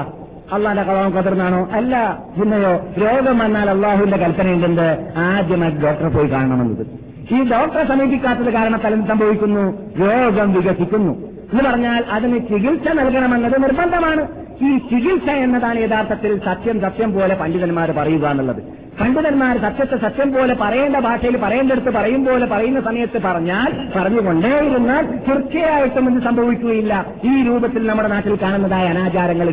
അള്ളാന്റെ കളവം കതിർന്നാണോ അല്ല. പിന്നെയോ രോഗം വന്നാൽ അള്ളാഹുവിന്റെ കൽപ്പനയുണ്ടെന്ന് ആദ്യമായി ഡോക്ടറെ പോയി കാണണമെന്നത്. ഈ ഡോക്ടറെ സമീപിക്കാത്തത് കാരണം എന്ത് സംഭവിക്കുന്നു. രോഗം വികസിക്കുന്നു. എന്ന് പറഞ്ഞാൽ അതിന് ചികിത്സ നൽകണമെന്നത് നിർബന്ധമാണ്. ഈ ചികിത്സ എന്നതാണ് യഥാർത്ഥത്തിൽ സത്യം സത്യം പോലെ പണ്ഡിതന്മാർ പറയുക എന്നുള്ളത്. പണ്ഡിതന്മാർ സത്യത്തെ സത്യം പോലെ പറയേണ്ട ഭാഷയിൽ പറയേണ്ടടുത്ത് പറയും പോലെ പറയുന്ന സമയത്ത് പറഞ്ഞാൽ പറഞ്ഞുകൊണ്ടേയിരുന്നാൽ തീർച്ചയായിട്ടും ഇത് സംഭവിക്കുകയില്ല. ഈ രൂപത്തിൽ നമ്മുടെ നാട്ടിൽ കാണുന്നതായ അനാചാരങ്ങൾ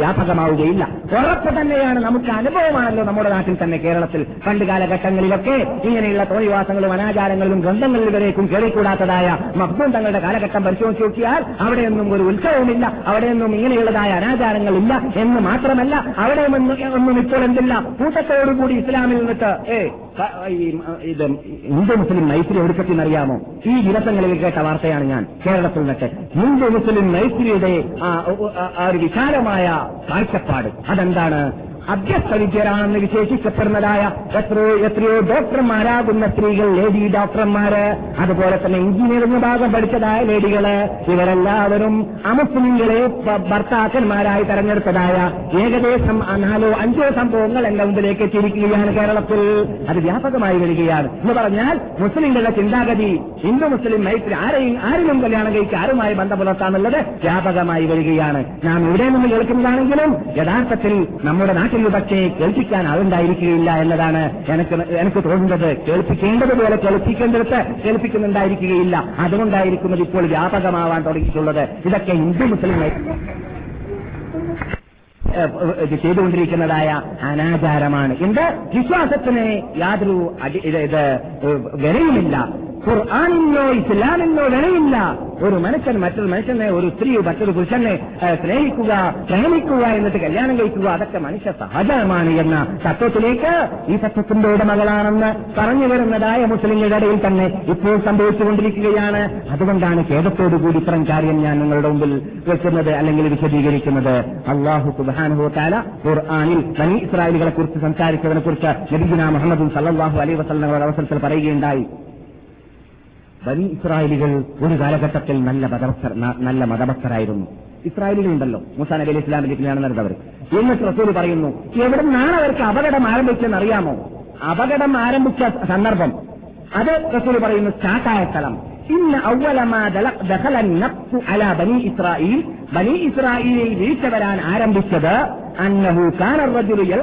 വ്യാപകമാവുകയില്ല. ഉറപ്പ് തന്നെയാണ് നമുക്ക് അനുഭവമാണല്ലോ നമ്മുടെ നാട്ടിൽ തന്നെ കേരളത്തിൽ. പണ്ട് കാലഘട്ടങ്ങളിലൊക്കെ ഇങ്ങനെയുള്ള തോന്നിവാസങ്ങളും അനാചാരങ്ങളിലും ഗ്രന്ഥങ്ങളിൽ വരേക്കും കേറിക്കൂടാത്തതായ മബ്ദൂം തങ്ങളുടെ കാലഘട്ടം പരിശോധിച്ച് നോക്കിയാൽ അവിടെയൊന്നും ഒരു ഉത്സവമില്ല അവിടെയൊന്നും ഇങ്ങനെയുള്ളതായ അനാചാരങ്ങളില്ല എന്ന് മാത്രമല്ല അവിടെ ഒന്നും ഒന്നും ഇപ്പോൾ എന്തില്ല? കൂട്ടത്തോടുകൂടി ഇസ്ലാമിൽ നിന്നിട്ട് ഏ ഇത് ഹിന്ദു മുസ്ലിം മൈത്രി ഒടുക്കത്തിനറിയാമോ ഈ ദിവസങ്ങളിൽ കേട്ട വാർത്തയാണ് ഞാൻ കേരളത്തിൽ നിന്നിട്ട്. ഹിന്ദു മുസ്ലിം മൈത്രിയുടെ ആ ഒരു വിശാലമായ കാഴ്ചപ്പാട്. അതെന്താണ്? അഭ്യസ്ത വിദ്യരാണെന്ന് വിശേഷിക്കപ്പെടുന്നതായ എത്രയോ എത്രയോ ഡോക്ടർമാരാകുന്ന സ്ത്രീകൾ ലേഡി ഡോക്ടർമാര് അതുപോലെ തന്നെ എഞ്ചിനീയറിംഗ് ഭാഗം പഠിച്ചതായ ലേഡികൾ ഇവരെല്ലാവരും അമുസ്ലിങ്ങളെ ഭർത്താക്കന്മാരായി തെരഞ്ഞെടുത്തതായ ഏകദേശം നാലോ അഞ്ചോ സംഭവങ്ങൾ എന്റെ മുമ്പിലേക്ക് എത്തിയിരിക്കുകയാണ് കേരളത്തിൽ. അത് വ്യാപകമായി വരികയാണ്. എന്ന് പറഞ്ഞാൽ മുസ്ലിങ്ങളുടെ ചിന്താഗതി ഹിന്ദു മുസ്ലിം മൈത്രി ആരെയും ആരിലും കല്യാണം കഴിച്ച് ആരുമായി ബന്ധം പുലർത്താന്നുള്ളത് വ്യാപകമായി വരികയാണ്. നാം ഇവിടെ നിന്ന് കേൾക്കുന്നതാണെങ്കിലും യഥാർത്ഥത്തിൽ നമ്മുടെ നാട്ടിൽ പക്ഷേ കേൾപ്പിക്കാൻ ആളുണ്ടായിരിക്കുകയില്ല എന്നതാണ് എനിക്ക് എനിക്ക് തോന്നുന്നത്. കേൾപ്പിക്കേണ്ടതുപോലെ കേൾപ്പിക്കേണ്ടടുത്ത് കേൾപ്പിക്കുന്നുണ്ടായിരിക്കുകയില്ല. അതുകൊണ്ടായിരിക്കും ഇത് ഇപ്പോൾ വ്യാപകമാവാൻ തുടങ്ങിയിട്ടുള്ളത്. ഇതൊക്കെ ഹിന്ദു മുസ്ലിം ചെയ്തുകൊണ്ടിരിക്കുന്നതായ അനാചാരമാണ്. എന്ത്? വിശ്വാസത്തിന് യാതൊരു ഇത് വിലയുമില്ല. ഖുർആാനിനോ ഇസ്ലാമിനോ വിലയില്ല. ഒരു മനുഷ്യൻ മറ്റൊരു മനുഷ്യനെ ഒരു സ്ത്രീ മറ്റൊരു പുരുഷനെ സ്നേഹിക്കുക പ്രേമിക്കുക എന്നിട്ട് കല്യാണം കഴിക്കുക അതൊക്കെ മനുഷ്യ സഹജമാണ് എന്ന തത്വത്തിലേക്ക് ഈ തത്വത്തിന്റെ ഉടമകളാണെന്ന് പറഞ്ഞു വരുന്നതായ മുസ്ലിങ്ങളുടെ ഇടയിൽ തന്നെ ഇപ്പോൾ സംഭവിച്ചുകൊണ്ടിരിക്കുകയാണ്. അതുകൊണ്ടാണ് ഖേദത്തോടുകൂടി ഇത്തരം കാര്യം ഞാൻ നിങ്ങളുടെ മുമ്പിൽ വെക്കുന്നത് അല്ലെങ്കിൽ വിശദീകരിക്കുന്നത്. അള്ളാഹു സുബാനുഭവത്താല താല ഖുർആാനിൽ ബനി ഇസ്രായേലുകളെ കുറിച്ച് സംസാരിച്ചതിനെ കുറിച്ച് നബിഗുന മുഹമ്മദ് സല്ലാഹു അലൈ വസ്ലങ്ങളുടെ അവസരത്തിൽ പറയുകയുണ്ടായി. ബനി ഇസ്രായേലികൾ ഒരു കാലഘട്ടത്തിൽ നല്ല നല്ല മതഭക്തരായിരുന്നു ഇസ്രായേലികളുണ്ടല്ലോ. ഉണ്ടല്ലോ നബി അലി ഇസ്ലാമിന്റെ പിന്നാണ് നടന്നവർ എന്നിട്ട് റസൂൽ പറയുന്നു എവിടെ നിന്നാണ് അവർക്ക് അപകടം ആരംഭിച്ചെന്നറിയാമോ? അപകടം ആരംഭിച്ച സന്ദർഭം. അത് റസൂൽ പറയുന്നു സ്റ്റാർട്ടായ സ്ഥലം. ഇന്ന് അല ബനി ഇസ്രായേൽ. ബനി ഇസ്രായേലിൽ വീഴ്ച വരാൻ ആരംഭിച്ചത് അന്നഹു കാനർ റജുലിയൽ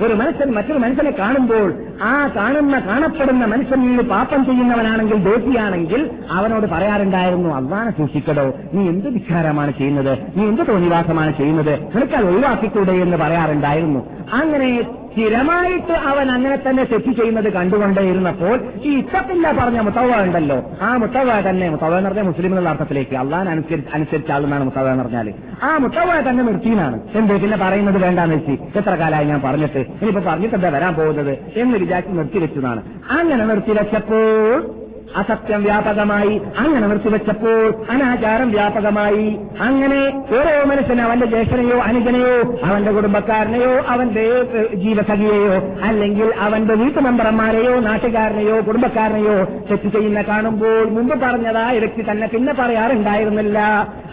ഒരു മനുഷ്യൻ മറ്റൊരു മനുഷ്യനെ കാണുമ്പോൾ ആ കാണുന്ന കാണപ്പെടുന്ന മനുഷ്യനിൽ നിന്ന് പാപം ചെയ്യുന്നവനാണെങ്കിൽ ദേവിയാണെങ്കിൽ അവനോട് പറയാറുണ്ടായിരുന്നു അള്ളാനെ സൂക്ഷിക്കടോ. നീ എന്ത് വിചാരമാണ് ചെയ്യുന്നത്? നീ എന്ത് തോന്നിവാസമാണ് ചെയ്യുന്നത്? നിനക്കത് ഒഴിവാക്കിക്കൂടെ? എന്ന് പറയാറുണ്ടായിരുന്നു. അങ്ങനെ സ്ഥിരമായിട്ട് അവൻ അങ്ങനെ തന്നെ തെറ്റ് ചെയ്യുന്നത് കണ്ടുകൊണ്ടേയിരുന്നപ്പോൾ ഈ ഇത്തത്തില്ല പറഞ്ഞ മുത്തവ ഉണ്ടല്ലോ. ആ മുത്തവ തന്നെ മുത്തവ എന്ന് പറഞ്ഞാൽ മുസ്ലിം എന്നുള്ള അർത്ഥത്തിലേക്ക്. അള്ളാൻ അനുസരിച്ച് അനുസരിച്ച ആളെന്നാണ് മുത്തവ എന്ന് പറഞ്ഞാൽ ആ മുത്തവ തന്നെ നിർത്തിയെന്നാണ് എന്ത് പിന്നെ പറയുന്നത് വേണ്ടാന്ന് വെച്ച്. എത്ര കാലമായി ഞാൻ പറഞ്ഞിട്ട്? ഇനിയിപ്പോ പറഞ്ഞിട്ട് എന്താ വരാൻ പോകുന്നത്? എന്ന് വിചാരിച്ച് നിർത്തിവെച്ചതാണ് അങ്ങനെ നിർത്തിവെച്ചപ്പോൾ അസത്യം വ്യാപകമായി അങ്ങനെ നിർത്തിവെച്ചപ്പോൾ അനാചാരം വ്യാപകമായി അങ്ങനെ ഓരോ മനുഷ്യന് അവന്റെ ജ്യേഷ്ഠനെയോ അനുജനെയോ അവന്റെ കുടുംബക്കാരനെയോ അവന്റെ ഏഹ്, ജീവസഖിയെയോ അല്ലെങ്കിൽ അവന്റെ വീട്ടുമെമ്പർമാരെയോ നാട്ടുകാരനെയോ കുടുംബക്കാരനെയോ തെറ്റ് ചെയ്യുന്ന കാണുമ്പോൾ മുമ്പ് പറഞ്ഞതായ വ്യക്തി തന്നെ പിന്നെ പറയാറുണ്ടായിരുന്നില്ല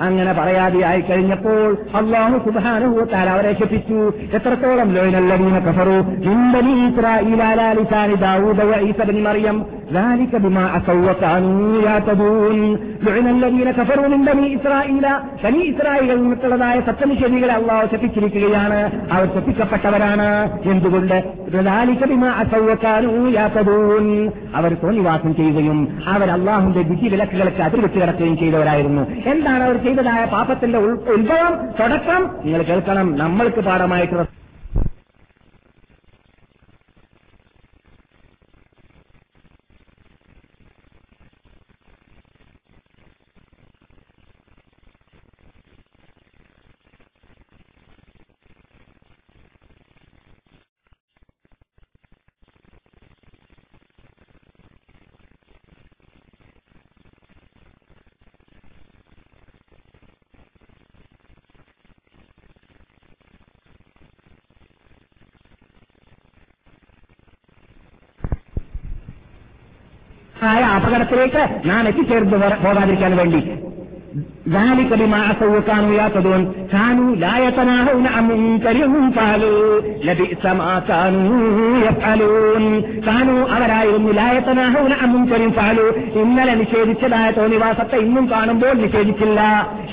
അങ്ങനെ പറയാതെയായി കഴിഞ്ഞപ്പോൾ അള്ളാഹു സുബാനുഭൂത്താൽ അവരെ ശിപ്പിച്ചു എത്രത്തോളം ലോയിനല്ലവീന കഫറു മിമ്പനി ഇസ്രായേലാ ലിസാനി ദാവൂദ വഈസ ബനി മറിയം ذلك بما عصوا وكانوا يعتدون لعن الذين كفروا من بني إسرائيل ബനി ഇസ്രായേലിൽ നിന്നുള്ളതായ സത്യനിഷേധികളെ അള്ളാഹു ശപ്പിച്ചിരിക്കുകയാണ് അവർ ശപ്പിക്കപ്പെട്ടവരാണ് എന്തുകൊണ്ട് ذلك بما عصوا وكانوا يعتدون അവർ തോന്നിവാസം ചെയ്യുകയും അവർ അള്ളാഹുന്റെ വിധി വിലക്കുകൾക്ക് അതിർവെച്ച് കിടക്കുകയും ചെയ്തവരായിരുന്നു എന്താണ് അവർ ചെയ്തതായ പാപത്തിന്റെ ഉൾ- ഉത്ഭവം തുടക്കം നിങ്ങൾ കേൾക്കണം നമ്മൾക്ക് പാഠമായിട്ട് ആയ അപകടത്തിലേക്ക് നാം എത്തിച്ചേർന്ന് പോകാതിരിക്കാൻ വേണ്ടി. അവരായിരുന്നു ഇന്നലെ നിഷേധിച്ചതായ തോന്നിവാസത്തെ ഇന്നും കാണുമ്പോൾ നിഷേധിച്ചില്ല.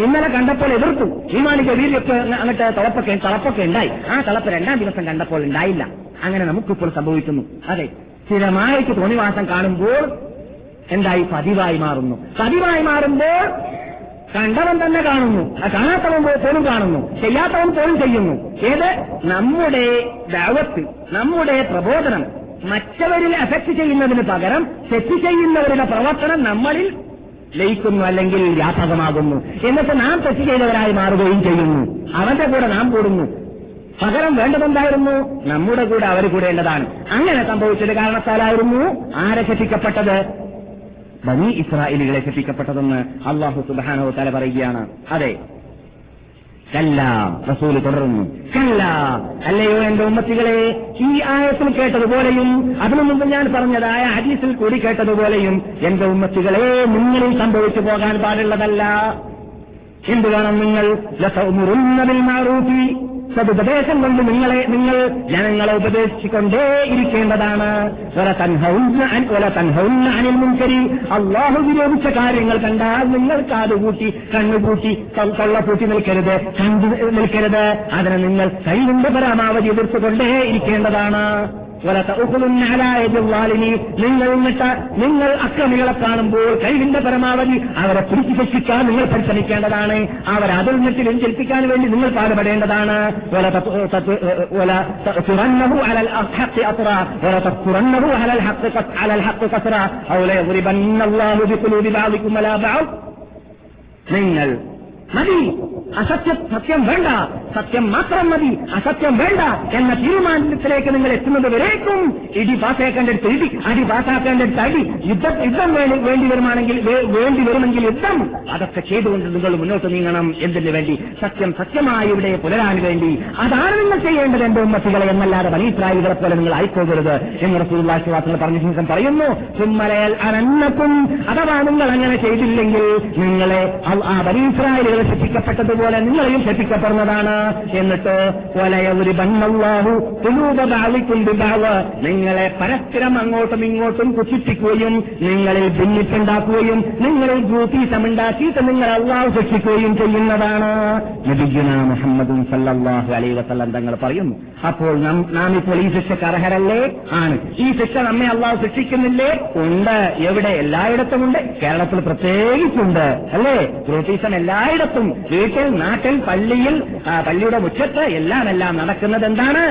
ഇന്നലെ കണ്ടപ്പോൾ എതിർത്തു. ഈമാനിക്ക് വീരിയൊക്കെ അങ്ങോട്ട് തളപ്പൊക്കെ തളപ്പൊക്കെ ഉണ്ടായി. ആ തളപ്പ് രണ്ടാം ദിവസം കണ്ടപ്പോൾ ഉണ്ടായില്ല. അങ്ങനെ നമുക്കിപ്പോൾ സംഭവിക്കുന്നു. അതെ. സ്ഥിരമായിട്ട് തോന്നിവാസം കാണുമ്പോൾ എന്തായി? പതിവായി മാറുന്നു. പതിവായി മാറുമ്പോൾ കണ്ടവൻ തന്നെ കാണുന്നു. ആ കാണാത്തവൻ പോലും കാണുന്നു. ചെയ്യാത്തവൻ പോലും ചെയ്യുന്നു. ഏത്? നമ്മുടെ ദാവത്ത് നമ്മുടെ പ്രബോധനം. മറ്റവരിൽ എഫക്ട് ചെയ്യുന്നതിന് പകരം തെറ്റ് ചെയ്യുന്നവരുടെ പ്രവർത്തനം നമ്മളിൽ ലയിക്കുന്നു അല്ലെങ്കിൽ വ്യാപകമാകുന്നു. എന്നിട്ട് നാം തെറ്റ് ചെയ്തവരായി മാറുകയും ചെയ്യുന്നു. അവന്റെ കൂടെ നാം കൂടുന്നു. പകരം വേണ്ടതെന്തായിരുന്നു? നമ്മുടെ കൂടെ അവർ കൂടേണ്ടതാണ് അങ്ങനെ സംഭവിച്ചത് കാരണത്താലായിരുന്നു ആരക്ഷിക്കപ്പെട്ടത് ബനി ഇസ്രായേലികളെ ശിക്ഷിക്കപ്പെട്ടതെന്ന് അള്ളാഹു സുബാനോ തല പറയുകയാണ്. അതെ. കല്ല റസൂൽ തുടർന്നു. കല്ല അല്ലയോ എന്റെ ഉമ്മത്തികളെ ഈ ആയത്തിൽ കേട്ടതുപോലെയും അതിനു മുമ്പ് ഞാൻ പറഞ്ഞതായ ഹദീസിൽ കൂടി കേട്ടതുപോലെയും എന്റെ ഉമ്മത്തികളെ നിങ്ങളിൽ സംഭവിച്ചു പോകാൻ പാടുള്ളതല്ല. എന്ത് വേണം നിങ്ങൾ സതുപദേശം കൊണ്ട് നിങ്ങളെ നിങ്ങൾ ജനങ്ങളെ ഉപദേശിച്ചുകൊണ്ടേ ഇരിക്കേണ്ടതാണ്. അനിൽ അള്ളാഹു വിരോധിച്ച കാര്യങ്ങൾ കണ്ടാൽ നിങ്ങൾ കാതുകൂട്ടി കണ്ണുകൂട്ടി കൊള്ള നിൽക്കരുത് കണ്ടു നിൽക്കരുത്. അതിനെ നിങ്ങൾ കൈവിന്റെ പരമാവധി എതിർത്തുകൊണ്ടേ ഇരിക്കേണ്ടതാണ്. നിങ്ങൾ എന്നിട്ട് നിങ്ങൾ അക്രമികളെ കാണുമ്പോൾ കഴിവിന്റെ പരമാവധി അവരെ പിടിച്ചു ശിക്ഷിക്കാൻ നിങ്ങൾ പരിശ്രമിക്കേണ്ടതാണ്. അവർ അതിൽ നിന്നിട്ട് വ്യഞ്ചരിപ്പിക്കാൻ വേണ്ടി നിങ്ങൾ പാടുപെടേണ്ടതാണ്. നിങ്ങൾ മതി. അസത്യം സത്യം വേണ്ട. സത്യം മാത്രം മതി. അസത്യം വേണ്ട എന്ന തീരുമാനത്തിലേക്ക് നിങ്ങൾ എത്തുന്നത് വരേക്കും. ഇടി പാസ്സാക്കേണ്ടടുത്ത് ഇടി അടി പാസ്സാക്കേണ്ടടുത്ത് അടി. യുദ്ധം യുദ്ധം വേണ്ടി വരുമാണെങ്കിൽ വേണ്ടി വരുമെങ്കിൽ യുദ്ധം. അതൊക്കെ ചെയ്തുകൊണ്ട് നിങ്ങൾ മുന്നോട്ട് നീങ്ങണം എന്തിനു വേണ്ടി? സത്യം സത്യമായി ഇവിടെ പുലരാൻ വേണ്ടി. അതാണ് നിങ്ങൾ ചെയ്യേണ്ടത് എന്റെ ഉമ്മത്തികളെ എന്നല്ലാതെ ബനീസ്രായികളെ പോലെ നിങ്ങൾ ആയിപ്പോകരുത് എന്ന് റസൂള്ളാശിവാസങ്ങൾ പറഞ്ഞ ശേഷം പറയുന്നു. ചുമ്മലയൽ അനന്നക്കും അഥവാ നിങ്ങൾ അങ്ങനെ ചെയ്തില്ലെങ്കിൽ നിങ്ങളെ ആ ആ ബനീസ്രായിലുകൾ ശിക്ഷിക്കപ്പെട്ടതുപോലെ നിങ്ങളെയും ശിക്ഷിക്കപ്പെടുന്നതാണ് എന്നിട്ട് ഒരു ബണ്ണല്ലാഹു നിങ്ങളെ പരസ്പരം അങ്ങോട്ടും ഇങ്ങോട്ടും കുശിപ്പിക്കുകയും നിങ്ങളിൽ ഭിന്നിപ്പുണ്ടാക്കുകയും നിങ്ങളിൽ ഗ്രൂപ്പീസമുണ്ടാക്കിയിട്ട് നിങ്ങൾ അള്ളാഹു ശിക്ഷിക്കുകയും ചെയ്യുന്നതാണ്. നബിജുന മുഹമ്മദും സല്ലാഹു അലൈഹി വസല്ലം തങ്ങൾ പറയുന്നു അപ്പോൾ നാം ഇപ്പോൾ ഈ ശിക്ഷക്ക് അർഹരല്ലേ? ആണ്. ഈ ശിക്ഷ നമ്മെ അള്ളാഹു ശിക്ഷിക്കുന്നില്ലേ? ഉണ്ട്. എവിടെ? എല്ലായിടത്തും ഉണ്ട്. കേരളത്തിൽ പ്രത്യേകിച്ചുണ്ട്. അല്ലേ? ഗ്രൂപ്പീസം എല്ലായിടത്തും. വീട്ടിൽ നാട്ടിൽ പള്ളിയിൽ പള്ളിയുടെ മുറ്റത്ത് എല്ലാം എല്ലാം നടക്കുന്നത് എന്താണ്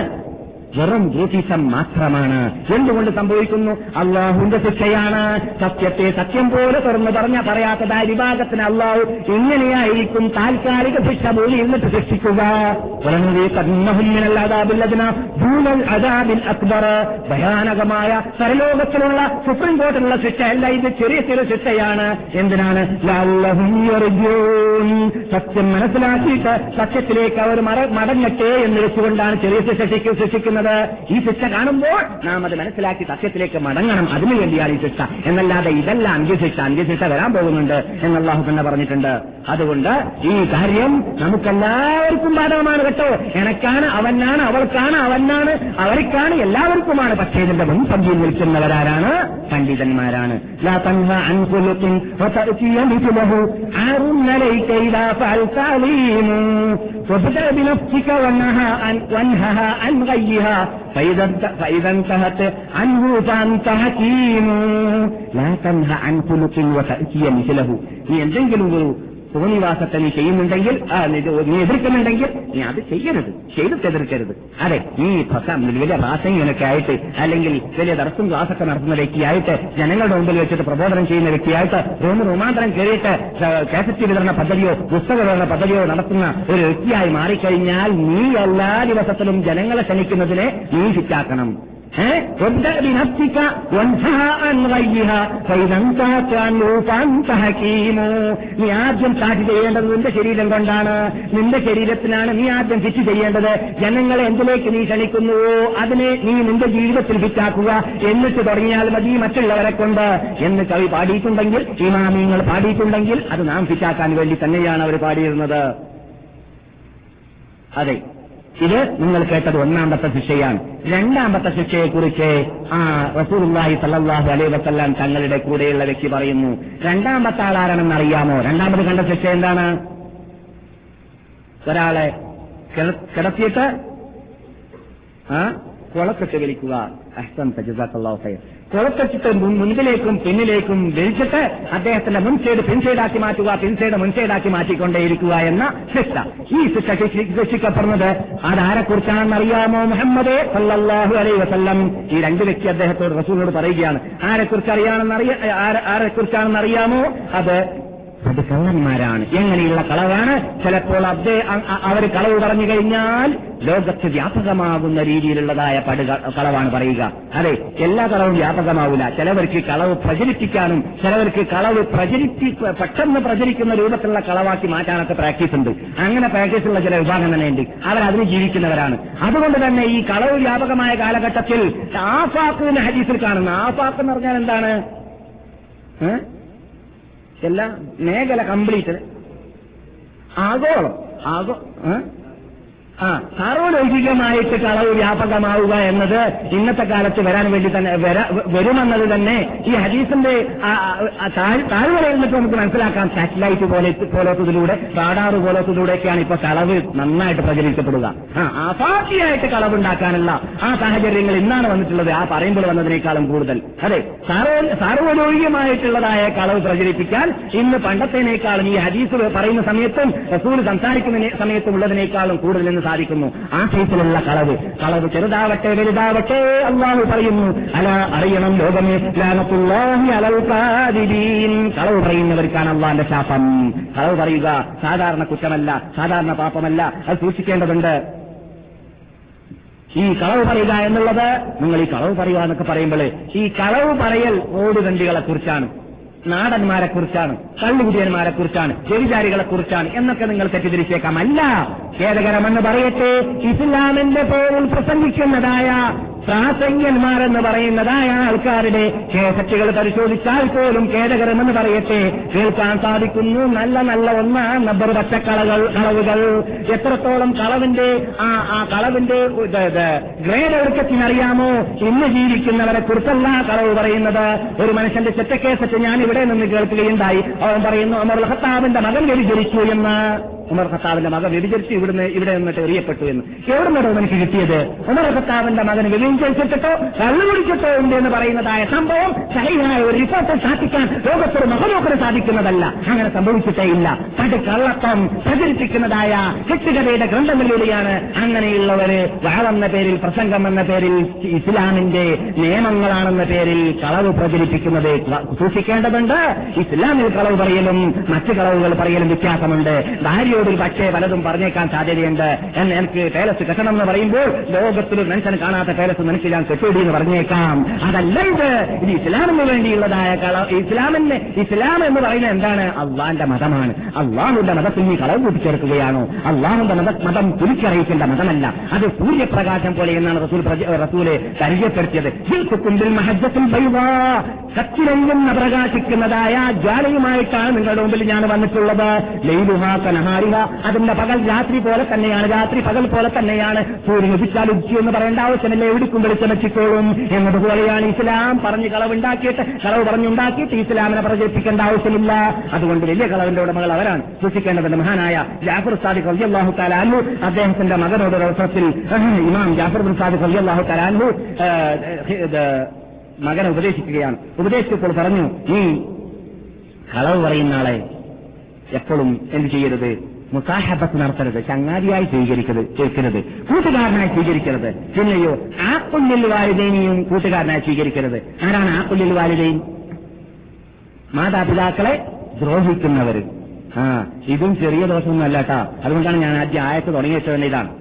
വെറും ജ്യോതിഷം മാത്രമാണ്. എന്തുകൊണ്ട് സംഭവിക്കുന്നു? അള്ളാഹുവിന്റെ ശിക്ഷയാണ്. സത്യത്തെ സത്യം പോലെ തുറന്നു പറഞ്ഞ പറയാത്തതായ വിഭാഗത്തിന് അള്ളാഹു എങ്ങനെയായിരിക്കും താൽക്കാലിക ശിക്ഷ പോലെ എന്നിട്ട് ശിക്ഷിക്കുക. ഭയാനകമായ പരലോകത്തിലുള്ള സുപ്രീം കോർട്ടിലുള്ള ശിക്ഷയല്ല ഇത് ചെറിയ ചെറിയ ശിക്ഷയാണ്. എന്തിനാണ്. സത്യം മനസ്സിലാക്കിയിട്ട് സത്യത്തിലേക്ക് അവർ മട- മടങ്ങട്ടെ എന്ന് വെച്ചുകൊണ്ടാണ് ചെറിയ ശിക്ഷ ശിക്ക- ശിക്ഷിക്കുന്നത് ഈ ശിക്ഷ കാണുമ്പോൾ നാം അത് മനസ്സിലാക്കി സത്യത്തിലേക്ക് മടങ്ങണം അതിനു വേണ്ടിയാണ് ഈ ശിക്ഷ എന്നല്ലാതെ ഇതല്ല അന്ത്യശിക്ഷ അന്ത്യശിക്ഷ വരാൻ പോകുന്നുണ്ട് എന്നല്ലാഹു തന്നെ പറഞ്ഞിട്ടുണ്ട് അതുകൊണ്ട് ഈ കാര്യം നമുക്കെല്ലാവർക്കും ബാധകമാണ് കേട്ടോ എനക്കാണ് അവനാണ് അവൾക്കാണ് അവനാണ് അവർക്കാണ് എല്ലാവർക്കുമാണ് പക്ഷേ ഇതിന്റെ മുൻപന്തിയിൽ നിൽക്കുന്നവരാരാണ് പണ്ഡിതന്മാരാണ് ലാ തൻഹ അൻ ഖുലുഖിൻ വതഅതിയ മിഥ്ലഹു ആറുൻ അലൈക ഇദാ ഫഅൽത അലീമു وابدأ بنفسك وانهها عن وانهها فإذا انتهت عنه فأنت حكيم لا تنهى عن خلق وتأتي مثله. هي الجنجل സുഖനിവാസത്തെ നീ ചെയ്യുന്നുണ്ടെങ്കിൽ നീ എതിർക്കുന്നുണ്ടെങ്കിൽ നീ അത് ചെയ്യരുത്. ചെയ്ത് എതിർക്കരുത്. അതെ ഈ വലിയ പ്രാസംഗികനൊക്കെ ആയിട്ട് അല്ലെങ്കിൽ വലിയ തടസ്സം ക്ലാസ്സൊക്കെ നടത്തുന്ന വ്യക്തിയായിട്ട് ജനങ്ങളുടെ മുമ്പിൽ വെച്ചിട്ട് പ്രബോധനം ചെയ്യുന്ന വ്യക്തിയായിട്ട് റൂമ് റൂമാന്തരം കയറിയിട്ട് കാസറ്റ് വിതരണ പദ്ധതിയോ പുസ്തക വിതരണ പദ്ധതിയോ നടത്തുന്ന ഒരു വ്യക്തിയായി മാറിക്കഴിഞ്ഞാൽ നീ എല്ലാ ദിവസത്തിലും ജനങ്ങളെ ക്ഷണിക്കുന്നതിനെ നീ ഫിറ്റാക്കണം بنفسك وانهى عن غيها فإذا انتهت عنه فأنت حكيم. നീ ആദ്യം സ്റ്റാർട്ട് ചെയ്യേണ്ടത് നിന്റെ ശരീരം കൊണ്ടാണ് നിന്റെ ശരീരത്തിനാണ് നീ ആദ്യം ഫിറ്റ് ചെയ്യേണ്ടത് ജനങ്ങളെ എന്തിലേക്ക് നീ ക്ഷണിക്കുന്നുവോ അതിനെ നീ നിന്റെ ജീവിതത്തിൽ ഫിറ്റാക്കുക എന്നിട്ട് തുടങ്ങിയാൽ മതി മറ്റുള്ളവരെ കൊണ്ട് എന്ന് കവി പാടിയിട്ടുണ്ടെങ്കിൽ ഇമാമിങ്ങൾ പാടിയിട്ടുണ്ടെങ്കിൽ അത് നാം ഫിറ്റാക്കാൻ വേണ്ടി തന്നെയാണ് അവർ പാടിയിരുന്നത് അതെ ഇത് നിങ്ങൾ കേട്ടത് ഒന്നാമത്തെ ശിക്ഷയാണ്. രണ്ടാമത്തെ ശിക്ഷയെക്കുറിച്ച് ആ റസൂലുള്ളാഹി സല്ലല്ലാഹു അലൈഹി വസല്ലം തങ്ങളുടെ കൂടെയുള്ള വ്യക്തി പറയുന്നു. രണ്ടാമത്തെ ആളാരാണെന്ന് അറിയാമോ? രണ്ടാമത് കണ്ട ശിക്ഷ എന്താണ്? ഒരാളെ കിട- കിടത്തിയിട്ട് ആ കുളക്കെട്ട് വലിക്കുക. അഹ്സൻ ജസാക്കല്ലാഹു മുൻ- മുൻപിലേക്കും പിന്നിലേക്കും വലിച്ചിട്ട് അദ്ദേഹത്തിന്റെ മുൻ സൈഡ് മാറ്റുക പിൻ സൈഡ് മുൻ സൈഡാക്കി മാറ്റിക്കൊണ്ടേയിരിക്കുക എന്ന ശിക്ഷ. ഈ ശിക്ഷ ശിക്ഷി- ശിക്ഷിക്കപ്പെടുന്നത് അതാരെക്കുറിച്ചാണെന്ന് അറിയാമോ മുഹമ്മദ് സല്ലല്ലാഹു അലൈഹി വസല്ലം? ഈ രണ്ട് വ്യക്തി അദ്ദേഹത്തോട് റസൂലിനോട് പറയുകയാണ്. ആരെക്കുറിച്ച് അറിയാണെന്ന് അറിയ ആരെ- ആരെക്കുറിച്ചാണെന്ന് അറിയാമോ അത് അത് കള്ളന്മാരാണ്. എങ്ങനെയുള്ള കളവാണ്? ചിലപ്പോൾ അതേ അവർ കളവ് പറഞ്ഞു കഴിഞ്ഞാൽ ലോകത്ത് വ്യാപകമാകുന്ന രീതിയിലുള്ളതായ പടു കളവാണ് പറയുക. അതെ എല്ലാ കളവും വ്യാപകമാവില്ല. ചിലവർക്ക് കളവ് പ്രചരിപ്പിക്കാനും ചിലവർക്ക് കളവ് പ്രചരിപ്പി പെട്ടെന്ന് പ്രചരിക്കുന്ന രൂപത്തിലുള്ള കളവാക്കി മാറ്റാനൊക്കെ പ്രാക്ടീസ് ഉണ്ട്. അങ്ങനെ പ്രാക്ടീസ് ഉള്ള ചില വിഭാഗം തന്നെയുണ്ട് അവർ അതിന് ജീവിക്കുന്നവരാണ്. അതുകൊണ്ട് തന്നെ ഈ കളവ് വ്യാപകമായ കാലഘട്ടത്തിൽ ആഫാക്ക് ഹദീസിൽ കാണുന്ന ആഫാക്ക് എന്ന് പറഞ്ഞാൽ എന്താണ്? ഏഹ് എല്ലാ മേഖല കംപ്ലീറ്റ് ആഗോളം ആഗോ? ആ സാർവലൗകികമായിട്ട് കളവ് വ്യാപകമാവുക എന്നത് ഇന്നത്തെ കാലത്ത് വരാൻ വേണ്ടി തന്നെ വര- വരുമെന്നത് തന്നെ ഈ ആ താഴ്വരയിൽ നിന്നിട്ട് നമുക്ക് മനസ്സിലാക്കാം. സാറ്റലൈറ്റ് പോലെ പോലത്തതിലൂടെ റാഡാർ പോലത്തതിലൂടെയൊക്കെയാണ് ഇപ്പൊ കളവ് നന്നായിട്ട് പ്രചരിക്കപ്പെടുക. ആ അപാഠിയായിട്ട് കളവുണ്ടാക്കാനുള്ള ആ സാഹചര്യങ്ങൾ ഇന്നാണ് വന്നിട്ടുള്ളത്. ആ പറയുമ്പോൾ വന്നതിനേക്കാളും കൂടുതൽ. അതെ സാർവ- സാർവലൗകികമായിട്ടുള്ളതായ കളവ് പ്രചരിപ്പിക്കാൻ ഇന്ന് പണ്ടത്തേനേക്കാളും ഈ ഹദീസ് പറയുന്ന സമയത്തും റസൂൽ സംസാരിക്കുന്ന സമയത്തും ഉള്ളതിനേക്കാളും കൂടുതൽ സാധിക്കുന്നു ആ കേസിലുള്ള കളവ്. കളവ് ചെറുതാവട്ടെ വലുതാവട്ടെ അള്ളാഹു പറയുന്നു. അല അറിയണം ലോകമേ. കളവ് പറയുന്നവർക്കാണ് അള്ളാന്റെ ശാപം. കളവ് പറയുക സാധാരണ കുറ്റമല്ല സാധാരണ പാപമല്ല. അത് സൂക്ഷിക്കേണ്ടതുണ്ട്. ഈ കളവ് പറയുക എന്നുള്ളത് നിങ്ങൾ ഈ കളവ് പറയുക എന്നൊക്കെ പറയുമ്പോൾ ഈ കളവ് പറയൽ ഓടുകണ്ടികളെ കുറിച്ചാണ്. നാടന്മാരെ കുറിച്ചാണ് കള്ളുകുടിയന്മാരെ കുറിച്ചാണ് വ്യഭിചാരികളെ കുറിച്ചാണ് എന്നൊക്കെ നിങ്ങൾ തെറ്റിദ്ധരിച്ചേക്കാം. അല്ല ഖേദകരമെന്ന് പറയട്ടെ ഇസ്ലാമിന്റെ പേരിൽ പ്രസംഗിക്കുന്നതായ പ്രാസംഗ്യന്മാരെന്ന് പറയുന്നതായ ആൾക്കാരുടെ കേസറ്റുകൾ പരിശോധിച്ചാൽ പോലും ഖേദകരമെന്ന് പറയട്ടെ. കേൾക്കാൻ സാധിക്കുന്നു. നല്ല നല്ല ഒന്നാം നമ്പർ പച്ചക്കളകൾ കളവുകൾ. എത്രത്തോളം കളവിന്റെ ആ ആ കളവിന്റെ ഗ്രേഡ് ഒരുക്കത്തിനറിയാമോ? ഇന്ന് ജീവിക്കുന്നവരെ കുറിച്ചല്ല കളവ് പറയുന്നത്. ഒരു മനുഷ്യന്റെ ചെറ്റക്കേസറ്റ് ഞാൻ ഇവിടെ നിന്ന് കേൾക്കുകയുണ്ടായി. അവൻ പറയുന്നു അമർ ഖത്താബിന്റെ മകൻ വ്യതിചരിച്ചു എന്ന്. ഉമർ ഖത്താബിന്റെ മകൻ വ്യഭിചരിച്ച് ഇവിടുന്ന് ഇവിടെ നിന്നിട്ട് എറിയപ്പെട്ടു എന്ന്. എവിടെ നിന്നോ എനിക്ക് കിട്ടിയത്? ഉമർ ഖത്താബിന്റെ മകൻ വ്യഭിചരിച്ചിട്ടോ കള്ളുപിടിച്ചിട്ടോ ഉണ്ട് എന്ന് പറയുന്നതായ സംഭവം സഹിയായ ഒരു റിപ്പോർട്ട് സ്ഥാപിക്കാൻ ലോകത്തൊരു മഹലോക്കിന് സാധിക്കുന്നതല്ല. അങ്ങനെ സംഭവിച്ചിട്ടേ ഇല്ല. പണ്ട് കള്ളത്തം പ്രചരിപ്പിക്കുന്നതായ കെട്ടുകഥയുടെ ഗ്രന്ഥങ്ങളിലൂടെയാണ് അങ്ങനെയുള്ളവര് വാഴെന്ന പേരിൽ പ്രസംഗം എന്ന പേരിൽ ഇസ്ലാമിന്റെ നിയമങ്ങളാണെന്ന പേരിൽ കളവ് പ്രചരിപ്പിക്കുന്നത് സൂക്ഷിക്കേണ്ടതുണ്ട്. ഇസ്ലാമിൽ കളവ് പറയലും മറ്റു കളവുകൾ പറയലും വ്യത്യാസമുണ്ട്. ഭാര്യയോട് പക്ഷേ പലതും പറഞ്ഞേക്കാൻ സാധ്യതയുണ്ട്. എന്ന് എനിക്ക് പേലസ് കെട്ടണം എന്ന് പറയുമ്പോൾ ലോകത്തിൽ മനുഷ്യന് കാണാത്ത പേലസ് നിനക്ക് ഞാൻ കെട്ടുകൂടി എന്ന് പറഞ്ഞേക്കാം. അതല്ല ഇത് ഇസ്ലാമിന് വേണ്ടിയുള്ളതായ ഇസ്ലാമിന് ഇസ്ലാം എന്ന് പറയുന്നത് എന്താണ്? അള്ളാന്റെ മതമാണ്. അള്ളാഹുന്റെ മതത്തിൽ നീ കളവ് കൂട്ടിച്ചേർക്കുകയാണോ? അള്ളാഹുന്റെ മത മതം തിരിച്ചറിയിക്കേണ്ട മതമല്ല. അത് സൂര്യപ്രകാശം പോലെ എന്നാണ് റസൂൽ റസൂൽ പരിചയപ്പെടുത്തിയത്. കത്തിലെങ്ങുന്ന പ്രകാശിക്കുന്നതായ ജ്വാലയുമായിട്ടാണ് നിങ്ങളുടെ മുമ്പിൽ ഞാൻ വന്നിട്ടുള്ളത്. ലൈലുഹ കനഹാരിഹ അതിന്റെ പകൽ രാത്രി പോലെ തന്നെയാണ്. രാത്രി പകൽ പോലെ തന്നെയാണ്. സൂര്യൻ ഉദിച്ചാൽ ഉദിച്ചു എന്ന് പറയേണ്ട ആവശ്യമില്ല. എവിടേക്കും വെളിച്ചം വെച്ചിക്കോളും എന്നതുപോലെയാണ് ഇസ്ലാം പറഞ്ഞ് കളവുണ്ടാക്കിയിട്ട് കളവ് പറഞ്ഞുണ്ടാക്കിയിട്ട് ഇസ്ലാമിനെ പ്രചരിപ്പിക്കേണ്ട ആവശ്യമില്ല. അതുകൊണ്ട് വലിയ കളവിന്റെ ഉടമകൾ അവരാണ്. സൂക്ഷിക്കേണ്ടതിന്റെ മഹാനായ ജാഫർ സാദിഖ് അള്ളാഹു കലാലു അദ്ദേഹത്തിന്റെ മകനോട് അവസരത്തിൽ ഇമാം ജാഫർ ബിൻ സാദിഖ് അള്ളാഹു കലാലു മകനെ ഉപദേശിക്കുകയാണ്. ഉപദേശിച്ചപ്പോൾ പറഞ്ഞു നീ കളവ് പറയുന്ന ആളെ എപ്പോഴും എന്ത് ചെയ്യരുത്? മുസാഹബത്ത് നടത്തരുത് ചങ്ങാതിയായി സ്വീകരിക്കരുത് കേൾക്കരുത് കൂട്ടുകാരനായി സ്വീകരിക്കരുത്. പിന്നെയോ ആക്കുള്ളിൽ വാലിദേനിയും കൂട്ടുകാരനായി സ്വീകരിക്കരുത്. ആരാണ് ആക്കുള്ളിൽ വാലിദേൻ? മാതാപിതാക്കളെ ദ്രോഹിക്കുന്നവർ ആ ഇതും ചെറിയ ദോഷമൊന്നുമല്ല കേട്ടാ. അതുകൊണ്ടാണ് ഞാൻ ആദ്യം ആയത്ത് തുടങ്ങിയത് ഇതാണ്.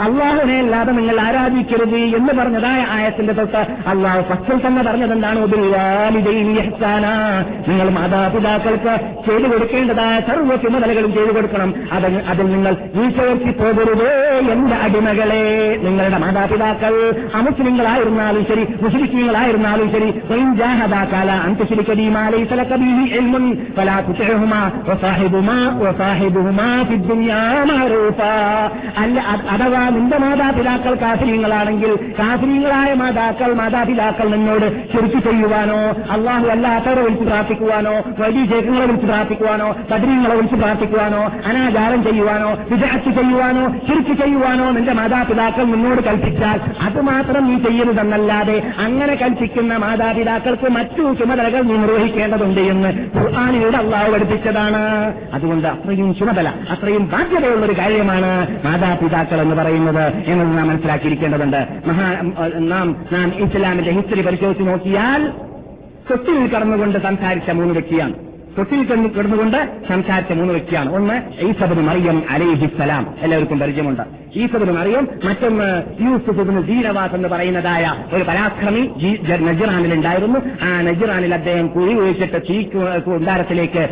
അള്ളാഹുനെ അല്ലാതെ നിങ്ങൾ ആരാധിക്കരുത് എന്ന് പറഞ്ഞതായ ആയത്തിന്റെ തൊട്ട് അള്ളാഹു ഫസ്റ്റിൽ തന്നെ പറഞ്ഞതെന്താണ്? നിങ്ങൾ മാതാപിതാക്കൾക്ക് ചെയ്തു കൊടുക്കേണ്ടതായ സർവ ചുമതലകളും ചെയ്തു കൊടുക്കണം. അത് അതിൽ നിങ്ങൾ ഈശോയ്ക്ക് പോകരുത് എന്റെ അടിമകളെ. നിങ്ങളുടെ മാതാപിതാക്കൾ അമുസ്ലിങ്ങളായിരുന്നാലും ശരി മുസ്ലിങ്ങളായിരുന്നാലും ശരി. കാല അന്ത്യശിരിക്കബീമാലി സലക്കബീഹി എൽമുൻ ഫലാ അല്ല അഥവാ നിന്റെ മാതാപിതാക്കൾ കാഫര്യങ്ങളാണെങ്കിൽ കാഫര്യങ്ങളായ മാതാക്കൾ മാതാപിതാക്കൾ നിന്നോട് ശരിക്കു ചെയ്യുവാനോ അള്ളാഹു അല്ലാത്തവരെ വിളിച്ച് പ്രാർത്ഥിക്കുവാനോ വലിയ ശേഖങ്ങളെ വിളിച്ച് പ്രാർത്ഥിക്കുവാനോ കഠിനങ്ങളെ വിളിച്ച് പ്രാർത്ഥിക്കുവാനോ അനാചാരം ചെയ്യുവാനോ വിദഗ്ധ ചെയ്യുവാനോ ശരിക്കു ചെയ്യുവാനോ നിന്റെ മാതാപിതാക്കൾ നിന്നോട് കൽപ്പിച്ചാൽ അത് മാത്രം നീ ചെയ്യരുതെന്നല്ലാതെ അങ്ങനെ കൽപ്പിക്കുന്ന മാതാപിതാക്കൾക്ക് മറ്റു ചുമതലകൾ നീ നിർവഹിക്കേണ്ടതുണ്ട് എന്ന് ഖുർആാനിലൂടെ അള്ളാഹു പഠിപ്പിച്ചതാണ്. അതുകൊണ്ട് അത്രയും ചുമതല അത്രയും ബാധ്യതയുള്ള ഒരു കാര്യമാണ് മാതാപിതാക്കൾ എന്ന് പറയുന്നത് എന്നത് നാം മനസ്സിലാക്കിയിരിക്കേണ്ടതുണ്ട്. മഹാ നാം നാം ഇസ്ലാമിന്റെ ഹിസ്റ്ററി പരിശോധിച്ച് നോക്കിയാൽ സ്വത്തിൽ കടന്നുകൊണ്ട് സംസാരിച്ച മൂന്ന് വ്യക്തിയാണ്. തൊട്ടിൽ കിടന്നുകൊണ്ട് സംസാരിച്ച മൂന്ന് വ്യക്തിയാണ്. ഒന്ന് ഈസബിന് മറിയം അലൈഹിസ്സലാം എല്ലാവർക്കും പരിചയമുണ്ട്. ഈസബിന് മറിയം മറ്റൊന്ന് യൂസുഫിന് ദീനവാസ് എന്ന് പറയുന്നതായ ഒരു പരാക്രമി നജിറാനിലുണ്ടായിരുന്നു. ആ നജിറാനിൽ അദ്ദേഹം കുഴി ഒഴിച്ചിട്ട് തീ കുണ്ടാരത്തിലേക്ക്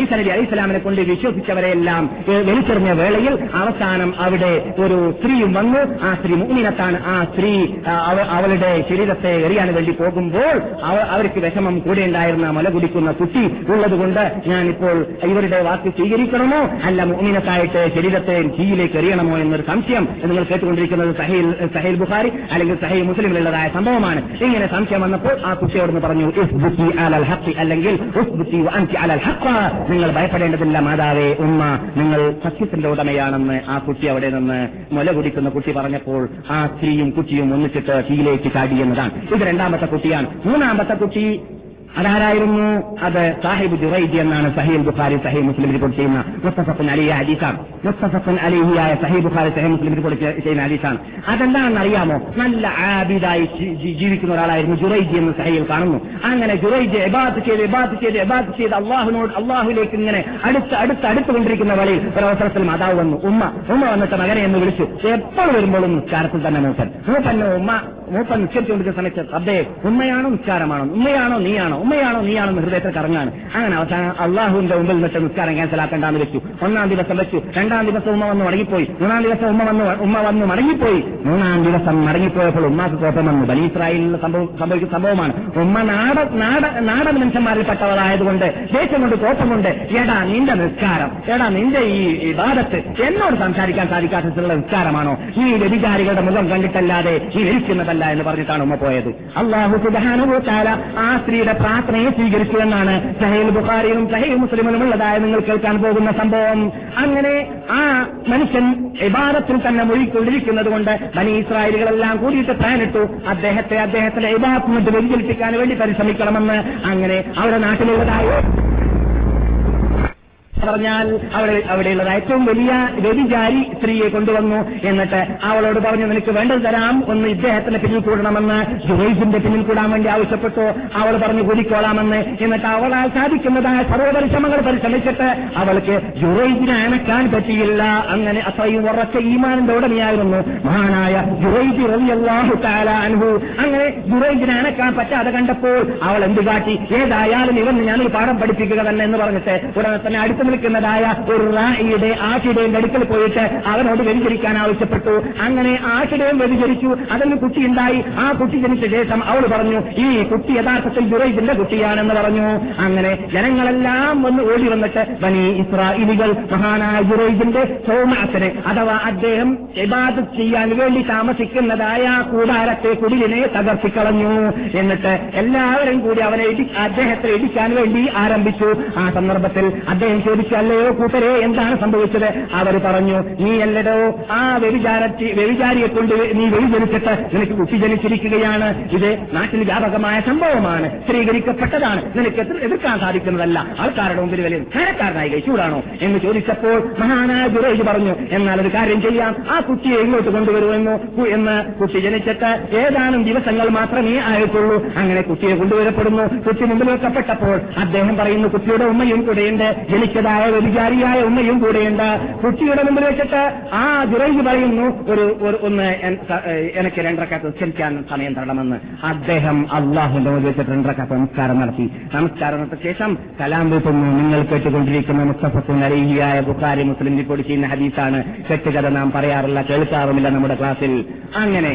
ഈസ നബി അലൈഹിസ്സലാമിനെ കൊണ്ട് വിശ്വസിച്ചവരെയെല്ലാം വലിച്ചെറിഞ്ഞ വേളയിൽ അവസാനം അവിടെ ഒരു സ്ത്രീയും വന്നു. ആ സ്ത്രീ മുഗ്മിനത്താണ് ആ സ്ത്രീ അവളുടെ ശരീരത്തെ എറിയാൻ വേണ്ടി പോകുമ്പോൾ അവർക്ക് വിഷമം കൂടെ ഉണ്ടായിരുന്ന മുല കുടിക്കുന്ന കുട്ടി ഉള്ളതുകൊണ്ട് ഞാനിപ്പോൾ ഇവരുടെ വാക്ക് സ്വീകരിക്കണമോ? അല്ല മോമിനത്തായിട്ട് ശരീരത്തെ തീയിലേക്ക് എറിയണമോ എന്നൊരു സംശയം നിങ്ങൾ കേട്ടുകൊണ്ടിരിക്കുന്നത് സഹേൽ സഹേൽ ബുഖാരി അല്ലെങ്കിൽ സഹേൽ മുസ്ലിമിലുള്ളതായ സംഭവമാണ്. ഇങ്ങനെ സംശയം വന്നപ്പോൾ ആ കുട്ടിയോട് പറഞ്ഞു അല്ലെങ്കിൽ നിങ്ങൾ ഭയപ്പെടേണ്ടതില്ല മാതാവേ ഉമ്മ നിങ്ങൾ സത്യത്തിന്റെ ഉടമയാണെന്ന് ആ കുട്ടി അവിടെ നിന്ന് മുല കുടിക്കുന്ന കുട്ടി പറഞ്ഞപ്പോൾ ആ സ്ത്രീയും കുട്ടിയും ഒന്നിച്ചിട്ട് തീയിലേക്ക് ചാടി എന്നതാണ്. ഇത് രണ്ടാമത്തെ കുട്ടിയാണ്. മൂന്നാമത്തെ കുട്ടി അതാരായിരുന്നു? അത് സാഹിബ് ജുറൈദി എന്നാണ് സഹീൽ ബുഖാരി സഹീൽ മുസ്ലിം റിപ്പോർട്ട് ചെയ്യുന്ന മുസ്തഫൻ അലിയ ഹദീസാണ്. മുസ്തഫൻ അലിഹിയായ സഹീൽ ബുഖാരി സഹീൽ മുസ്ലിം റിപ്പോർട്ട് ചെയ്യുന്ന ഹദീസാണ്. അതെന്താണെന്ന് അറിയാമോ? നല്ല ആബിദായി ജീവിക്കുന്ന ഒരാളായിരുന്നു ജുറൈജി എന്ന് സഹീൽ കാണുന്നു. അങ്ങനെ ജുറൈജി എബാത്ത് ചെയ്ത് എബാത്ത് ചെയ്ത് എബാത്ത് ചെയ്ത് അള്ളാഹുനോട് അള്ളാഹുലേക്ക് ഇങ്ങനെ അടുത്ത് അടുത്ത് അടുത്തുകൊണ്ടിരിക്കുന്ന വഴിയിൽ ഒരു അവസരത്തിൽ മാതാവ് വന്നു. ഉമ്മ ഉമ്മ വന്നിട്ട് മകനെ എന്ന് വിളിച്ചു. എപ്പോൾ വരുമ്പോഴും നിസ്കാരത്തിൽ തന്നെ മൂപ്പൻ. മൂപ്പന് ഉമ്മ മൂപ്പൻ നിസ്കരിച്ചുകൊണ്ടിരിക്കുന്ന സമയത്ത് അദ്ദേഹം ഉമ്മയാണോ നിസ്കാരമാണോ? ഉമ്മയാണോ നീയാണോ? ഉമ്മയാണോ നീയാണോ എന്ന് ഹൃദയത്തിൽ കറങ്ങാണ്. അങ്ങനെ അവസാനം അള്ളാഹുവിന്റെ മുമ്പിൽ നിന്നിട്ട് നിസ്കാരം ക്യാൻസലാക്കേണ്ടെന്ന് വെച്ചു. ഒന്നാം ദിവസം വെച്ചു. രണ്ടാം ദിവസം ഉമ്മ വന്ന് മടങ്ങിപ്പോയി. മൂന്നാം ദിവസം ഉമ്മ വന്ന് ഉമ്മ വന്ന് മടങ്ങിപ്പോയി. മൂന്നാം ദിവസം മടങ്ങിപ്പോയപ്പോൾ ഉമ്മാക്ക് കോപ്പം വന്നു. ബലി ഇസ്രായേലിൽ സംഭവിക്കുന്ന സംഭവമാണ്. ഉമ്മ നാട നാട നാടൻ മനുഷ്യന്മാരിൽപ്പെട്ടവളായതുകൊണ്ട് ദേശം കൊണ്ട് കൊണ്ട് എടാ നിന്റെ നിസ്കാരം എടാ നിന്റെ ഈ വിവാദത്ത് എന്നോട് സംസാരിക്കാൻ സാധിക്കാത്തതുള്ള നിസ്കാരമാണോ? ഈ വ്യഭിചാരികളുടെ മുഖം കണ്ടിട്ടല്ലാതെ ഈ മരിക്കുന്നതല്ല എന്ന് പറഞ്ഞിട്ടാണ് ഉമ്മ പോയത്. അള്ളാഹു സുബാനുഭൂത്താല ആ സ്ത്രീയുടെ പ്രാർത്ഥനയെ സ്വീകരിച്ചു എന്നാണ് സഹേൽ ബുഖാരിയും സഹേൽ മുസ്ലിമിനും ഉള്ളതായ നിങ്ങൾ കേൾക്കാൻ പോകുന്ന സംഭവം. അങ്ങനെ ആ മനുഷ്യൻ ഇബാദത്തിൽ തന്നെ മുഴുകൊണ്ടിരിക്കുന്നത് കൊണ്ട് മനി ഇസ്രായേലുകളെല്ലാം കൂടിയിട്ട് പ്ലാനിട്ടു അദ്ദേഹത്തെ അദ്ദേഹത്തിന്റെ ഇബാദത്തിനെ വ്യതിചലിപ്പിക്കാൻ വേണ്ടി പരിശ്രമിക്കണമെന്ന്. അങ്ങനെ അവരുടെ നാട്ടിലുള്ളതായ പറഞ്ഞാൽ അവിടെ അവിടെയുള്ളത് ഏറ്റവും വലിയ വ്യതിചാരി സ്ത്രീയെ കൊണ്ടുവന്നു എന്നിട്ട് അവളോട് പറഞ്ഞു നിനക്ക് വേണ്ടത് തരാം ഒന്ന് ഇദ്ദേഹത്തിന്റെ പിന്നിൽ കൂടണമെന്ന്. ജോയിസിന്റെ പിന്നിൽ കൂടാൻ വേണ്ടി ആവശ്യപ്പെട്ടു. അവൾ പറഞ്ഞു കൂടിക്കോളാമെന്ന്. എന്നിട്ട് അവളാൽ സാധിക്കുന്നതായ സർവപരിശ്രമങ്ങൾ പരിശ്രമിച്ചിട്ട് അവൾക്ക് ജുറൈജിനെ അണക്കാൻ പറ്റിയില്ല. അങ്ങനെ അത്രയും ഉറച്ച ഈമാനിന്റെ ഉടനെയായിരുന്നു മഹാനായ ജുറൈജി റവിയല്ലാഹു തആല അൻഹു. അങ്ങനെ ജുറൈജിനെ അണക്കാൻ പറ്റാതെ കണ്ടപ്പോൾ അവൾ എന്ത് കാട്ടി? ഏതായാലും ഇവന്ന് ഞാനൊരു പാഠം പഠിപ്പിക്കുക തന്നെ എന്ന് പറഞ്ഞിട്ട് ഉടനെ തന്നെ അടുത്ത് നിൽക്കുന്നതായ ഒരു റായിയുടെ ആഷിടേന്റെ അടുക്കൽ പോയിട്ട് അവനോട് വ്യതിചരിക്കാൻ ആവശ്യപ്പെട്ടു. അങ്ങനെ ആഷിടയും വ്യതിചരിച്ചു അതിന് കുട്ടിയുണ്ടായി. ആ കുട്ടി ജനിച്ച ശേഷം അവൾ പറഞ്ഞു ഈ കുട്ടി യഥാർത്ഥത്തിൽ ജുറൈജിന്റെ കുട്ടിയാണെന്ന് പറഞ്ഞു. അങ്ങനെ ജനങ്ങളെല്ലാം വന്ന് ഓടി വന്നിട്ട് ബനി ഇസ്രായേലികൾ മഹാനായ ജുറൈജിന്റെ സോമാസനെ അഥവാ അദ്ദേഹം ഇബാദത്ത് ചെയ്യാൻ വേണ്ടി താമസിക്കുന്നതായ കൂടാരത്തെ കുടിലിനെ തകർത്തിക്കളഞ്ഞു. എന്നിട്ട് എല്ലാവരും കൂടി അവനെ അദ്ദേഹത്തെ ഇടിക്കാൻ വേണ്ടി ആരംഭിച്ചു. ആ സന്ദർഭത്തിൽ അദ്ദേഹം ചോദിച്ചു അല്ലയോ കൂട്ടരെ എന്താണ് സംഭവിച്ചത്? അവർ പറഞ്ഞു നീ അല്ലടോ ആ വ്യഭിചാരത്തി വ്യഭിചാരിയെ കൊണ്ട് നീ വ്യഭിചരിച്ചിട്ട് നിനക്ക് കുട്ടി ജനിച്ചിരിക്കുകയാണ്. ഇത് നാട്ടിൽ വ്യാപകമായ സംഭവമാണ്. സ്ത്രീകരിക്കപ്പെട്ടതാണ് നിനക്ക് എതിർക്കാൻ സാധിക്കുന്നതല്ല. ആൾക്കാരുടെ മുമ്പിൽ വലിയ ധാരക്കാരനായി കഴിച്ചൂടാണോ എന്ന് ചോദിച്ചപ്പോൾ മഹാനായ ജുറേജ് പറഞ്ഞു എന്നാൽ ഒരു കാര്യം ചെയ്യാം. ആ കുട്ടിയെ ഇങ്ങോട്ട് കൊണ്ടുവരുമെന്നു. എന്ന് കുട്ടി ജനിച്ചിട്ട് ഏതാനും ദിവസങ്ങൾ മാത്രമേ ആയിട്ടുള്ളൂ. അങ്ങനെ കുട്ടിയെ കൊണ്ടുവരപ്പെടുന്നു. കുട്ടി മുമ്പിൽ വെക്കപ്പെട്ടപ്പോൾ അദ്ദേഹം പറയുന്നു കുട്ടിയുടെ ഉമ്മയും കൂടെയുണ്ട് ജനിച്ചതായ വ്യഭിചാരിയായ ഉമ്മയും കൂടെയുണ്ട്. കുട്ടിയുടെ മുമ്പിൽ വെച്ചിട്ട് ആ ജുറൈജ് പറയുന്നു ഒരു ഒന്ന് എനിക്ക് രണ്ടരക്കാത്ത് ഉച്ചരിക്കാൻ സമയം തരണമെന്ന്. അദ്ദേഹം അള്ളാഹുന്റെ മുമ്പിൽ വെച്ചിട്ട് രണ്ടരക്കാത്ത് നമസ്കാരം നടത്തി. നമസ്കാരം നടത്തിയ ശേഷം കലാം വീട്ടുന്നു. നിങ്ങൾ കേട്ടുകൊണ്ടിരിക്കുന്ന മുസ്തഫത്തു നരീഹിയായ ബുഖാരി മുസ്ലിം റിപ്പോർട്ട് ചെയ്യുന്ന ഹദീസാണ്. കെട്ടുകഥ നാം പറയാറില്ല കേൾക്കാറുമില്ല നമ്മുടെ ക്ലാസ്സിൽ. അങ്ങനെ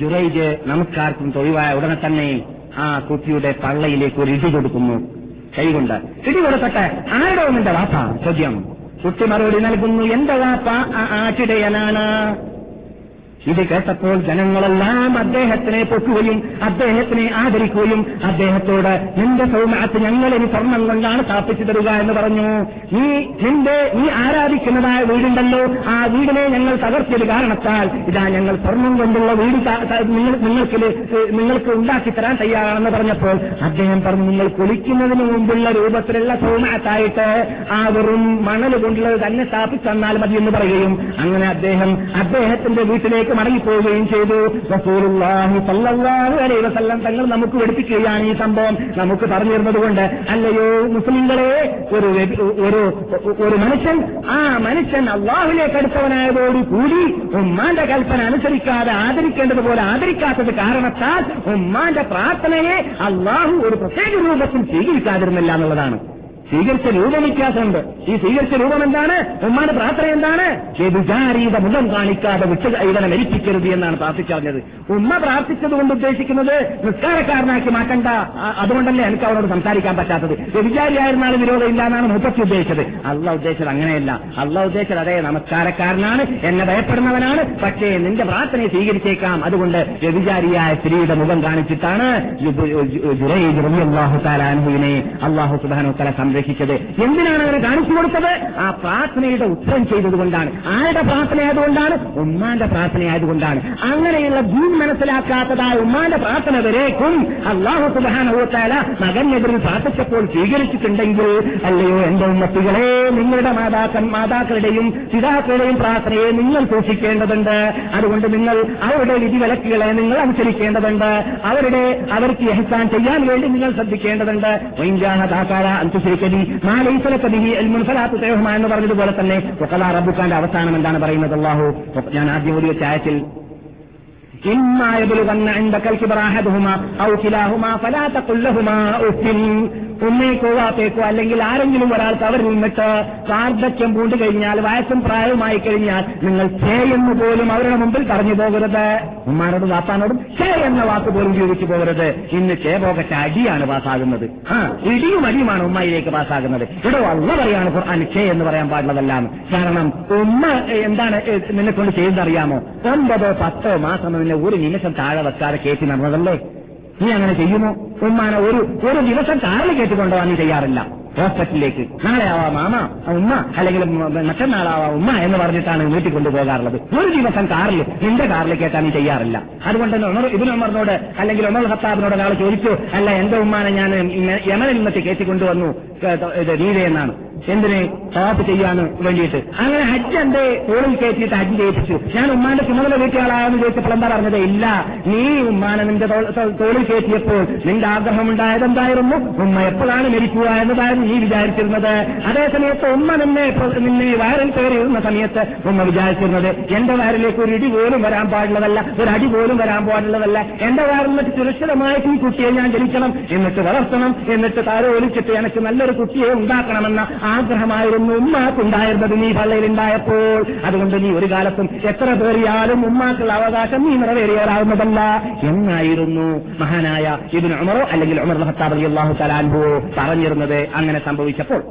ജുറൈജ് നമസ്കാരത്തിന് തൊഴിവായ ഉടനെ തന്നെ ആ കുട്ടിയുടെ പള്ളയിലേക്ക് ഒരു ഇടി കൊടുക്കുന്നു. കൈകൊണ്ട് ഇടി കൊടുക്കട്ടെ ആരുടെ നിന്റെ വാപ്പ? ചോദ്യം. കുട്ടി മറുപടി നൽകുന്നു. എന്റെ വാപ്പ ആ ആട്ടിടയനാണ്. ഇത് കേട്ടപ്പോൾ ജനങ്ങളെല്ലാം അദ്ദേഹത്തിനെ പൊക്കുകയും അദ്ദേഹത്തിനെ ആദരിക്കുകയും അദ്ദേഹത്തോട് നിന്റെ സൗമ്യത്ത് ഞങ്ങളിനി സ്വർണം കൊണ്ടാണ് സ്ഥാപിച്ചു തരുക എന്ന് പറഞ്ഞു. നീ നിന്റെ നീ ആരാധിക്കുന്നതായ വീടുണ്ടല്ലോ. ആ വീടിനെ ഞങ്ങൾ തകർത്തിയത് കാരണത്താൽ ഇതാ ഞങ്ങൾ സ്വർണം കൊണ്ടുള്ള വീട് നിങ്ങൾക്ക് നിങ്ങൾക്ക് ഉണ്ടാക്കി തരാൻ തയ്യാറാണെന്ന് പറഞ്ഞപ്പോൾ അദ്ദേഹം പറഞ്ഞു നിങ്ങൾ കുളിക്കുന്നതിന് മുമ്പുള്ള രൂപത്തിലുള്ള സൗമ്യത്തായിട്ട് ആ വെറും മണൽ കൊണ്ടുള്ളത് തന്നെ സ്ഥാപിച്ചു തന്നാൽ മതി എന്ന് പറയുകയും അങ്ങനെ അദ്ദേഹം അദ്ദേഹത്തിന്റെ വീട്ടിലേക്ക് മടങ്ങിപ്പോവുകയും ചെയ്തു. റസൂലുള്ളാഹി സല്ലല്ലാഹു അലൈഹി വസല്ലം തങ്ങൾ നമുക്ക് വെടിപ്പിക്കുകയാണ് ഈ സംഭവം. നമുക്ക് പറഞ്ഞു തരുന്നതുകൊണ്ട് അല്ലയോ മുസ്ലിങ്ങളെ ഒരു ഒരു ഒരു മനുഷ്യൻ ആ മനുഷ്യൻ അള്ളാഹുലേക്ക് അടുത്തവനായതോടു കൂടി ഉമ്മാന്റെ കൽപ്പന അനുസരിക്കാതെ ആദരിക്കേണ്ടതുപോലെ ആദരിക്കാത്തത് കാരണത്താൽ ഉമ്മാന്റെ പ്രാർത്ഥനയെ അള്ളാഹു ഒരു പ്രത്യേക രൂപത്തിൽ സ്വീകരിക്കാതിരുന്നില്ല എന്നുള്ളതാണ്. സ്വീകരിച്ച രൂപം വ്യത്യാസമുണ്ട്. ഈ സ്വീകരിച്ച രൂപം എന്താണ്? ഉമ്മാന്റെ പ്രാർത്ഥന എന്താണ്? വ്യഭിചാരിയുടെ മുഖം കാണിക്കാതെ ഇവനെ മരിപ്പിക്കരുത് എന്നാണ് പ്രാർത്ഥിച്ചറിഞ്ഞത്. ഉമ്മ പ്രാർത്ഥിച്ചത് കൊണ്ട് ഉദ്ദേശിക്കുന്നത് നിസ്കാരക്കാരനാക്കി മാറ്റണ്ട. അതുകൊണ്ടല്ലേ എനിക്ക് അവനോട് സംസാരിക്കാൻ പറ്റാത്തത്. വ്യഭിചാരിയായിരുന്നാലും വിരോധമില്ല എന്നാണ് മുപ്പത്തി ഉദ്ദേശിച്ചത്. അല്ല ഉദ്ദേശിച്ചത് അങ്ങനെയല്ല. അല്ല ഉദ്ദേശിച്ചത് അതേ നമസ്കാരക്കാരനാണ് എന്നെ ഭയപ്പെടുന്നവനാണ് പക്ഷേ നിന്റെ പ്രാർത്ഥനയെ സ്വീകരിച്ചേക്കാം. അതുകൊണ്ട് വ്യഭിചാരിയായ സ്ത്രീയുടെ മുഖം കാണിച്ചിട്ടാണ് അള്ളാഹു സുബാനു തല സംരക്ഷിച്ചത്. എന്തിനാണ് അവരെ കാണിച്ചു കൊടുത്തത്? ആ പ്രാർത്ഥനയുടെ ഉത്തരം ചെയ്തതുകൊണ്ടാണ്. ആരുടെ പ്രാർത്ഥനയായതുകൊണ്ടാണ്? ഉമ്മാന്റെ പ്രാർത്ഥനയായതുകൊണ്ടാണ്. അങ്ങനെയുള്ള ദീൻ മനസ്സിലാക്കാത്തതായ ഉമ്മാന്റെ പ്രാർത്ഥന വരേക്കും അള്ളാഹു സുബാനോത്താല മകനെതിരിൽ പ്രാർത്ഥിച്ചപ്പോൾ സ്വീകരിച്ചിട്ടുണ്ടെങ്കിൽ അല്ലയോ എന്റെ ഉമ്മത്തികളെ നിങ്ങളുടെ മാതാക്കൻ മാതാക്കളുടെയും പിതാക്കളുടെയും പ്രാർത്ഥനയെ നിങ്ങൾ സൂക്ഷിക്കേണ്ടതുണ്ട്. അതുകൊണ്ട് നിങ്ങൾ അവരുടെ വിധിവിലക്കുകളെ നിങ്ങൾ അനുസരിക്കേണ്ടതുണ്ട്. അവരുടെ അവർക്ക് എഹസാൻ ചെയ്യാൻ വേണ്ടി നിങ്ങൾ ശ്രദ്ധിക്കേണ്ടതുണ്ട്. വൈഞ്ചാഹതാക്കാര അന്തുശരിക്കലി മാലൈസലക്കതിഹി എൽമുൻഫലാത്തു തേഹുമ എന്ന് പറഞ്ഞതുപോലെ തന്നെ ഒക്കലാ റബ്ബുക്കാന്റെ അവസാനം എന്താണ് പറയുന്നത് അള്ളാഹു ഞാൻ ആദ്യം ഒരു ചായത്തിൽ إما يبلغن عندك الكبر أحدهما أو كلاهما فلا تقل لهما أف ഉമ്മയ്ക്കോ വാപ്പയ്ക്കോ അല്ലെങ്കിൽ ആരെങ്കിലും ഒരാൾക്ക് അവരിൽ നിന്നിട്ട് വാർദ്ധക്യം പൂണ്ടു കഴിഞ്ഞാൽ വയസ്സും പ്രായവുമായി കഴിഞ്ഞാൽ നിങ്ങൾ ചേ എന്ന് പോലും അവരുടെ മുമ്പിൽ പറഞ്ഞു പോകരുത് ഉമ്മാനോടും വാപ്പാനോടും ചേ എന്ന വാക്ക് പോലും ഉപയോഗിച്ചു പോകരുത് ഇന്ന് ചേ പോകട്ടെ അടിയാണ് പാസ്സാകുന്നത് ആ ഇടിയും അടിയുമാണ് ഉമ്മയിലേക്ക് പാസ്സാകുന്നത് ഇവിടെ വള്ള പറയാണ് ഖുർആൻ ചേ എന്ന് പറയാൻ പാടുള്ളതല്ല കാരണം ഉമ്മ എന്താണ് നിന്നെ കൊണ്ട് ചെയ്യുന്നറിയാമോ ഒമ്പതോ പത്തോ മാസം നിന്നെ ഒരു നിമിഷം താഴെ വെക്കാതെ കേട്ടി നടന്നതല്ലേ? നീ അങ്ങനെ ചെയ്യുമോ? ഉമ്മാനെ ഒരു ഒരു ദിവസം കാറിൽ കേട്ടുകൊണ്ടുപോകാൻ നീ ചെയ്യാറില്ല ഹോസ്പിറ്റലിലേക്ക്. നാളെ ആവാ മാമ ഉമ്മ അല്ലെങ്കിൽ മറ്റന്നാളാവാ ഉമ്മ എന്ന് പറഞ്ഞിട്ടാണ് വീട്ടിൽ കൊണ്ടുപോകാറുള്ളത് ഒരു ദിവസം കാറിൽ നിന്റെ കേട്ടാൻ നീ ചെയ്യാറില്ല അതുകൊണ്ട് തന്നെ ഉമർ ഇതിന് ഉമറിനോട് അല്ലെങ്കിൽ ഉമർ ഹത്താബിനോട് നാളെ ചോദിച്ചു അല്ല എന്റെ ഉമ്മാനെ ഞാൻ യമനിൽ നിന്നിട്ട് കയറ്റി ഇത് എന്നാണ് എന്തിന് തവാപ്പ് ചെയ്യാൻ വേണ്ടിയിട്ട്? അങ്ങനെ ഹജ്ജ് എന്റെ തോളിൽ കയറ്റിയിട്ട് ഹജ്ജ് ചെയ്യിപ്പിച്ചു. ഞാൻ ഉമ്മാന്റെ ചുമതല വീട്ടിയാളായെന്ന് ചോദിച്ചപ്പോൾ എന്താ പറഞ്ഞത്? ഇല്ല നീ ഉമ്മാനെ നിന്റെ തോളിൽ കയറ്റിയപ്പോൾ നിന്റെ ആഗ്രഹം ഉണ്ടായത് എന്തായിരുന്നു ഉമ്മ എപ്പോഴാണ് മരിക്കുക എന്നതായിരുന്നു നീ വിചാരിച്ചിരുന്നത്. അതേസമയത്ത് ഉമ്മ നിന്നെ നിന്നെ വയറിൽ കയറിയിരുന്ന സമയത്ത് ഉമ്മ വിചാരിച്ചിരുന്നത് എന്റെ വയറിലേക്ക് ഒരു ഇടി പോലും വരാൻ പാടുള്ളതല്ല ഒരു അടി പോലും വരാൻ പാടുള്ളതല്ല. എന്റെ വയറിൽ നിന്നിട്ട് സുരക്ഷിതമായിട്ട് ഈ കുട്ടിയെ ഞാൻ ജനിക്കണം എന്നിട്ട് വളർത്തണം എന്നിട്ട് താരോലിച്ചിട്ട് എനിക്ക് നല്ലൊരു കുട്ടിയെ ഉണ്ടാക്കണമെന്ന ആഗ്രഹമായിരുന്നു ഉമ്മാക്കുണ്ടായിരുന്നത് നീ പള്ളയിലുണ്ടായപ്പോൾ. അതുകൊണ്ട് നീ ഒരു കാലത്തും എത്ര പേറിയാലും ഉമ്മാക്കുള്ള അവകാശം നീ നിറവേറിയവരാകുന്നതല്ല. എന്നായിരുന്നു മഹാനായ ഇതിന് ഉമറോ അല്ലെങ്കിൽ ഉമർ ഹത്താബ് അലി അള്ളാഹു തലാൻബോ പറഞ്ഞിരുന്നത് അങ്ങനെ സംഭവിച്ചപ്പോൾ.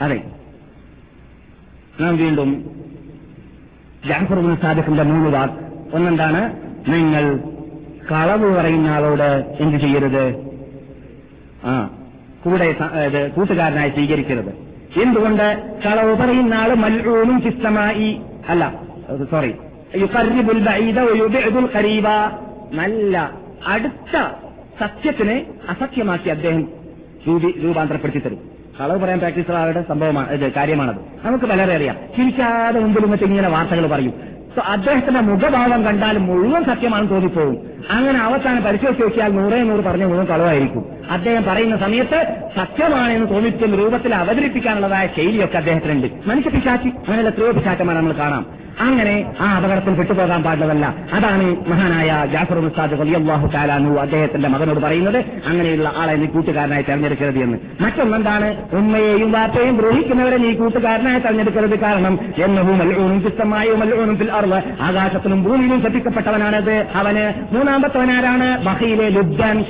അതെ. നാം വീണ്ടും ജാഫർ സാദിഖിന്റെ മൂന്ന് വാക്ക്. ഒന്നെന്താണ്? നിങ്ങൾ കളവ് പറയുന്ന ആളോട് എന്ത് ചെയ്യരുത്? ആ കൂടെ കൂട്ടുകാരനായി സ്വീകരിക്കരുത്. എന്തുകൊണ്ട്? കളവ് പറയുന്ന ആൾ മൽഊനും ചിസ്തമായി അല്ല സോറി നല്ല അടുത്ത സത്യത്തിനെ അസത്യമാക്കി അദ്ദേഹം രൂപാന്തരപ്പെടുത്തി തരും. കളവ് പറയാൻ പ്രാക്ടീസ് ആളുടെ സംഭവമാണ് കാര്യമാണത്. നമുക്ക് വളരെ അറിയാം. ചിരിക്കാതെ മുമ്പിൽ നിന്നിട്ട് ഇങ്ങനെ വാർത്തകൾ പറയും. അദ്ദേഹത്തിന്റെ മുഖഭാവം കണ്ടാൽ മുഴുവൻ സത്യമാണെന്ന് തോന്നിപ്പോകും അങ്ങനെ അവസാനം പരിശോധിച്ച് നോക്കിയാൽ നൂറേ നൂറ് പറഞ്ഞ മുഴുവൻ കളവായിരിക്കും. അദ്ദേഹം പറയുന്ന സമയത്ത് സത്യമാണെന്ന് തോന്നിക്കുന്ന രൂപത്തിൽ അവതരിപ്പിക്കാനുള്ളതായ ശൈലിയൊക്കെ അദ്ദേഹത്തിനുണ്ട്. മനുഷ്യ പിശാച്ചി അങ്ങനെയുള്ള എത്രയോ പിശാച്ചമാരെ നമ്മൾ കാണാം. അങ്ങനെ ആ അപകടത്തിൽ പെട്ടുപോകാൻ പാടുള്ളതല്ല അതാണ് മഹാനായ ജാഫർ മുസ്താദ് വലിയാഹു കാലാനു അദ്ദേഹത്തിന്റെ മകനോട് പറയുന്നത്. അങ്ങനെയുള്ള ആളെ നീ കൂട്ടുകാരനായി തെരഞ്ഞെടുക്കരുത് എന്ന്. മറ്റൊന്നെന്താണ്? ഉമ്മയെയും വാപ്പയും ദ്രോഹിക്കുന്നവരെ നീ കൂട്ടുകാരനായി തെരഞ്ഞെടുക്കരുത്. കാരണം എന്നവും മല്ലൂണും ചിത്തമായും മല്ലൂണും ഫിൽ അർവ് ആകാശത്തിലും ഭൂമിയിലും ശ്രദ്ധിക്കപ്പെട്ടവനാണത്. അവന് മൂന്നാമത്തവനാരാണ്? ബഹയിലെ ലുബ്ദാൻ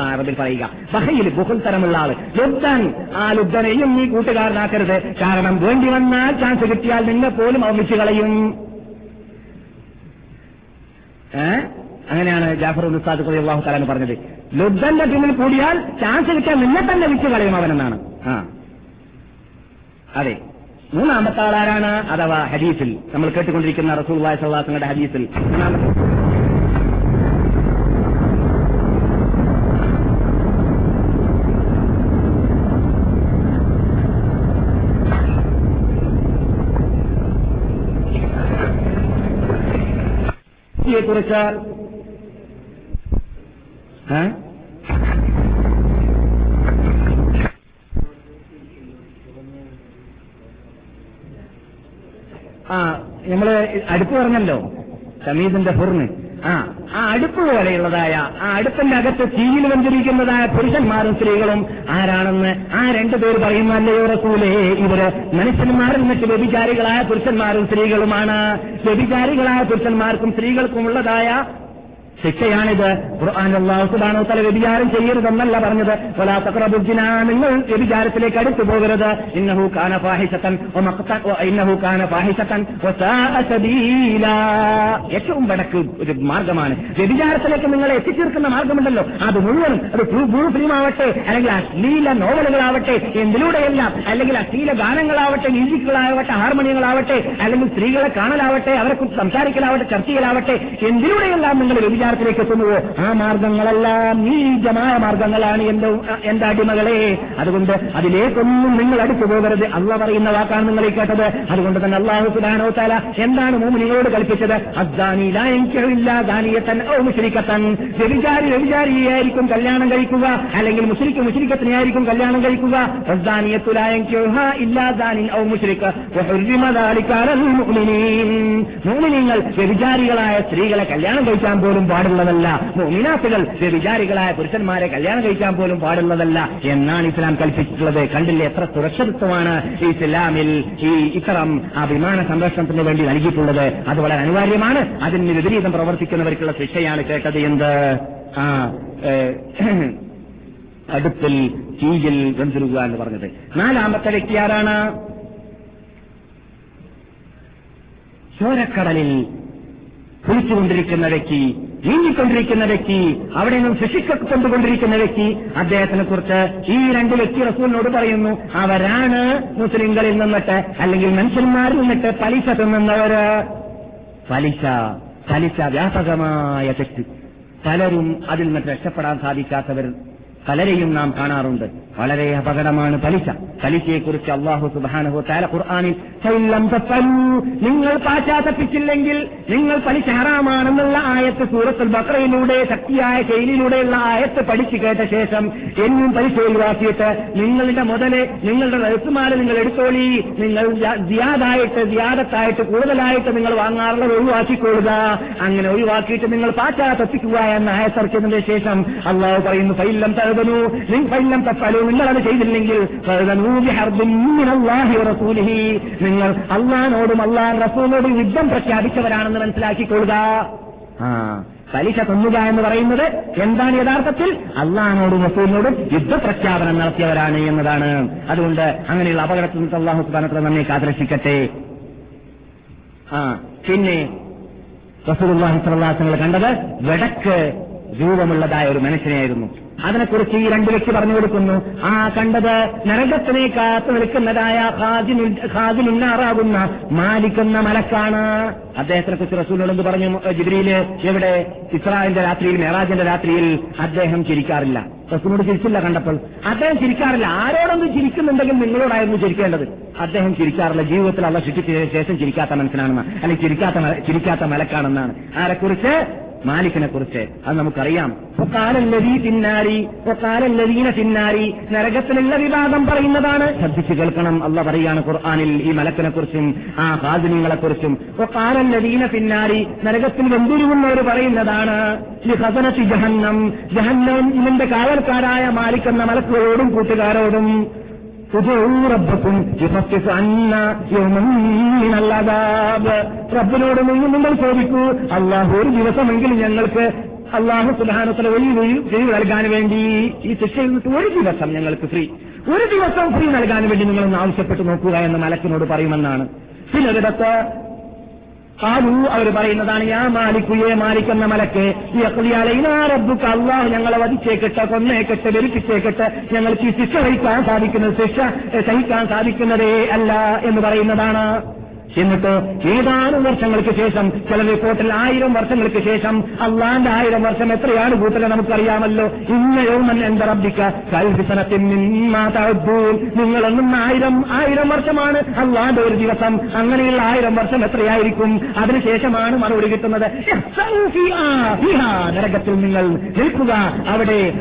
അറബിൽ പറയുക ബഹയിൽ ബഹുൽ തരമുള്ള ആൾ. ലുബ്ദാൻ. ആ ലുബ്ദനെയും നീ കൂട്ടുകാരനാക്കരുത്. കാരണം വേണ്ടി വന്നാൽ ചാൻസ് കിട്ടിയാൽ നിന്നെ പോലും അവമിച്ച് കളയും. അങ്ങനെയാണ് ജാഫർ ഉസ്താദ് കൊലി അള്ളാഹു തലാന്ന് പറഞ്ഞത്. ലുബ്ദന്റെ പിന്നിൽ കൂടിയാൽ ചാൻസ് കിട്ടിയാൽ നിന്നെ തന്നെ വിറ്റ് കളയും അവനെന്നാണ് ആ. അതെ. മൂന്നാമത്തെ ആളാരാണ്? അഥവാ ഹദീസിൽ. നമ്മൾ കേട്ടുകൊണ്ടിരിക്കുന്ന റസൂൽ സല്ലാസങ്ങളുടെ ഹദീസിൽ. മൂന്നാമത്തെ കുറിച്ച് ആ നമ്മൾ അടുപ്പ് പറഞ്ഞല്ലോ ഷമീദിന്റെ ഫുറിന് ആ ആ അടുപ്പ് പോലെയുള്ളതായ ആ അടുപ്പിന്റെ അകത്ത് തീയിൽ വെന്തിരിക്കുന്നതായ പുരുഷന്മാരും സ്ത്രീകളും ആരാണെന്ന് ആ രണ്ടു പേര് പറയുന്നല്ലയോ റസൂലേ? ഇവർ മനുഷ്യന്മാരിൽ നിന്നിട്ട് വ്യഭിചാരികളായ പുരുഷന്മാരും സ്ത്രീകളുമാണ്. വ്യഭിചാരികളായ പുരുഷന്മാർക്കും സ്ത്രീകൾക്കും ഉള്ളതായ ശിക്ഷയാണിത്. ഖുർആൻ അള്ളാഹു സുബാനോ തല വ്യഭിചാരം ചെയ്യരുതെന്നല്ല പറഞ്ഞത്. കൊലാത്തക്രബുദ്ദിന നിങ്ങൾ വ്യഭിചാരത്തിലേക്ക് അടുത്തു പോകരുത്. ഇന്നഹു കാന ഫാഹിഷത്തൻ ഇന്നഹു കാന ഫാഹിഷത്തൻ ഏറ്റവും വടക്ക് ഒരു മാർഗമാണ്. വ്യഭിചാരത്തിലേക്ക് നിങ്ങൾ എത്തിച്ചേർക്കുന്ന മാർഗമുണ്ടല്ലോ. അത് മുഴുവനും അത് ബ്ലൂ ഫിലിമാവട്ടെ അല്ലെങ്കിൽ അശ്ലീല നോവലുകളാവട്ടെ എന്തിലൂടെയെല്ലാം അല്ലെങ്കിൽ അശ്ലീല ഗാനങ്ങളാവട്ടെ മ്യൂസിക്കുകളാവട്ടെ ഹാർമോണിയങ്ങളാവട്ടെ അല്ലെങ്കിൽ സ്ത്രീകളെ കാണലാവട്ടെ അവരെ കുറിച്ച് സംസാരിക്കലാവട്ടെ ചർച്ച എന്തിലൂടെയെല്ലാം നിങ്ങൾ വ്യഭിചാരം വിചാരത്തിലേക്ക് എത്തുന്നത് ആ മാർഗങ്ങളെല്ലാം നീചമായ മാർഗങ്ങളാണ് എന്റെ എന്റെ അടിമകളെ. അതുകൊണ്ട് അതിലേക്കൊന്നും നിങ്ങൾ അടുത്തു പോകരുത്. അള്ള പറയുന്ന വാക്കാണ് നിങ്ങൾ കേട്ടത്. അതുകൊണ്ട് തന്നെ അള്ളാഹു സുബാനോ താല എന്താണ് മോമിനിയോട് കൽപ്പിച്ചത്? വ്യഭിചാരി വ്യഭിചാരിയായിരിക്കും കല്യാണം കഴിക്കുക. അല്ലെങ്കിൽ മുസ്ലിക്ക് മുസ്ലിക്കത്തിനായിരിക്കും കല്യാണം കഴിക്കുക. മോമിനിങ്ങൾ വ്യഭിചാരികളായ സ്ത്രീകളെ കല്യാണം കഴിക്കാൻ പോലും പാടുള്ളതല്ല. മോമിനാത്തുകൾ വ്യഭിചാരികളായ പുരുഷന്മാരെ കല്യാണം കഴിക്കാൻ പോലും പാടുള്ളതല്ല എന്നാണ് ഇസ്ലാം കൽപ്പിച്ചിട്ടുള്ളത്. കണ്ടില്ലേ എത്ര സുരക്ഷിതത്വമാണ് ഇസ്ലാമിൽ ഈ ഇത്തരം ആ വിമാന സംരക്ഷണത്തിന് വേണ്ടി നൽകിയിട്ടുള്ളത്. അത് വളരെ അനിവാര്യമാണ്. അതിന് വിപരീതം പ്രവർത്തിക്കുന്നവർക്കുള്ള ശിക്ഷയാണ് കേട്ടത് എന്ത്? ആ അടുപ്പിൽ തീയിൽ എന്ന് പറഞ്ഞത്. നാലാമത്തെ വ്യക്തി ആരാണ്? ചോരക്കടലിൽ കുളിച്ചുകൊണ്ടിരിക്കുന്ന വ്യക്തി. നീങ്ങിക്കൊണ്ടിരിക്കുന്ന വ്യക്തി അവിടെ നിന്നും ശിക്ഷിക്കപ്പെട്ടുകൊണ്ടിരിക്കുന്ന വ്യക്തി അദ്ദേഹത്തിനെ കുറിച്ച് ഈ രണ്ട് വ്യക്തി റസൂലിനോട് പറയുന്നു അവരാണ് മുസ്ലിങ്ങളിൽ നിന്നിട്ട് അല്ലെങ്കിൽ മനുഷ്യന്മാരിൽ നിന്നിട്ട് പലിശ തിന്നുന്നവര്. പലിശ പലിശ വ്യാപകമായ തെറ്റ്. പലരും അതിൽ നിന്നിട്ട് രക്ഷപ്പെടാൻ സാധിക്കാത്തവർ പലരെയും നാം കാണാറുണ്ട്. വളരെ അപകടമാണ് പലിശ. പലിശയെക്കുറിച്ച് അള്ളാഹു സുബാനഹു താല ഖുർആാനിൽ നിങ്ങൾ പാശ്ചാത്തപ്പിച്ചില്ലെങ്കിൽ നിങ്ങൾ പലിശ ഹറാമാണെന്നുള്ള ആയത്ത് സൂറത്തുൽ ബക്രയിലൂടെ ശക്തിയായ ശൈലിയിലൂടെയുള്ള ആയത്ത് പഠിച്ചു കേട്ട ശേഷം എന്നും പലിശ ഒഴിവാക്കിയിട്ട് നിങ്ങളുടെ മുതൽ നിങ്ങളുടെ റസുമാല നിങ്ങൾ എടുത്തോളി നിങ്ങൾ ജിയാദായിട്ട് ജിയാദത്തായിട്ട് കൂടുതലായിട്ട് നിങ്ങൾ വാങ്ങാറുള്ളത് ഒഴിവാക്കിക്കൊള്ളുക അങ്ങനെ ഒഴിവാക്കിയിട്ട് നിങ്ങൾ പാശ്ചാത്തപ്പിക്കുക എന്ന ആയത്തിറക്കിയതിന്റെ ശേഷം അള്ളാഹു പറയുന്നു ഫൈലം തഴുതനു ഫൈലം തപ്പാലോ നിങ്ങൾ അത് ചെയ്തില്ലെങ്കിൽ തഴുതനു. നിങ്ങൾ അള്ളഹാനോടും അള്ളാൻ റസൂലിനോടും യുദ്ധം പ്രഖ്യാപിച്ചവരാണെന്ന് മനസ്സിലാക്കിക്കൊള്ളുക. പലിശ തന്നുക എന്ന് പറയുന്നത് എന്താണ് യഥാർത്ഥത്തിൽ? അള്ളഹാനോടും റസൂലിനോടും യുദ്ധപ്രഖ്യാപനം നടത്തിയവരാണ് എന്നതാണ്. അതുകൊണ്ട് അങ്ങനെയുള്ള അപകടത്തിൽ അള്ളാഹു സുബാനത്തിൽ നമ്മെ കാതരക്ഷിക്കട്ടെ പിന്നെ റസൂൽ അള്ളാഹു അലൈഹി കണ്ടത് വെടക്ക് രൂപമുള്ളതായ ഒരു മനുഷ്യനെയായിരുന്നു. അതിനെക്കുറിച്ച് ഈ രണ്ട് വ്യക്തി പറഞ്ഞു കൊടുക്കുന്നു. ആ കണ്ടത് നരകത്തിനെ കാത്തു നിൽക്കുന്നതായ ഖാദിനുന്നാറാകുന്ന മാലിക്കുന്ന മലക്കാണ്. അദ്ദേഹത്തിനെ കുറിച്ച് റസൂലിനോട് പറഞ്ഞു? ജിബ്രിയിൽ എവിടെ? ഇസ്രായേലിന്റെ രാത്രിയിൽ മെഹറാജിന്റെ രാത്രിയിൽ അദ്ദേഹം ചിരിക്കാറില്ല. റസൂലിനോട് ചിരിച്ചില്ല കണ്ടപ്പോൾ. അദ്ദേഹം ചിരിക്കാറില്ല. ആരോടൊന്ന് ചിരിക്കുന്നുണ്ടെങ്കിൽ നിങ്ങളോടായിരുന്നു ചിരിക്കേണ്ടത്. അദ്ദേഹം ചിരിക്കാറില്ല. ജീവിതത്തിൽ അവ ശിക്ഷിച്ചതിന് ശേഷം ചിരിക്കാത്ത മനുഷ്യനാണെന്ന് അല്ലെങ്കിൽ ചിരിക്കാത്ത ചിരിക്കാത്ത മലക്കാണെന്നാണ്. ആരെക്കുറിച്ച്? മാലിക്കിനെ കുറിച്ച് അത് നമുക്കറിയാം. തിന്നാരി നരകത്തിലുള്ള വിവാദം പറയുന്നതാണ്. ശ്രദ്ധിച്ചു കേൾക്കണം അല്ല പറയാണ് ഖുർആാനിൽ ഈ മലക്കിനെ കുറിച്ചും ആ ഹാദിനിങ്ങളെ കുറിച്ചും ഒക്കാലല്ലതീന തിന്നാരി നരകത്തിൽ വെന്തുരുകുന്നവർ പറയുന്നതാണ്. ജഹന്നം ജഹന്നം ഇതിന്റെ കാവൽക്കാരായ മാലിക്കെന്ന മലക്കുകളോടും കൂട്ടുകാരോടും. റബ്ബിനോട് നിങ്ങൾ നിങ്ങൾ ചോദിക്കൂ അല്ലാഹു ഒരു ദിവസമെങ്കിലും ഞങ്ങൾക്ക് അള്ളാഹു സുധാനത്തിൽ ഒഴിവ് ചെയ്തു നൽകാൻ വേണ്ടി ഈ ശിക്ഷയിൽ നിന്നിട്ട് ഒരു ദിവസം ഞങ്ങൾക്ക് ഫ്രീ ഒരു ദിവസം ഫ്രീ നൽകാൻ വേണ്ടി നിങ്ങളൊന്ന് ആവശ്യപ്പെട്ട് നോക്കുക എന്ന് മലക്കിനോട് പറയുമെന്നാണ്. ചിലയിടത്ത് കാലു അവർ പറയുന്നതാണ് യാ മാലിക്കുയെ മാലിക്കുന്ന മലക്ക് ഈ റബ്ബുക്ക് അള്ളാഹു ഞങ്ങളെ വധിച്ചേക്കട്ടെ കൊന്നേക്കട്ടെ വെരുപ്പിച്ചേക്കട്ടെ ഞങ്ങൾക്ക് ഈ ശിക്ഷ വഹിക്കാൻ സാധിക്കുന്നത് ശിക്ഷ സഹിക്കാൻ സാധിക്കുന്നതേ അല്ല എന്ന് പറയുന്നതാണ്. എന്നിട്ട് ഏതാനും വർഷങ്ങൾക്ക് ശേഷം ചില റിപ്പോർട്ടിൽ ആയിരം വർഷങ്ങൾക്ക് ശേഷം അള്ളാന്റെ ആയിരം വർഷം എത്രയാണ് കൂട്ടരെ നമുക്കറിയാമല്ലോ. ഇന്നയോമൻ എന്റെ റബ്ബിക്ക കൽവിസനത്തിൽ നിങ്ങളൊന്നും ആയിരം ആയിരം വർഷമാണ് അള്ളാന്റെ ഒരു ദിവസം. അങ്ങനെയുള്ള ആയിരം വർഷം എത്രയായിരിക്കും? അതിനുശേഷമാണ് മറുപടി കിട്ടുന്നത്. നരകത്തിൽ നിങ്ങൾ നിൽക്കുക. അവിടെ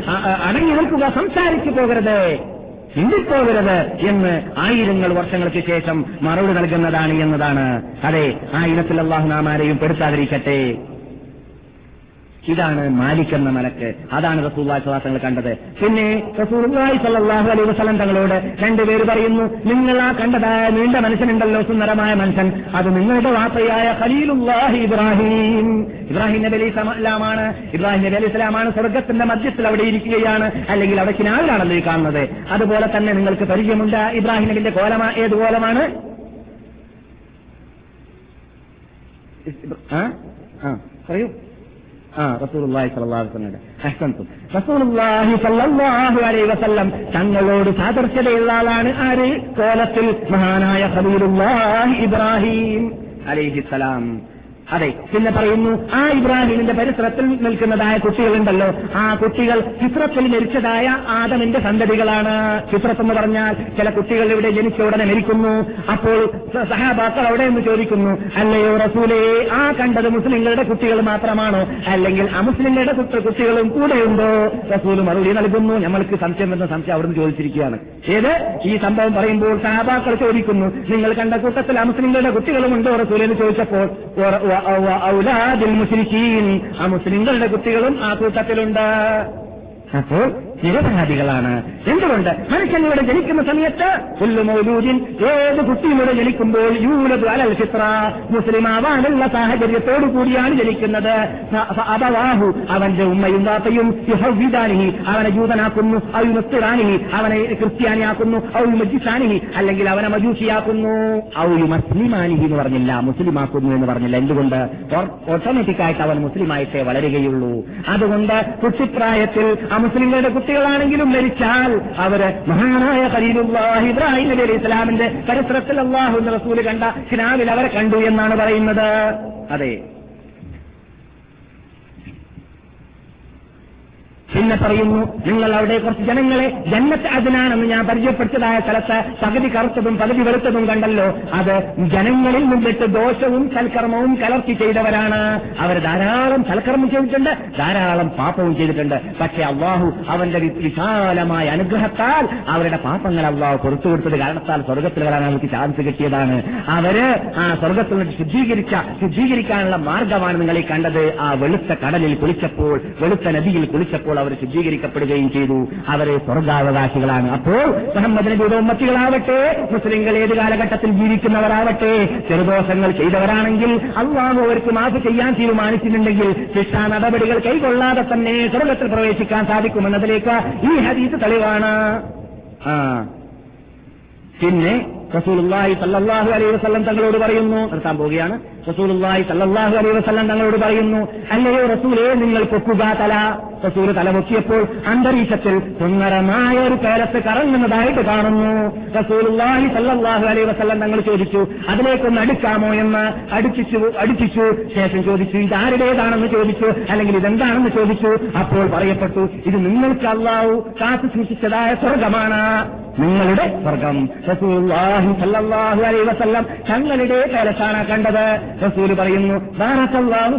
അടങ്ങി നിൽക്കുക. സംസാരിച്ചു പോകരുത്. ചിന്തിപ്പോകരുത് എന്ന് ആയിരങ്ങൾ വർഷങ്ങൾക്ക് ശേഷം മറുപടി നൽകുന്നതാണ് എന്നതാണ്. അതെ ആ ഇനത്തിൽ അള്ളാഹു നാം ആരെയും പെടുത്താതിരിക്കട്ടെ. ഇതാണ് മാലിക് എന്ന മലക്ക്. അതാണ് റസൂല്ലാഹി സ്വലാസങ്ങൾ കണ്ടത്. പിന്നെ റസൂലുള്ളാഹി സ്വല്ലല്ലാഹു അലൈഹി വസ്ലം തങ്ങളോട് രണ്ടുപേര് പറയുന്നു നിങ്ങൾ ആ കണ്ടതായ നീണ്ട മനുഷ്യനുണ്ടല്ലോ സുന്ദരമായ മനുഷ്യൻ. അത് നിങ്ങളുടെ വാപ്പയായ ഖലീലുല്ലാഹി ഇബ്രാഹിം. ഇബ്രാഹിം നബി അലൈഹി സ്വലാമാണ്. ഇബ്രാഹിം നബി അലൈഹി സ്വലാമാണ് സ്വർഗത്തിന്റെ മധ്യത്തിൽ അവിടെ ഇരിക്കുകയാണ്. അല്ലെങ്കിൽ അവിടെ കിനാവിലാണല്ലോ ഈ കാണുന്നത്. അതുപോലെ തന്നെ നിങ്ങൾക്ക് പരിചയമുണ്ട് ഇബ്രാഹിം നബിന്റെ കോലമ ഏത് കോലമാണ്? പറയൂ. ആ റസൂലുള്ളാഹി സ്വല്ലല്ലാഹു അലൈഹി വസല്ലം അഹ്സൻതും സ്വല്ലല്ലാഹു അലൈഹി വസല്ലം തങ്ങളോട് സാദർശ്യതയുള്ള ആളാണ് ആര്? കോലത്തിൽ മഹാനായ ഖലീലുള്ളാഹി ഇബ്രാഹിം അലൈഹിസ്സലാം. അതെ. പിന്നെ പറയുന്നു ആ ഇബ്രാഹിമിന്റെ പരിസരത്തിൽ നിൽക്കുന്നതായ കുട്ടികളുണ്ടല്ലോ. ആ കുട്ടികൾ ചിത്രത്തിൽ മരിച്ചതായ ആദമിന്റെ സന്തതികളാണ്. ചിത്രത്ത് എന്ന് പറഞ്ഞാൽ ചില കുട്ടികൾ ഇവിടെ ജനിച്ച ഉടനെ മരിക്കുന്നു. അപ്പോൾ സഹാബാക്കൾ അവിടെ നിന്ന് ചോദിക്കുന്നു അല്ലയോ റസൂലേ ആ കണ്ടത് മുസ്ലിങ്ങളുടെ കുട്ടികൾ മാത്രമാണോ? അല്ലെങ്കിൽ അമുസ്ലിങ്ങളുടെ കുട്ടി- കുട്ടികളും കൂടെയുണ്ടോ? റസൂൽ മറുപടി നൽകുന്നു ഞങ്ങൾക്ക് സംശയം എന്ന സംശയം അവിടുന്ന് ചോദിച്ചിരിക്കുകയാണ്. ഏത്? ഈ സംഭവം പറയുമ്പോൾ സഹാബാക്കൾ ചോദിക്കുന്നു നിങ്ങൾ കണ്ട കൂട്ടത്തിൽ അമുസ്ലിങ്ങളുടെ കുട്ടികളും ഉണ്ടോ റസൂലെന്ന് ചോദിച്ചപ്പോൾ "വ- വ- വ- ഔലാദിൽ മുസ്ലിഖീൻ ആ മുസ്ലിങ്ങളുടെ കുട്ടികളും ആ കൂട്ടത്തിലുണ്ട്. അപ്പോൾ നിരപരാധികളാണ്. എന്തുകൊണ്ട്? മനുഷ്യൻ ഇവിടെ ജനിക്കുന്ന സമയത്ത് മൗലൂദിൻ ഏത് കുട്ടിയും ഇവിടെ ജനിക്കുമ്പോൾ യൂലത് അലൽ ഫിത്ര മുസ്ലിം ആവാനുള്ള സാഹചര്യത്തോടു കൂടിയാണ് ജനിക്കുന്നത് അതവാഹു അവന്റെ ഉമ്മയും വാപ്പയും യുഹവിദാനിഹി അവനെ ജൂതനാക്കുന്നു ഔ യുനസ്തിറാനിഹി അവനെ ക്രിസ്ത്യാനിയാക്കുന്നു ഔ മജിസാനിഹി അല്ലെങ്കിൽ അവനെ മജൂഷിയാക്കുന്നു ഔ മസ്ലിമാനിഹി എന്ന് പറഞ്ഞില്ല മുസ്ലിമാക്കുന്നു എന്ന് പറഞ്ഞില്ല. എന്തുകൊണ്ട്? ഓട്ടോമാറ്റിക് ആയിട്ട് അവൻ മുസ്ലിമായിട്ടേ വളരുകയുള്ളൂ. അതുകൊണ്ട് കുട്ടിപ്രായത്തിൽ ആ മുസ്ലിങ്ങളുടെ കുട്ടികളാണെങ്കിലും മരിച്ചാൽ അവർ മഹാനായ ഖലീലുല്ലാഹി ഇബ്രാഹിം നബി അലൈഹി ഇസ്ലാമിന്റെ ചരിത്രത്തിൽ അള്ളാഹു റസൂൽ കണ്ട കിനാവിൽ അവരെ കണ്ടു എന്നാണ് പറയുന്നത്. അതെ. പിന്നെ പറയുന്നു. നിങ്ങൾ അവിടെ കുറച്ച് ജനങ്ങളെ ജന്നത്ത് അതിനാണെന്ന് ഞാൻ പരിചയപ്പെടുത്തതായ സ്ഥലത്ത് പകുതി കറുത്തതും പകുതി വെളുത്തതും കണ്ടല്ലോ. അത് ജനങ്ങളിൽ നിന്നിട്ട് ദോഷവും സൽക്കർമ്മവും കലർത്തി ചെയ്തവരാണ്. അവർ ധാരാളം സൽക്കർമ്മം ചെയ്തിട്ടുണ്ട് ധാരാളം പാപവും ചെയ്തിട്ടുണ്ട്. പക്ഷേ അള്ളാഹു അവന്റെ വിശാലമായ അനുഗ്രഹത്താൽ അവരുടെ പാപങ്ങൾ അള്ളാഹു പുറത്തു കൊടുത്തത് കാരണത്താൽ സ്വർഗത്തിൽ വരാൻ അവർക്ക് ചാൻസ് കിട്ടിയതാണ്. അവർ ആ സ്വർഗത്തിൽ നിന്ന് ശുദ്ധീകരിച്ച ശുദ്ധീകരിക്കാനുള്ള മാർഗമാണ് നിങ്ങൾ ഈ കണ്ടത്. ആ വെളുത്ത കടലിൽ കുളിച്ചപ്പോൾ വെളുത്ത നദിയിൽ കുളിച്ചപ്പോൾ അവർ ശുദ്ധീകരിക്കപ്പെടുകയും ചെയ്തു. അവരെ സ്വർഗാവകാശികളാണ്. അപ്പോൾ മുഹമ്മദ് നബിയുടെ ഉമ്മത്തികളാവട്ടെ മുസ്ലിങ്ങൾ ഏത് കാലഘട്ടത്തിൽ ജീവിക്കുന്നവരാവട്ടെ ചെറുദോഷങ്ങൾ ചെയ്തവരാണെങ്കിൽ അള്ളാഹു അവർക്ക് മാഫ് ചെയ്യാൻ തീരുമാനിച്ചിട്ടുണ്ടെങ്കിൽ ശിക്ഷാ നടപടികൾ കൈകൊള്ളാതെ തന്നെ സ്വർഗത്തിൽ പ്രവേശിക്കാൻ സാധിക്കുമെന്നതിലേക്ക് ഈ ഹദീസ് തെളിവാണ്. പിന്നെ റസൂലുള്ളാഹി സല്ലാഹു അലൈഹി വസ്ലം തങ്ങളോട് പറയുന്നു നിർത്താൻ പോവുകയാണ്. റസൂലുള്ളാഹി സല്ലല്ലാഹു അലൈഹി വസല്ലം തങ്ങളോട് പറയുന്നു അല്ലയോ റസൂലേ നിങ്ങൾ പൊക്കുക തല. റസൂൽ തല പൊക്കിയപ്പോൾ അന്തരീക്ഷത്തിൽ സുന്ദരമായ ഒരു പേരത്ത് കറങ്ങുന്നതായിട്ട് കാണുന്നു. റസൂലുള്ളാഹി സല്ലല്ലാഹു അലൈഹി വസല്ലം തങ്ങൾ ചോദിച്ചു അതിലേക്കൊന്ന് അടുക്കാമോ? എന്ന് അടുപ്പിച്ചു അടുപ്പിച്ചു. ശേഷം ചോദിച്ചു ഇത് ആരുടേതാണെന്ന് ചോദിച്ചു അല്ലെങ്കിൽ ഇതെന്താണെന്ന് ചോദിച്ചു? അപ്പോൾ പറയപ്പെട്ടു ഇത് നിങ്ങൾക്ക് അള്ളാഹു കാത്തു സൂക്ഷിച്ചതായ സ്വർഗമാണ് നിങ്ങളുടെ സ്വർഗം റസൂലുള്ളാഹി സല്ലല്ലാഹു അലൈഹി വസല്ലം തങ്ങളുടെ പേരത്താണ് കണ്ടത്. റസൂൽ പറയുന്നു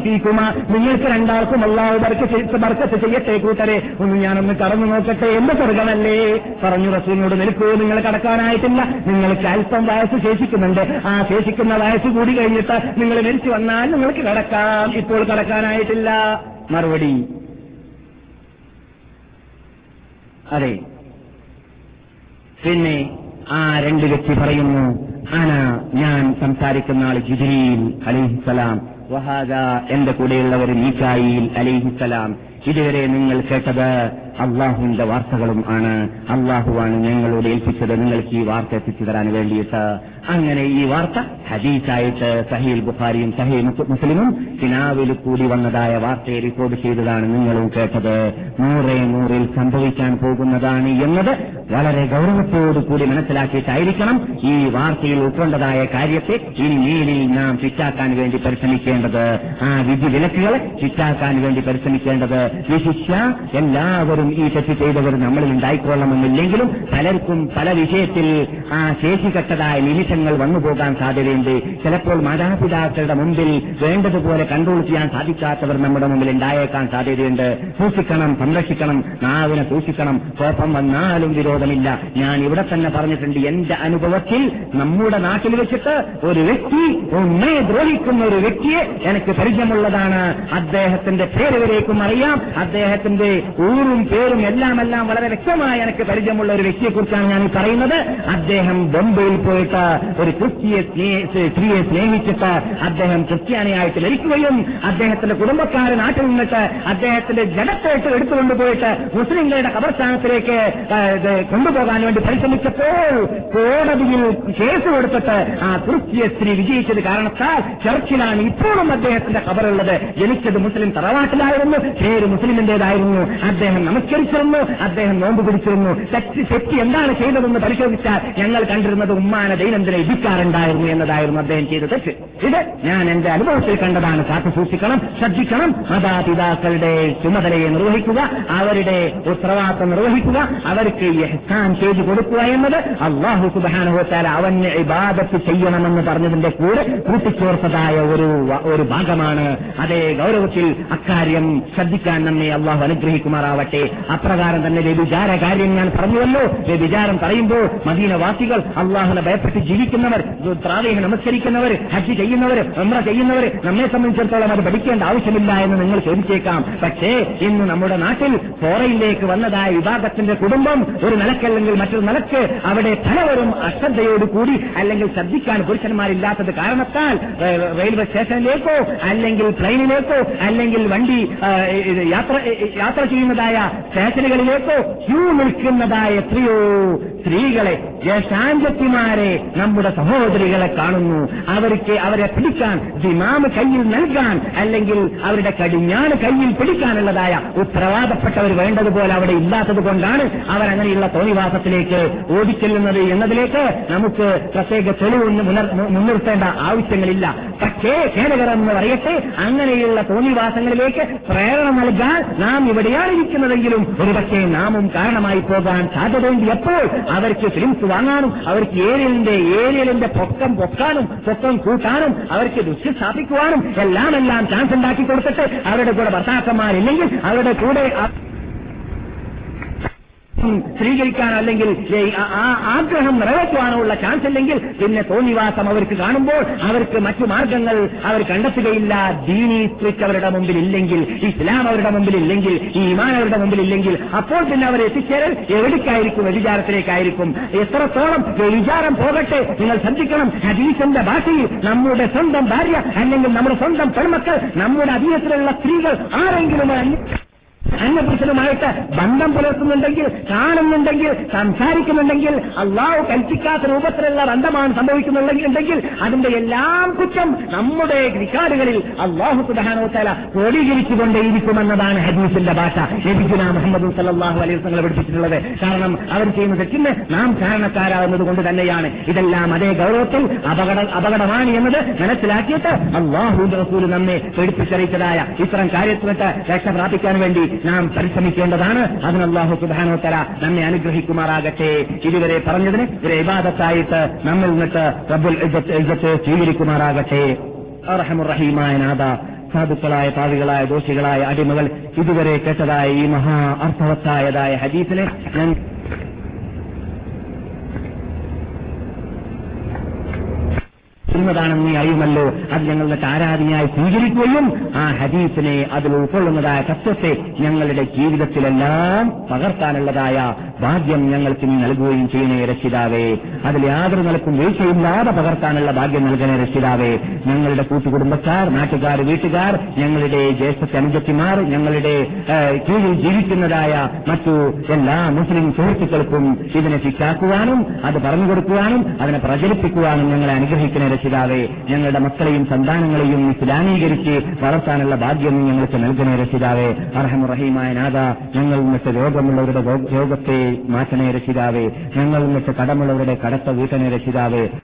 ഫീക്കുമ നിങ്ങൾക്ക് രണ്ടാൾക്കും അള്ളാഹു ബർക്കത്ത് ചെയ്യട്ടെ കൂട്ടരെ. ഒന്ന് ഞാനൊന്ന് കടന്നു നോക്കട്ടെ. എന്റെ സ്വർഗമല്ലേ പറഞ്ഞു റസൂലിനോട് നിൽക്കൂ നിങ്ങൾ കടക്കാനായിട്ടില്ല. നിങ്ങൾക്ക് അല്പം വയസ്സ് ശേഷിക്കുന്നുണ്ട്. ആ ശേഷിക്കുന്ന വയസ്സ് കൂടി കഴിഞ്ഞിട്ട് നിങ്ങൾ മരിച്ചു വന്നാൽ നിങ്ങൾക്ക് കടക്കാം. ഇപ്പോൾ കടക്കാനായിട്ടില്ല. മറുപടി അതെ. പിന്നെ ആ രണ്ട് വ്യക്തി പറയുന്നു ആന ഞാൻ സംസാരിക്കുന്ന ആൾ ജിബ്രീൽ അലിഹിസലാം വഹാദ എന്റെ കൂടെയുള്ളവർ മീക്കായിൽ അലിഹിസലാം ഇതുവരെ നിങ്ങൾ കേട്ടത് അള്ളാഹുവിന്റെ വാർത്തകളും ആണ്. അള്ളാഹുവാണ് ഞങ്ങളോട് ഏൽപ്പിച്ചത്. നിങ്ങൾക്ക് ഈ വാർത്ത എത്തിച്ചു തരാൻ വേണ്ടിയിട്ട് അങ്ങനെ ഈ വാർത്ത ഹദീസായിട്ട് സഹീൽ ബുഖാരിയും സഹീൽ മുസ്ലിമും കിനാവിൽ കൂടി വന്നതായ വാർത്തയെ റിപ്പോർട്ട് ചെയ്തതാണ് നിങ്ങളും കേട്ടത്. നൂറെ നൂറിൽ സംഭവിക്കാൻ പോകുന്നതാണ് എന്നത് വളരെ കൂടി മനസ്സിലാക്കിയിട്ടായിരിക്കണം ഈ വാർത്തയിൽ ഉൾക്കൊണ്ടതായ കാര്യത്തെ ഇനി മേലിൽ നാം ചിറ്റാക്കാൻ വേണ്ടി പരിശ്രമിക്കേണ്ടത്. ആ വിധി വിലക്കുകളെ ശിക്ഷാക്കാൻ വേണ്ടി പരിശ്രമിക്കേണ്ടത് വിശിഷ്യ എല്ലാവരും ഈ തെറ്റ് ചെയ്തവർ നമ്മളിൽ ഉണ്ടായിക്കൊള്ളണമെന്നില്ലെങ്കിലും പലർക്കും പല വിഷയത്തിൽ ആ ശേഷികെട്ടതായ നിമിഷങ്ങൾ വന്നുപോകാൻ സാധ്യതയുണ്ട്. ചിലപ്പോൾ മാതാപിതാക്കളുടെ മുമ്പിൽ വേണ്ടതുപോലെ കൺട്രോൾ ചെയ്യാൻ സാധിക്കാത്തവർ നമ്മുടെ മുമ്പിൽ ഉണ്ടായേക്കാൻ സാധ്യതയുണ്ട്. സൂക്ഷിക്കണം സംരക്ഷിക്കണം നാവിനെ സൂക്ഷിക്കണം. കോപം വന്നാലും വിരോധമില്ല. ഞാൻ ഇവിടെ തന്നെ പറഞ്ഞിട്ടുണ്ട് എന്റെ അനുഭവത്തിൽ നമ്മുടെ നാട്ടിൽ വെച്ചിട്ട് ഒരു വ്യക്തി ഉമ്മയെ ദ്രോഹിക്കുന്ന ഒരു വ്യക്തിയെ എനിക്ക് പരിചയമുള്ളതാണ്. അദ്ദേഹത്തിന്റെ പേര് വരേക്കും അറിയാം. അദ്ദേഹത്തിന്റെ ഊരും പേരും എല്ലാം എല്ലാം വളരെ വ്യക്തമായി എനിക്ക് പരിചയമുള്ള ഒരു വ്യക്തിയെക്കുറിച്ചാണ് ഞാൻ പറയുന്നത്. അദ്ദേഹം ബോംബെയിൽ പോയിട്ട് ഒരു ക്രിസ്തിയെ സ്ത്രീയെ സ്നേഹിച്ചിട്ട് അദ്ദേഹം ക്രിസ്ത്യാനിയായിട്ട് ലഭിക്കുകയും അദ്ദേഹത്തിന്റെ കുടുംബക്കാരെ നാട്ടിൽ നിന്നിട്ട് അദ്ദേഹത്തിന്റെ ജഡത്തേട്ട് എടുത്തുകൊണ്ടുപോയിട്ട് മുസ്ലിങ്ങളുടെ കബർസ്ഥാനത്തിലേക്ക് കൊണ്ടുപോകാൻ വേണ്ടി പരിശ്രമിച്ചപ്പോൾ കോടതിയിൽ കേസ് കൊടുത്തിട്ട് ആ ക്രിസ്തീയ സ്ത്രീ വിജയിച്ചത് കാരണത്താൽ ചർച്ചിലാണ് ഇപ്പോഴും അദ്ദേഹത്തിന്റെ കബറുള്ളത് ജനിച്ചത് മുസ്ലിം തറവാട്ടിലായിരുന്നു പേര് മുസ്ലിമിന്റേതായിരുന്നു അദ്ദേഹം നമസ്കരിച്ചിരുന്നു അദ്ദേഹം നോമ്പ് പിടിച്ചിരുന്നു. തെറ്റ് തെറ്റ് എന്താണ് ചെയ്തതെന്ന് പരിശോധിച്ചാൽ ഞങ്ങൾ കണ്ടിരുന്നത് ഉമ്മാനെ ദൈനംദിന ഇടിക്കാറുണ്ടായിരുന്നു എന്നതായിരുന്നു അദ്ദേഹം ചെയ്ത തെറ്റ്. ഇത് ഞാൻ എന്റെ അനുഭവത്തിൽ കണ്ടതാണ്. കാത്തു സൂക്ഷിക്കണം ശ്രദ്ധിക്കണം. മാതാപിതാക്കളുടെ ചുമതലയെ നിർവഹിക്കുക അവരുടെ ഉത്തരവാദിത്വം നിർവഹിക്കുക അവർക്ക് എഹ്സാൻ ചെയ്തു കൊടുക്കുക എന്നത് അള്ളാഹു സുബാനുഭവത്താൽ അവന് ഇബാദത്ത് ചെയ്യണമെന്ന് പറഞ്ഞതിന്റെ കൂടെ കൂട്ടിച്ചേർത്തതായ ഒരു ഒരു ഭാഗമാണ്. അതേ ഗൗരവത്തിൽ അക്കാര്യം ശ്രദ്ധിക്കാൻ നമ്മെ അള്ളാഹു അനുഗ്രഹിക്കുമാറാവട്ടെ. അപ്രകാരം തന്നെ വ്യഭിചാര കാര്യം ഞാൻ പറഞ്ഞുവല്ലോ. വ്യഭിചാരം പറയുമ്പോൾ മദീനവാസികൾ അള്ളാഹുനെ ഭയപ്പെട്ട് ജീവിക്കുന്നവർ പ്രാദേശിക നമസ്കരിക്കുന്നവർ ഹജ്ജ് ചെയ്യുന്നവർ നമ്മ ചെയ്യുന്നവർ നമ്മെ സംബന്ധിച്ചിടത്തോളം അത് പഠിക്കേണ്ട ആവശ്യമില്ല എന്ന് നിങ്ങൾ ചോദിച്ചേക്കാം. പക്ഷേ ഇന്ന് നമ്മുടെ നാട്ടിൽ ഫോറയിലേക്ക് വന്നതായ വിഭാഗത്തിന്റെ കുടുംബം ഒരു നിലക്കല്ലെങ്കിൽ മറ്റൊരു നിലയ്ക്ക് അവിടെ പലവരും അശ്രദ്ധയോടുകൂടി അല്ലെങ്കിൽ ശ്രദ്ധിക്കാൻ പുരുഷന്മാരില്ലാത്തത് കാരണത്താൽ റെയിൽവേ സ്റ്റേഷനിലേക്കോ അല്ലെങ്കിൽ പ്ലെയിനിലേക്കോ അല്ലെങ്കിൽ വണ്ടി യാത്ര യാത്ര ചെയ്യുന്നതായ സ്റ്റേഷനുകളിലേക്കോ ക്യൂ നിൽക്കുന്നതായ എത്രയോ സ്ത്രീകളെ ജ്യേഷ്ഠാഞ്ചത്തിമാരെ നമ്മുടെ സഹോദരികളെ കാണുന്നു. അവർക്ക് അവരെ പിടിക്കാൻ ദിമാമ് കയ്യിൽ നൽകാൻ അല്ലെങ്കിൽ അവരുടെ കടിഞ്ഞാണ് കയ്യിൽ പിടിക്കാനുള്ളതായ ഉത്തരവാദപ്പെട്ടവർ വേണ്ടതുപോലെ അവിടെ ഇല്ലാത്തത് കൊണ്ടാണ് അവരങ്ങനെയുള്ള തോന്നിവാസത്തിലേക്ക് ഓടിച്ചെല്ലുന്നത് എന്നതിലേക്ക് നമുക്ക് പ്രത്യേക തെളിവ് മുൻനിർത്തേണ്ട ആവശ്യങ്ങളില്ല. പക്ഷേ ഖേദകരം എന്ന് പറയട്ടെ അങ്ങനെയുള്ള തോന്നിവാസങ്ങളിലേക്ക് പ്രേരണ നൽകാൻ നാം ഇവിടെയാണ് ഇരിക്കുന്നതെങ്കിലും ഒരുപക്ഷെ നാമും കാരണമായി പോകാൻ സാധ്യതയുണ്ട് എപ്പോൾ? അവർക്ക് ഫിലിംസ് വാങ്ങാനും അവർക്ക് ഏരിയലിന്റെ ഏരിയലിന്റെ പൊക്കം പൊക്കാനും പൊക്കം കൂട്ടാനും അവർക്ക് ദുഃഖം സ്ഥാപിക്കുവാനും എല്ലാം എല്ലാം ചാൻസ് ഉണ്ടാക്കി കൊടുത്തിട്ട് അവരുടെ കൂടെ ഭർത്താക്കന്മാരില്ലെങ്കിൽ അവരുടെ കൂടെ സ്വീകരിക്കാനോ അല്ലെങ്കിൽ ആഗ്രഹം നിറവേറ്റുവാനോ ഉള്ള ചാൻസ് ഇല്ലെങ്കിൽ പിന്നെ തോന്നിവാസം അവർക്ക് കാണുമ്പോൾ അവർക്ക് മറ്റു മാർഗങ്ങൾ അവർ കണ്ടെത്തുകയില്ല. ദീനി സ്ത്രീക്ക് അവരുടെ മുമ്പിൽ ഇല്ലെങ്കിൽ ഇസ്ലാം അവരുടെ മുമ്പിൽ ഇല്ലെങ്കിൽ ഈ ഇമാൻ അവരുടെ മുമ്പിൽ ഇല്ലെങ്കിൽ അപ്പോൾ പിന്നെ അവർ എത്തിച്ചേരൽ എവിടേക്കായിരിക്കും? വ്യചാരത്തിലേക്കായിരിക്കും എത്രത്തോളം വിചാരം പോകട്ടെ? നിങ്ങൾ ശ്രദ്ധിക്കണം. ഹദീസിന്റെ ഭാഷയിൽ നമ്മുടെ സ്വന്തം ഭാര്യ അല്ലെങ്കിൽ നമ്മുടെ സ്വന്തം പെൺമക്കൾ നമ്മുടെ അധീനത്തിലുള്ള സ്ത്രീകൾ ആരെങ്കിലും അന്യ- ബന്ധം പുലർത്തുന്നുണ്ടെങ്കിൽ കാണുന്നുണ്ടെങ്കിൽ സംസാരിക്കുന്നുണ്ടെങ്കിൽ അള്ളാഹു കൽപ്പിക്കാത്ത രൂപത്തിലുള്ള ബന്ധമാണ് സംഭവിക്കുന്നുണ്ടെങ്കിൽ അതിന്റെ എല്ലാം കുറ്റം നമ്മുടെ റിക്കാർഡുകളിൽ അള്ളാഹു സുധാനോത്തല ക്രോഡീകരിച്ചുകൊണ്ടേയിരിക്കുമെന്നതാണ് ഹദീസിന്റെ ഭാഷ. ലഭിക്കുന്ന മുഹമ്മദ് സല്ലാഹു അലൈഹി വസല്ലം പഠിപ്പിച്ചിട്ടുള്ളത്. കാരണം അവർ ചെയ്യുന്ന തെറ്റിന് നാം കാരണക്കാരാകുന്നത് കൊണ്ട് തന്നെയാണ്. ഇതെല്ലാം അതേ ഗൗരവത്തിൽ അപകട അപകടമാണ് എന്നത് മനസ്സിലാക്കിയിട്ട് അള്ളാഹു റസൂൽ നമ്മെ പഠിപ്പിച്ചറിയിച്ചതായ ഇത്തരം കാര്യത്തിനിട്ട് രക്ഷ പ്രാപിക്കാൻ വേണ്ടി നാം പരിശ്രമിക്കേണ്ടതാണ്. അതിന് അള്ളാഹു സുബാനോത്തര നമ്മെ അനുഗ്രഹിക്കുമാറാകട്ടെ. ഇതുവരെ പറഞ്ഞതിന് ഒരു ഇബാദത്തായിട്ട് നമ്മിൽ നിന്നിട്ട് റബ്ബുൽ സ്വീകരിക്കുമാറാകട്ടെ. അർഹമുറഹീമായ നാഥ സാധുക്കളായ പാവികളായ ദോഷികളായ അടിമകൾ ഇതുവരെ കേട്ടതായ ഈ മഹാ അർത്ഥവത്തായതായ ഹദീസിനെ ഞാൻ ാണെന്ന് നീ അറിയുമല്ലോ. അത് ഞങ്ങളുടെ ആരാധനയായി സ്വീകരിക്കുകയും ആ ഹദീസിനെ അതിൽ ഉൾക്കൊള്ളുന്നതായ തത്വത്തെ ഞങ്ങളുടെ ജീവിതത്തിലെല്ലാം പകർത്താനുള്ളതായ ഭാഗ്യം ഞങ്ങൾക്ക് നീ നൽകുകയും ചെയ്യണേ രക്ഷിതാവേ. അതിൽ യാതൊരു നിലക്കും വീഴ്ചയില്ലാതെ പകർത്താനുള്ള ഭാഗ്യം നൽകണേ രക്ഷിതാവേ. ഞങ്ങളുടെ കൂട്ടുകുടുംബക്കാർ നാട്ടുകാർ വീട്ടുകാർ ഞങ്ങളുടെ ജ്യേഷ്ഠ അനുജത്തിമാർ ഞങ്ങളുടെ കീഴിൽ ജീവിക്കുന്നതായ മറ്റു എല്ലാ മുസ്ലിം സുഹൃത്തുക്കൾക്കും ഇതിനെ ശിക്ഷാക്കുവാനും അത് പറഞ്ഞു കൊടുക്കുവാനും അതിനെ പ്രചരിപ്പിക്കുവാനും ഞങ്ങളെ അനുഗ്രഹിക്കുന്ന രക്ഷിതാവേ ഞങ്ങളുടെ മക്കളെയും സന്താനങ്ങളെയും ഇസ്ലാമീകരിച്ച് വളർത്താനുള്ള ഭാഗ്യം ഞങ്ങൾക്ക് നൽകണേ രക്ഷിതാവേ. അർഹമുറഹീമായ നാഥ ഞങ്ങൾ ഇന്നത്തെ രോഗമുള്ളവരുടെ രോഗത്തെ മാറ്റണേ രക്ഷിതാവേ. ഞങ്ങൾ ഇന്നത്തെ കടമുള്ളവരുടെ കടത്ത വീട്ടണേ രക്ഷിതാവേ.